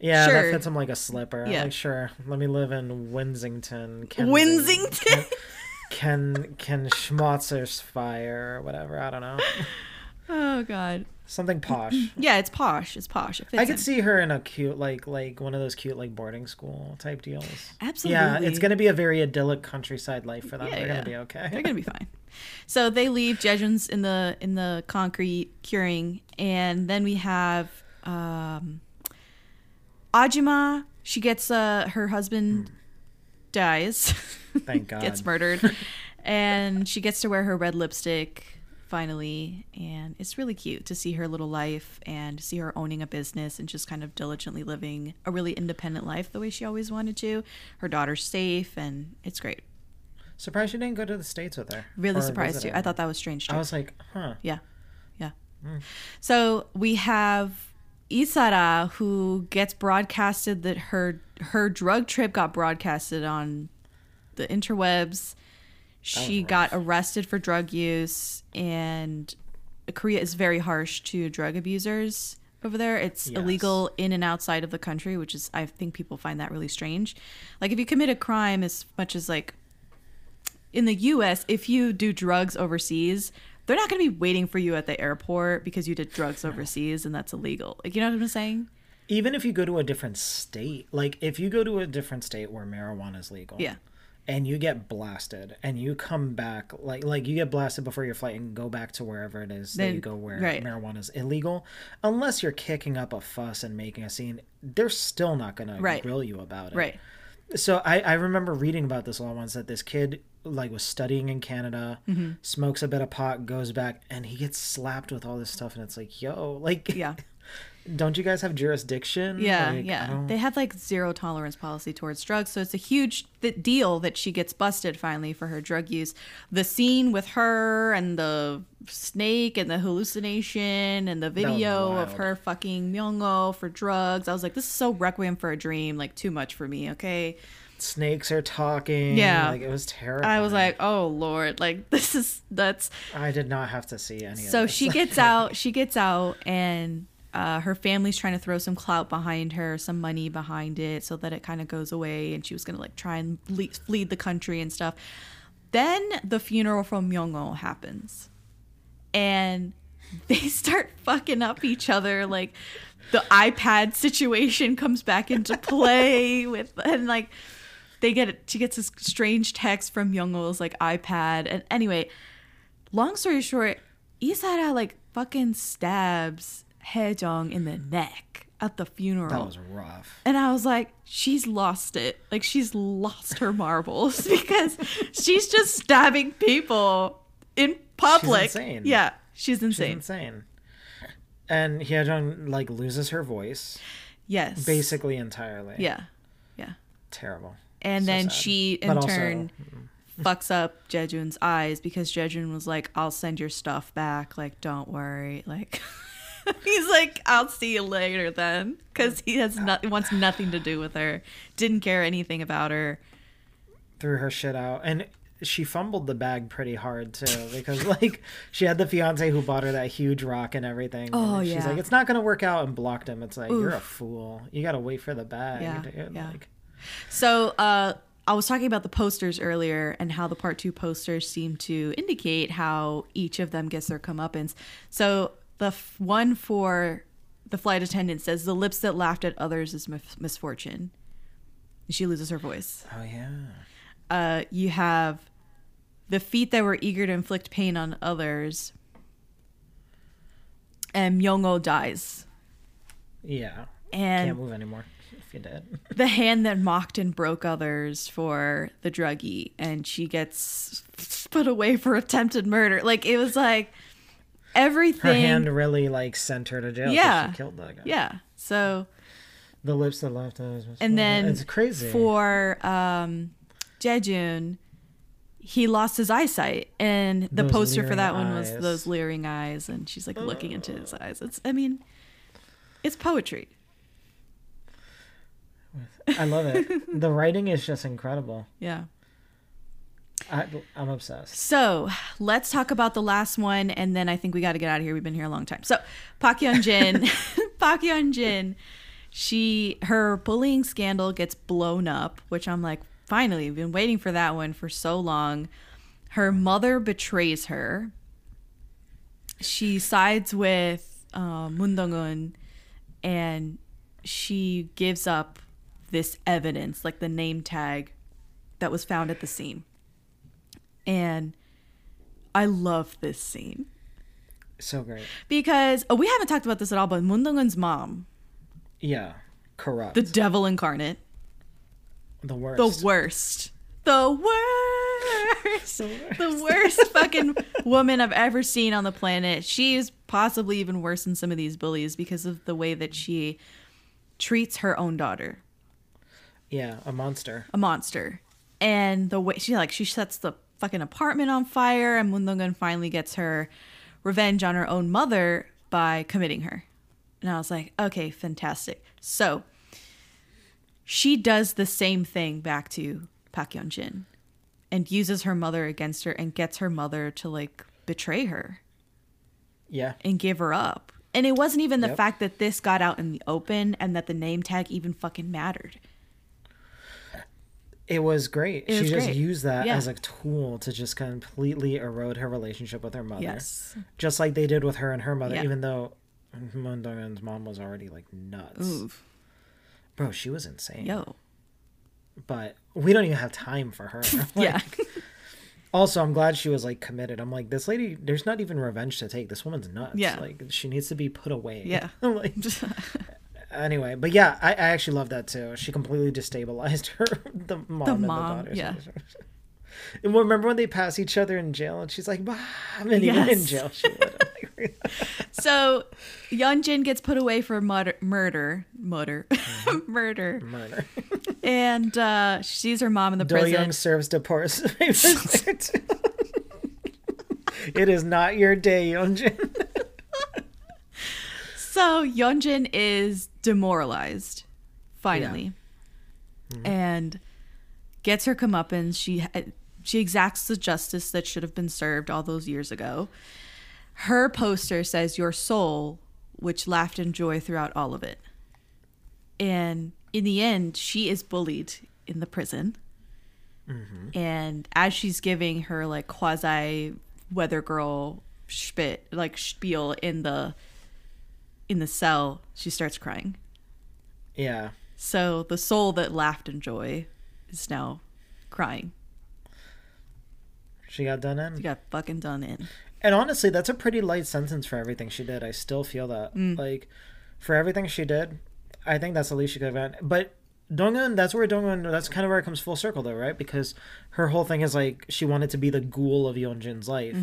Yeah, Sure. that fits him like a slipper. Yeah. Like, sure, let me live in Winsington. Kensington, Winsington. Ken Ken Schmotzer's fire or whatever. I don't know. oh god. Something posh. Yeah, it's posh. It's posh. It I could him. see her in a cute, like, like one of those cute, like boarding school type deals. Absolutely. Yeah, it's gonna be a very idyllic countryside life for them. Yeah, They're yeah. gonna be okay. They're gonna be fine. So they leave Jae-jun's in the in the concrete curing, and then we have um, Ajima. She gets uh, her husband dies, Thank God. gets murdered, and she gets to wear her red lipstick finally, and it's really cute to see her little life and see her owning a business and just kind of diligently living a really independent life the way she always wanted to. Her daughter's safe, and it's great. Surprised you didn't go to the states with her. Really surprised you. I thought that was strange too. I was like, huh. Yeah. Yeah. Hmm. So we have Lee Sa-ra who gets broadcasted that her her drug trip got broadcasted on the interwebs. She got arrested for drug use and Korea is very harsh to drug abusers over there. It's Yes. illegal in and outside of the country, which is I think people find that really strange. Like if you commit a crime as much as like in the US, if you do drugs overseas, they're not going to be waiting for you at the airport because you did drugs overseas and that's illegal. Like, you know what I'm saying? Even if you go to a different state, like if you go to a different state where marijuana is legal, Yeah. And you get blasted, and you come back like like you get blasted before your flight and go back to wherever it is that you go where right. marijuana is illegal, unless you're kicking up a fuss and making a scene, they're still not gonna Right. grill you about it. Right. So I, I remember reading about this a lot once that this kid like was studying in Canada, Mm-hmm. smokes a bit of pot, goes back, and he gets slapped with all this stuff, and it's like, yo, like, Yeah. don't you guys have jurisdiction? Yeah. Like, yeah. They have like zero tolerance policy towards drugs. So it's a huge th- deal that she gets busted finally for her drug use. The scene with her and the snake and the hallucination and the video of her fucking Myungo for drugs. I was like, this is so Requiem for a Dream. Like, too much for me. Okay. snakes are talking. Yeah. like it was terrible. I was like, oh lord, like this is that's I did not have to see any. so of this. she gets out she gets out and uh, her family's trying to throw some clout behind her some money behind it so that it kind of goes away and she was gonna like try and flee, flee the country and stuff. Then the funeral from Myungo happens. And they start fucking up each other like the ipad situation comes back into play with and like they get it she gets this strange text from Youngwoo's like iPad. And anyway long story short Lee Sa-ra like fucking stabs Hye-jeong in the neck at the funeral that was rough. and I was like, she's lost it. Like she's lost her marbles because she's just stabbing people in public. insane. Yeah, she's She's insane. insane. And Hye-jeong like loses her voice Yes. basically entirely. Yeah. Yeah. terrible. And So then sad. she in But also- turn mm. fucks up Jae-jun's eyes because Jae-jun was like, I'll send your stuff back. Like, don't worry. Like he's like, I'll see you later then. Because he has not wants nothing to do with her. Didn't care anything about her. threw her shit out and she fumbled the bag pretty hard too because like she had the fiance who bought her that huge rock and everything. Oh, and she's yeah. like, it's not gonna work out, and blocked him. It's like you're a fool. You gotta wait for the bag. Yeah, dude. yeah. Like, So uh, I was talking about the posters earlier and how the part two posters seem to indicate how each of them gets their comeuppance. So the f- one for the flight attendant says, "The lips that laughed at others is mis- misfortune." She loses her voice. oh yeah. Uh, you have the feet that were eager to inflict pain on others, and Myongo dies. Yeah. And Can't move anymore. If you did. the hand that mocked and broke others for the druggie and she gets put away for attempted murder like it was like Her everything hand really like sent her to jail. Yeah. She killed that guy. yeah so The lips that left us. and then it's crazy. for um Jae-jun he lost his eyesight and the Those poster for that one was those leering eyes and she's like looking into his eyes it's i mean it's poetry I love it. the writing is just incredible. yeah I, I'm obsessed. So let's talk about the last one, and then I think we got to get out of here. We've been here a long time. So Park Yeon-jin, Park Jin, she her bullying scandal gets blown up, which I'm like, finally, we've been waiting for that one for so long. Her mother betrays her. She sides with uh, Moon Dong-eun, and she gives up this evidence, like the name tag that was found at the scene. And I love this scene So great. because oh, we haven't talked about this at all, but Moon Dong-eun's mom, Yeah. Corrupt. the devil incarnate, the worst. the worst, the worst, the worst fucking woman I've ever seen on the planet. She's possibly even worse than some of these bullies because of the way that she treats her own daughter. Yeah, a monster. a monster. And the way she like she sets the fucking apartment on fire and Moon Dong-eun finally gets her revenge on her own mother by committing her. And I was like, okay, fantastic. So she does the same thing back to Park Yeon-jin and uses her mother against her and gets her mother to like betray her Yeah. and give her up. And it wasn't even the Yep. fact that this got out in the open and that the name tag even fucking mattered. It was great. It she was just great. used that Yeah. as a tool to just completely erode her relationship with her mother. Yes. Just like they did with her and her mother, Yeah. even though Moon Dong-eun's mom was already like nuts. Oof. Bro, she was insane. Yo. But we don't even have time for her. Yeah. Also, I'm glad she was like committed. I'm like, this lady, there's not even revenge to take. This woman's nuts. Yeah. Like, she needs to be put away. Yeah. like, anyway, but yeah, I, I actually love that too. She completely destabilized her, the mom, and mom, the daughter. yeah. And remember when they pass each other in jail and she's like, Mom, and even in jail, she would. So Yeonjin gets put away for murder, murder, murder, murder, Murder. and uh, she sees her mom in the Do prison. Young serves divorce. it is not your day, Yeonjin. So Yeonjin is demoralized, finally, mm-hmm. and gets her comeuppance. She she exacts the justice that should have been served all those years ago. Her poster says "Your soul," which laughed in joy throughout all of it. And in the end, she is bullied in the prison. Mm-hmm. And as she's giving her like quasi weather girl spit like spiel in the in the cell, she starts crying. Yeah. So the soul that laughed in joy is now crying. She got done in. She got fucking done in. And honestly, that's a pretty light sentence for everything she did. I still feel that. Mm. Like, for everything she did, I think that's the least she could have done. But Dong-eun, that's where Dong-eun, that's kind of where it comes full circle, though, right? Because her whole thing is like she wanted to be the ghoul of Yeonjin's life.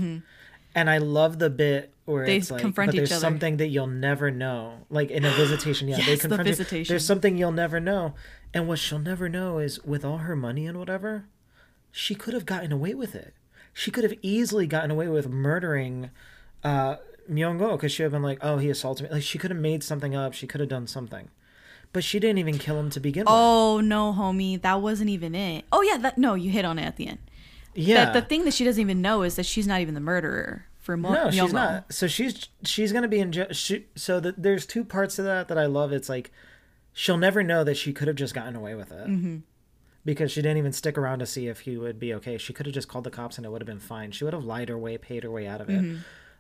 And I love the bit where. They like, confront but there's each other. something that you'll never know. Like in a visitation, yeah, they Yes, the confront you. visitation. There's something you'll never know. And what she'll never know is with all her money and whatever, she could have gotten away with it. She could have easily gotten away with murdering uh, Myung-go because she would have been like, "Oh, he assaulted me." Like she could have made something up. She could have done something, but she didn't even kill him to begin with. Oh no, homie, that wasn't even it. Oh yeah, that no, you hit on it at the end. Yeah. The, the thing that she doesn't even know is that she's not even the murderer for Mo- no, she's not. So she's she's gonna be in jail. She, so the, there's two parts to that that I love. It's like she'll never know that she could have just gotten away with it Mm-hmm. because she didn't even stick around to see if he would be okay. She could have just called the cops and it would have been fine. She would have lied her way, paid her way out of it. Mm-hmm.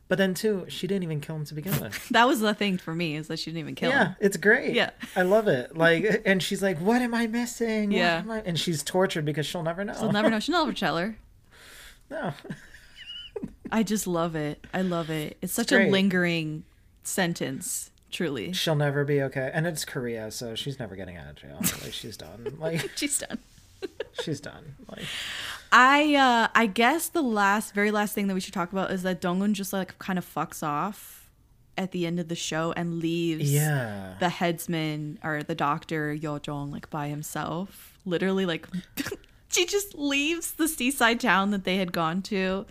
But then too, she didn't even kill him to begin with. That was the thing for me is that she didn't even kill yeah, him. Yeah, it's great. Yeah. I love it. Like, and she's like, "What am I missing? Yeah. I-" and she's tortured because she'll never know. She'll never know. She'll never tell her. no. I just love it. I love it. It's such great. a lingering sentence, truly. She'll never be okay. And it's Korea, so she's never getting out of jail. Like she's done. Like She's done. she's done. Like I uh I guess the last very last thing that we should talk about is that Dong-eun just like kind of fucks off at the end of the show and leaves yeah. the headsman or the doctor Yeo-jeong like by himself. Literally like she just leaves the seaside town that they had gone to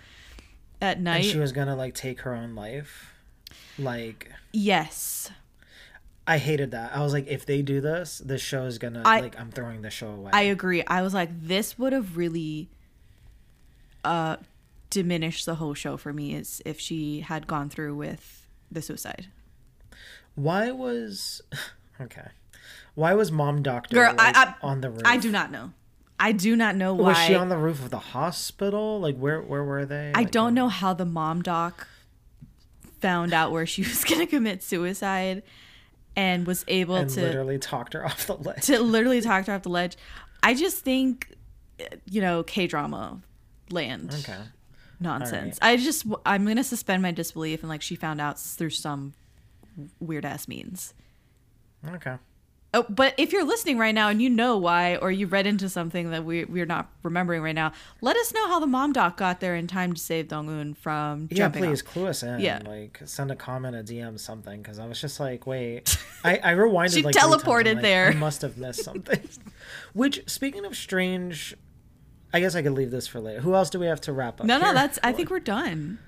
at and night. she was gonna like take her own life. Like yes. I hated that. I was like, if they do this, this show is gonna I- like I'm throwing the show away. I agree. I was like, this would have really uh diminished the whole show for me is if she had gone through with the suicide. Why was okay? Why was mom doctor Girl, I- I- on the roof? I do not know. I do not know why. Was she on the roof of the hospital? Like where where were they? I Like, don't um, know how the mom doc found out where she was going to commit suicide and was able And to literally talked her off the ledge. to literally talk her off the ledge. I just think you know, K-drama land. Okay. nonsense. I just I'm gonna suspend my disbelief and like she found out through some weird ass means. Okay. Oh, but if you're listening right now and you know why, or you read into something that we we're not remembering right now, let us know how the mom doc got there in time to save Dong-eun from Yeah, jumping please off. clue us in. Yeah. Like send a comment, a DM, something. Because I was just like, wait. I, I rewinded. She like, three times. I'm teleported like, there. I must have missed something. Which, speaking of strange, I guess I could leave this for later. Who else do we have to wrap up? No, no, that's. I think we're done.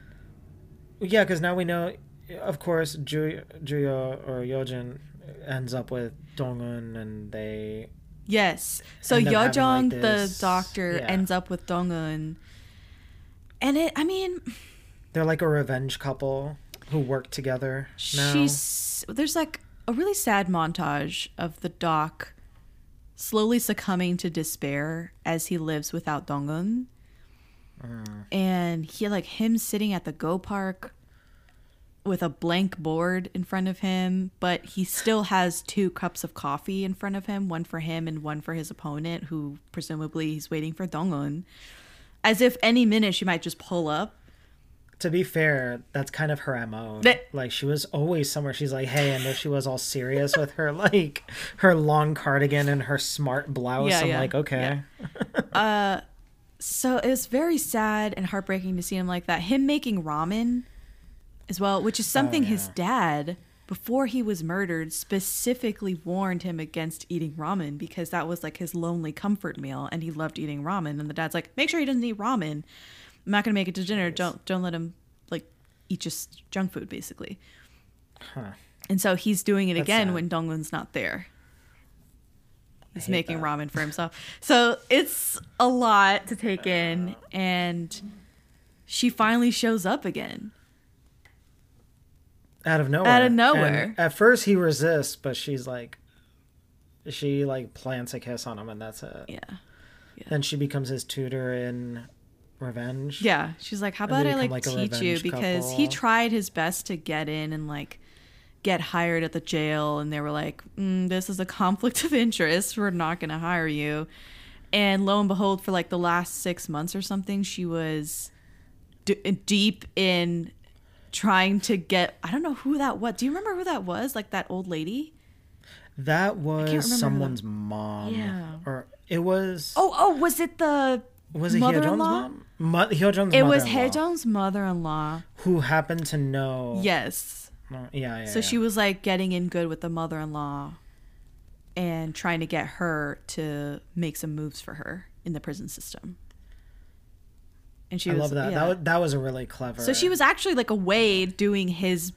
Yeah, because now we know. Of course, Ju- Juyo or Yojin ends up with Dong-eun, and they Yes. So End up having, Yeo-jeong, like, the doctor, yeah. ends up with Dong-eun. And it. I mean, they're like a revenge couple who work together. Now. she's there's like a really sad montage of the doc slowly succumbing to despair as he lives without Dong-eun. Mm. And he like him sitting at the go park with a blank board in front of him, but he still has two cups of coffee in front of him, one for him and one for his opponent, who presumably he's waiting for Dong-eun. As if any minute she might just pull up. to be fair, that's kind of her mo. That- like she was always somewhere. She's like, hey, and there she was all serious with her like her long cardigan and her smart blouse. Yeah, I'm yeah, like, okay, Uh, so it was very sad and heartbreaking to see him like that. Him making ramen as well, which is oh, something his Oh, yeah. dad, before he was murdered, specifically warned him against eating ramen because that was like his lonely comfort meal and he loved eating ramen. And the dad's like, make sure he doesn't eat ramen. I'm not gonna make it to dinner. Don't don't let him like eat just junk food basically. Huh. And so he's doing it That's again sad. when Dong-eun's not there. He's making that. ramen for himself. So it's a lot to take in. And she finally shows up again. Out of nowhere. Out of And nowhere. at first he resists, but she's like, she like plants a kiss on him, and that's it. Yeah. Then she becomes his tutor in Revenge. Yeah. She's like, how about I like, like, teach you? Because he tried his best to get in and like get hired at the jail. And they were like, mm, this is a conflict of interest. We're not going to hire you. And lo and behold, for like the last six months or something, she was d- deep in trying to get. I don't know who that was. Do you remember who that was? Like that old lady? That was someone's mom. Yeah. Or it was. Oh, oh, was it the was it Hyo mother-in-law? mom? Mo- Hyo It was mother-in-law, mother-in-law. who happened to know. Yes. Oh, yeah, yeah. So she was like getting in good with the mother-in-law and trying to get her to make some moves for her in the prison system. And she I was love that. yeah. That was, that was a really clever. so she was actually like away doing his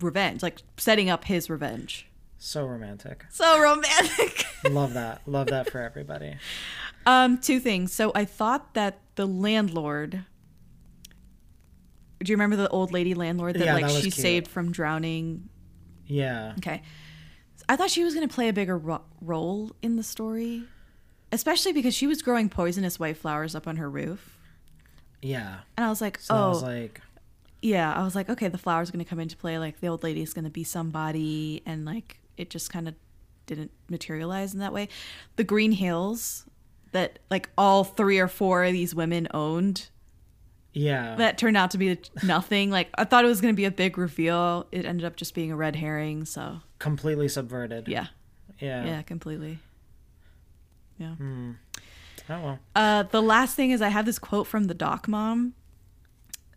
revenge, like setting up his revenge. so romantic. So romantic. love that. Love that for everybody. um, two things. So I thought that the landlord. Do you remember the old lady landlord that Yeah, like that she cute. saved from drowning? Yeah. Okay, I thought she was going to play a bigger ro- role in the story, especially because she was growing poisonous white flowers up on her roof, Yeah. and I was like, So I oh, was like, yeah. I was like, okay, the flowers going to come into play. Like the old lady is going to be somebody, and like it just kind of didn't materialize in that way. The Green Hills that like all three or four of these women owned yeah. that turned out to be nothing. Like I thought it was going to be a big reveal. It ended up just being a red herring. So completely subverted. yeah, Yeah. yeah, completely. Yeah. Hmm. Oh well. Uh, the last thing is I have this quote from the doc mom,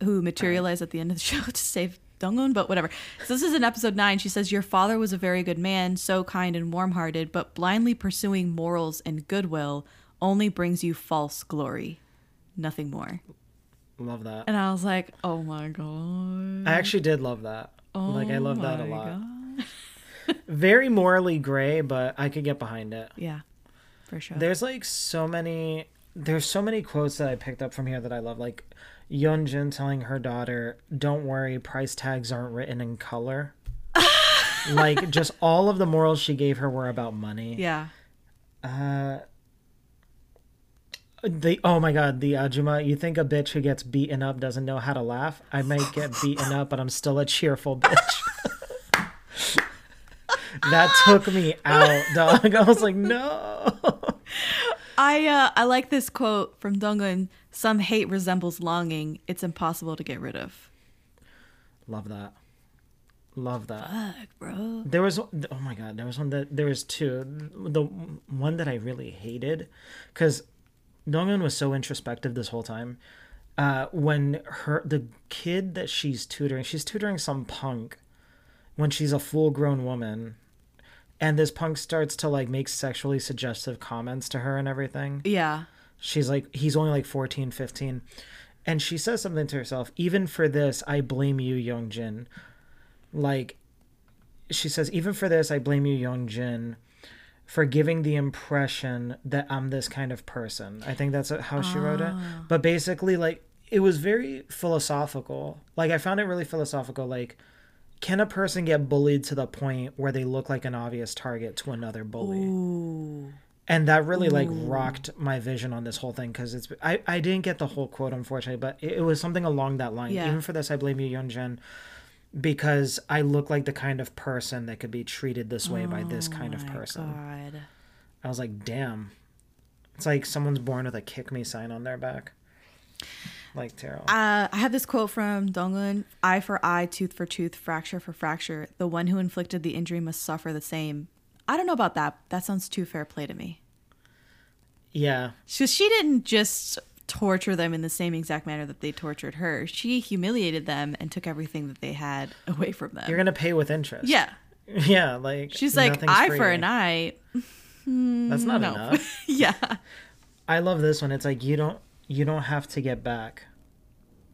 who materialized at the end of the show to save Dong-eun, but whatever. So this is in episode nine. She says, "Your father was a very good man, so kind and warm-hearted, but blindly pursuing morals and goodwill only brings you false glory, nothing more." Love that. And I was like, "Oh my god." I actually did love that. like I Oh love that a lot. God. Very morally gray, but I could get behind it. Yeah, for sure. There's like so many there's so many quotes that I picked up from here that I love. Like Yeonjin telling her daughter, Don't worry, price tags aren't written in color. like just all of the morals she gave her were about money. yeah. Uh the oh my god, the Ajuma, you think a bitch who gets beaten up doesn't know how to laugh? I might get beaten up, but I'm still a cheerful bitch. that took me out, dog. I was like, no. I uh, I like this quote from Dong-eun. Some hate resembles longing. It's impossible to get rid of. Love that. Love that. Fuck, bro. There was oh my god, there was one that there was two. The one that I really hated cuz Dong-eun was so introspective this whole time. Uh when her the kid that she's tutoring, she's tutoring some punk when she's a full-grown woman. And this punk starts to like make sexually suggestive comments to her and everything. Yeah. she's like he's only like 14 15 and she says something to herself even for this i blame you Yeonjin. Like she says even for this i blame you Yeonjin for giving the impression that i'm this kind of person. I think that's how she wrote it. Ah. But basically like it was very philosophical. Like i found it really philosophical like can a person get bullied to the point where they look like an obvious target to another bully Ooh. and that really like rocked my vision on this whole thing because it's I, I didn't get the whole quote unfortunately but it, it was something along that line Yeah. even for this i blame you Yeonjin, because i look like the kind of person that could be treated this way by this kind of oh My person God. i was like damn it's like someone's born with a kick me sign on their back like terrible Uh, I have this quote from Dong-eun: "Eye for eye, tooth for tooth, fracture for fracture. The one who inflicted the injury must suffer the same." I don't know about that. That sounds too fair play to me. yeah So she didn't just torture them in the same exact manner that they tortured her. She humiliated them and took everything that they had away from them. you're gonna pay with interest yeah. yeah like She's like, eye free. for an eye. that's not No. enough yeah. I love this one. It's like you don't you don't have to get back.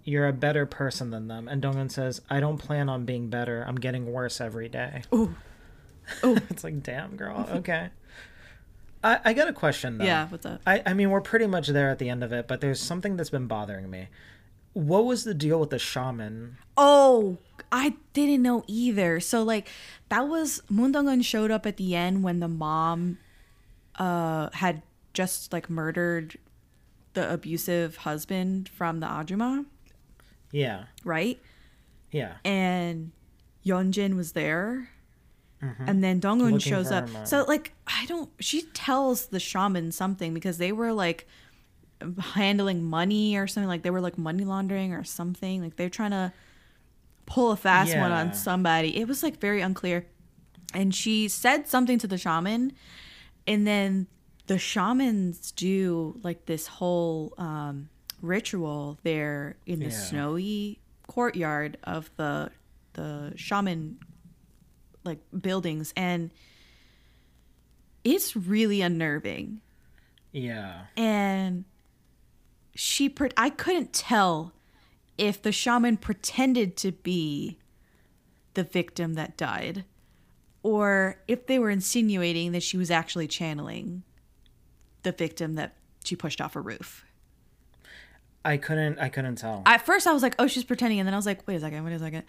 You're a better person than them. And Dong-eun says, I don't plan on being better. I'm getting worse every day. Ooh. it's like, damn girl, okay. I, I got a question though. Yeah, what's up? I, I mean we're pretty much there at the end of it, but there's something that's been bothering me. What was the deal with the shaman? Oh, I didn't know either. So like that was Moon Dong-eun showed up at the end when the mom uh had just like murdered the abusive husband from the Ajuma, Yeah. right? Yeah. And Yeonjin was there. And then Dong-eun Looking shows up. him, uh, So like I don't she tells the shaman something because they were like handling money or something like they were like money laundering or something. Like they're trying to pull a fast one on somebody. It was like very unclear. And she said something to the shaman and then the shamans do like this whole um ritual there in the Yeah. snowy courtyard of the the shaman like buildings and it's really unnerving Yeah. and she pre- I couldn't tell if the shaman pretended to be the victim that died or if they were insinuating that she was actually channeling the victim that she pushed off a roof. I couldn't. I couldn't tell. At first, I was like, "Oh, she's pretending," and then I was like, "Wait a second, wait a second,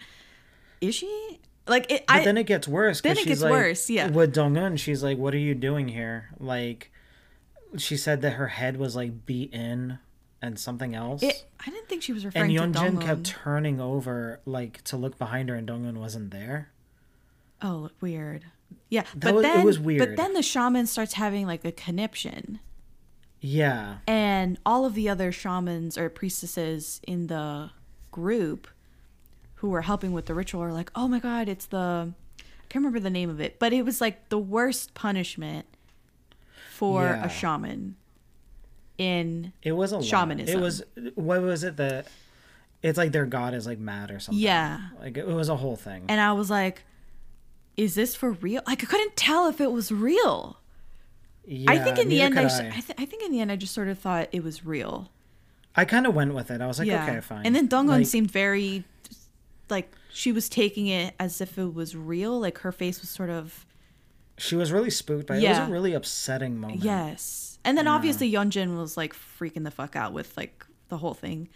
is she?" Like it. but I then it gets worse. then it she's gets like- worse, yeah. With Dong-eun, she's like, "What are you doing here?" Like, she said that her head was like beat in and something else. it. I didn't think she was and referring to Yeonjin Dong-eun. kept turning over like to look behind her, and Dong-eun wasn't there. Oh, weird. Yeah, That but was- it then was But then the shaman starts having like a conniption, Yeah, and all of the other shamans or priestesses in the group who were helping with the ritual are like, "Oh my god, it's the I can't remember the name of it, but it was like the worst punishment for Yeah. a shaman in it was a lot. Shamanism. It was what was it that? It's like their god is like mad or something. Yeah. like it was a whole thing. and I was like, "Is this for real?" Like I couldn't tell if it was real. I think in the end, I, I, I, th- I think in the end, I just sort of thought it was real. I kind of went with it. I was like, yeah. okay, fine. And then Dong-eun Like, seemed very, like she was taking it as if it was real. Like her face was sort of she was really spooked by it. It was a really upsetting moment. yes. And then obviously Yeonjin was like freaking the fuck out with like the whole thing,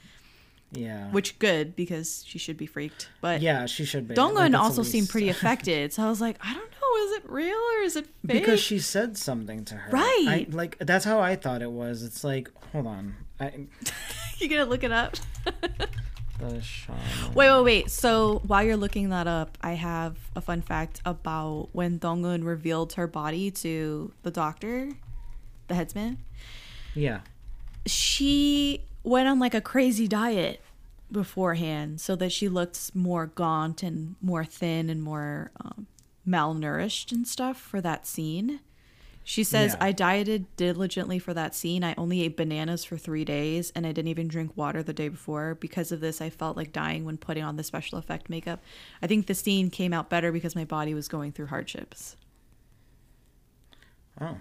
Yeah. which good because she should be freaked. But yeah, she should be. Dong-eun Like, also seemed pretty affected. So I was like, I don't know, is it real or is it fake? because she said something to her. Right. I, like that's how I thought it was. It's like, hold on. I, you gonna look it up? the shaman. Wait, wait, wait. So while you're looking that up, I have a fun fact about when Dong-eun revealed her body to the doctor, the headsman. Yeah. She went on like a crazy diet beforehand so that she looked more gaunt and more thin and more um, malnourished and stuff for that scene. She says, Yeah. I dieted diligently for that scene. I only ate bananas for three days and I didn't even drink water the day before. Because of this, I felt like dying when putting on the special effect makeup. I think the scene came out better because my body was going through hardships. Oh.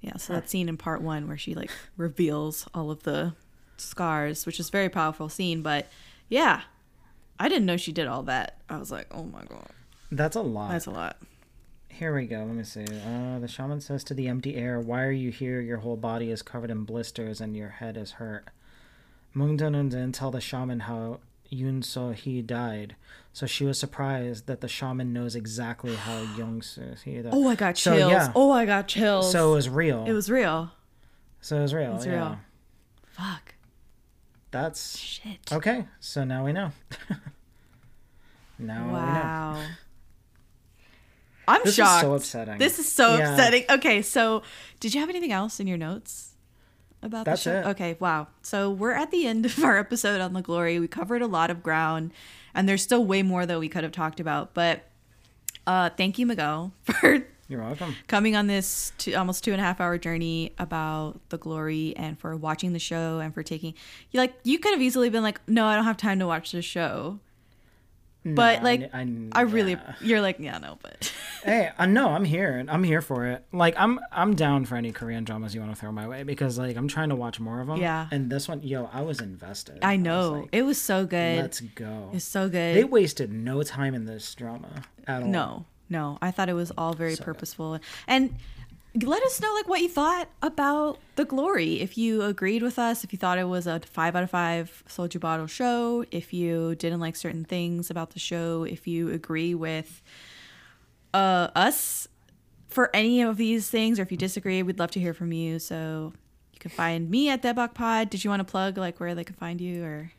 Yeah, so that scene in part one where she like reveals all of the scars, which is a very powerful scene. But yeah, I didn't know she did all that. I was like, oh my god, That's a lot. that's a lot. Here we go. Let me see. Uh, the shaman says to the empty air, "Why are you here? Your whole body is covered in blisters and your head is hurt." Moon Dong-eun didn't tell the shaman how Yun So Hee died, so she was surprised that the shaman knows exactly how Young So Hee died. Oh, I got So, chills. yeah. Oh, I got chills. So it was real. it was real. So it was real. It's yeah. real. Fuck. That's Shit. okay. So now we know. now we know. I'm This is so upsetting. This is so Yeah. upsetting. Okay, so did you have anything else in your notes about That's the show? it. Okay, wow. So we're at the end of our episode on the glory. We covered a lot of ground, and there's still way more that we could have talked about. But uh, thank you, Miguel, for You're welcome. coming on this two, almost two and a half hour journey about the glory and for watching the show and for taking you like you could have easily been like no i don't have time to watch this show but No, like I, I, really yeah. you're like yeah no but Hey, uh, no, I'm here. I'm here for it. Like, I'm I'm down for any Korean dramas you want to throw my way because like I'm trying to watch more of them. Yeah. And this one, yo, I was invested. i was know like, it was so good Let's go. it's so good They wasted no time in this drama at all. no no i thought it was all very So good. purposeful and let us know like what you thought about the glory if you agreed with us if you thought it was a five out of five soju bottle show if you didn't like certain things about the show if you agree with uh us for any of these things or if you disagree we'd love to hear from you so you can find me at DaebakPod. Did you want to plug like where they can find you or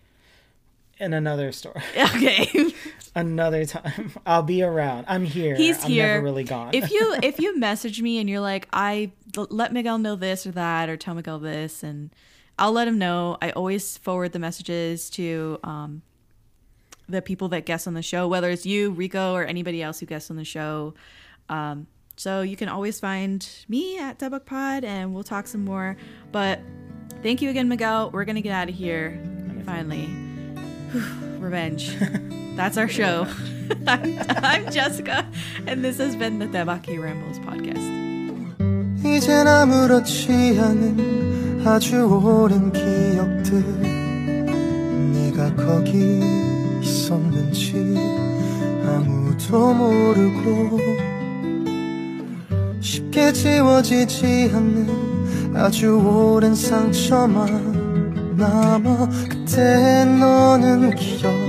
In another story, okay another time, I'll be around. I'm here. He's I'm here. Never really gone. if you if you message me and you're like, I let Miguel know this or that, or tell Miguel this, and I'll let him know. I always forward the messages to um, the people that guest on the show, whether it's you, Rico, or anybody else who guests on the show. Um, so you can always find me at DaebakPod, and we'll talk some more. But thank you again, Miguel. We're gonna get out of here finally. revenge. That's our show. I'm, I'm, Jessica, and this has been the Daebak K-Rambles podcast. 이젠 아무렇지 않은 아주 오랜 기억들 네가 거기 있었는지 아무도 모르고 쉽게 지워지지 않는 아주 오랜 상처만 남아 그때 너는 기억한다.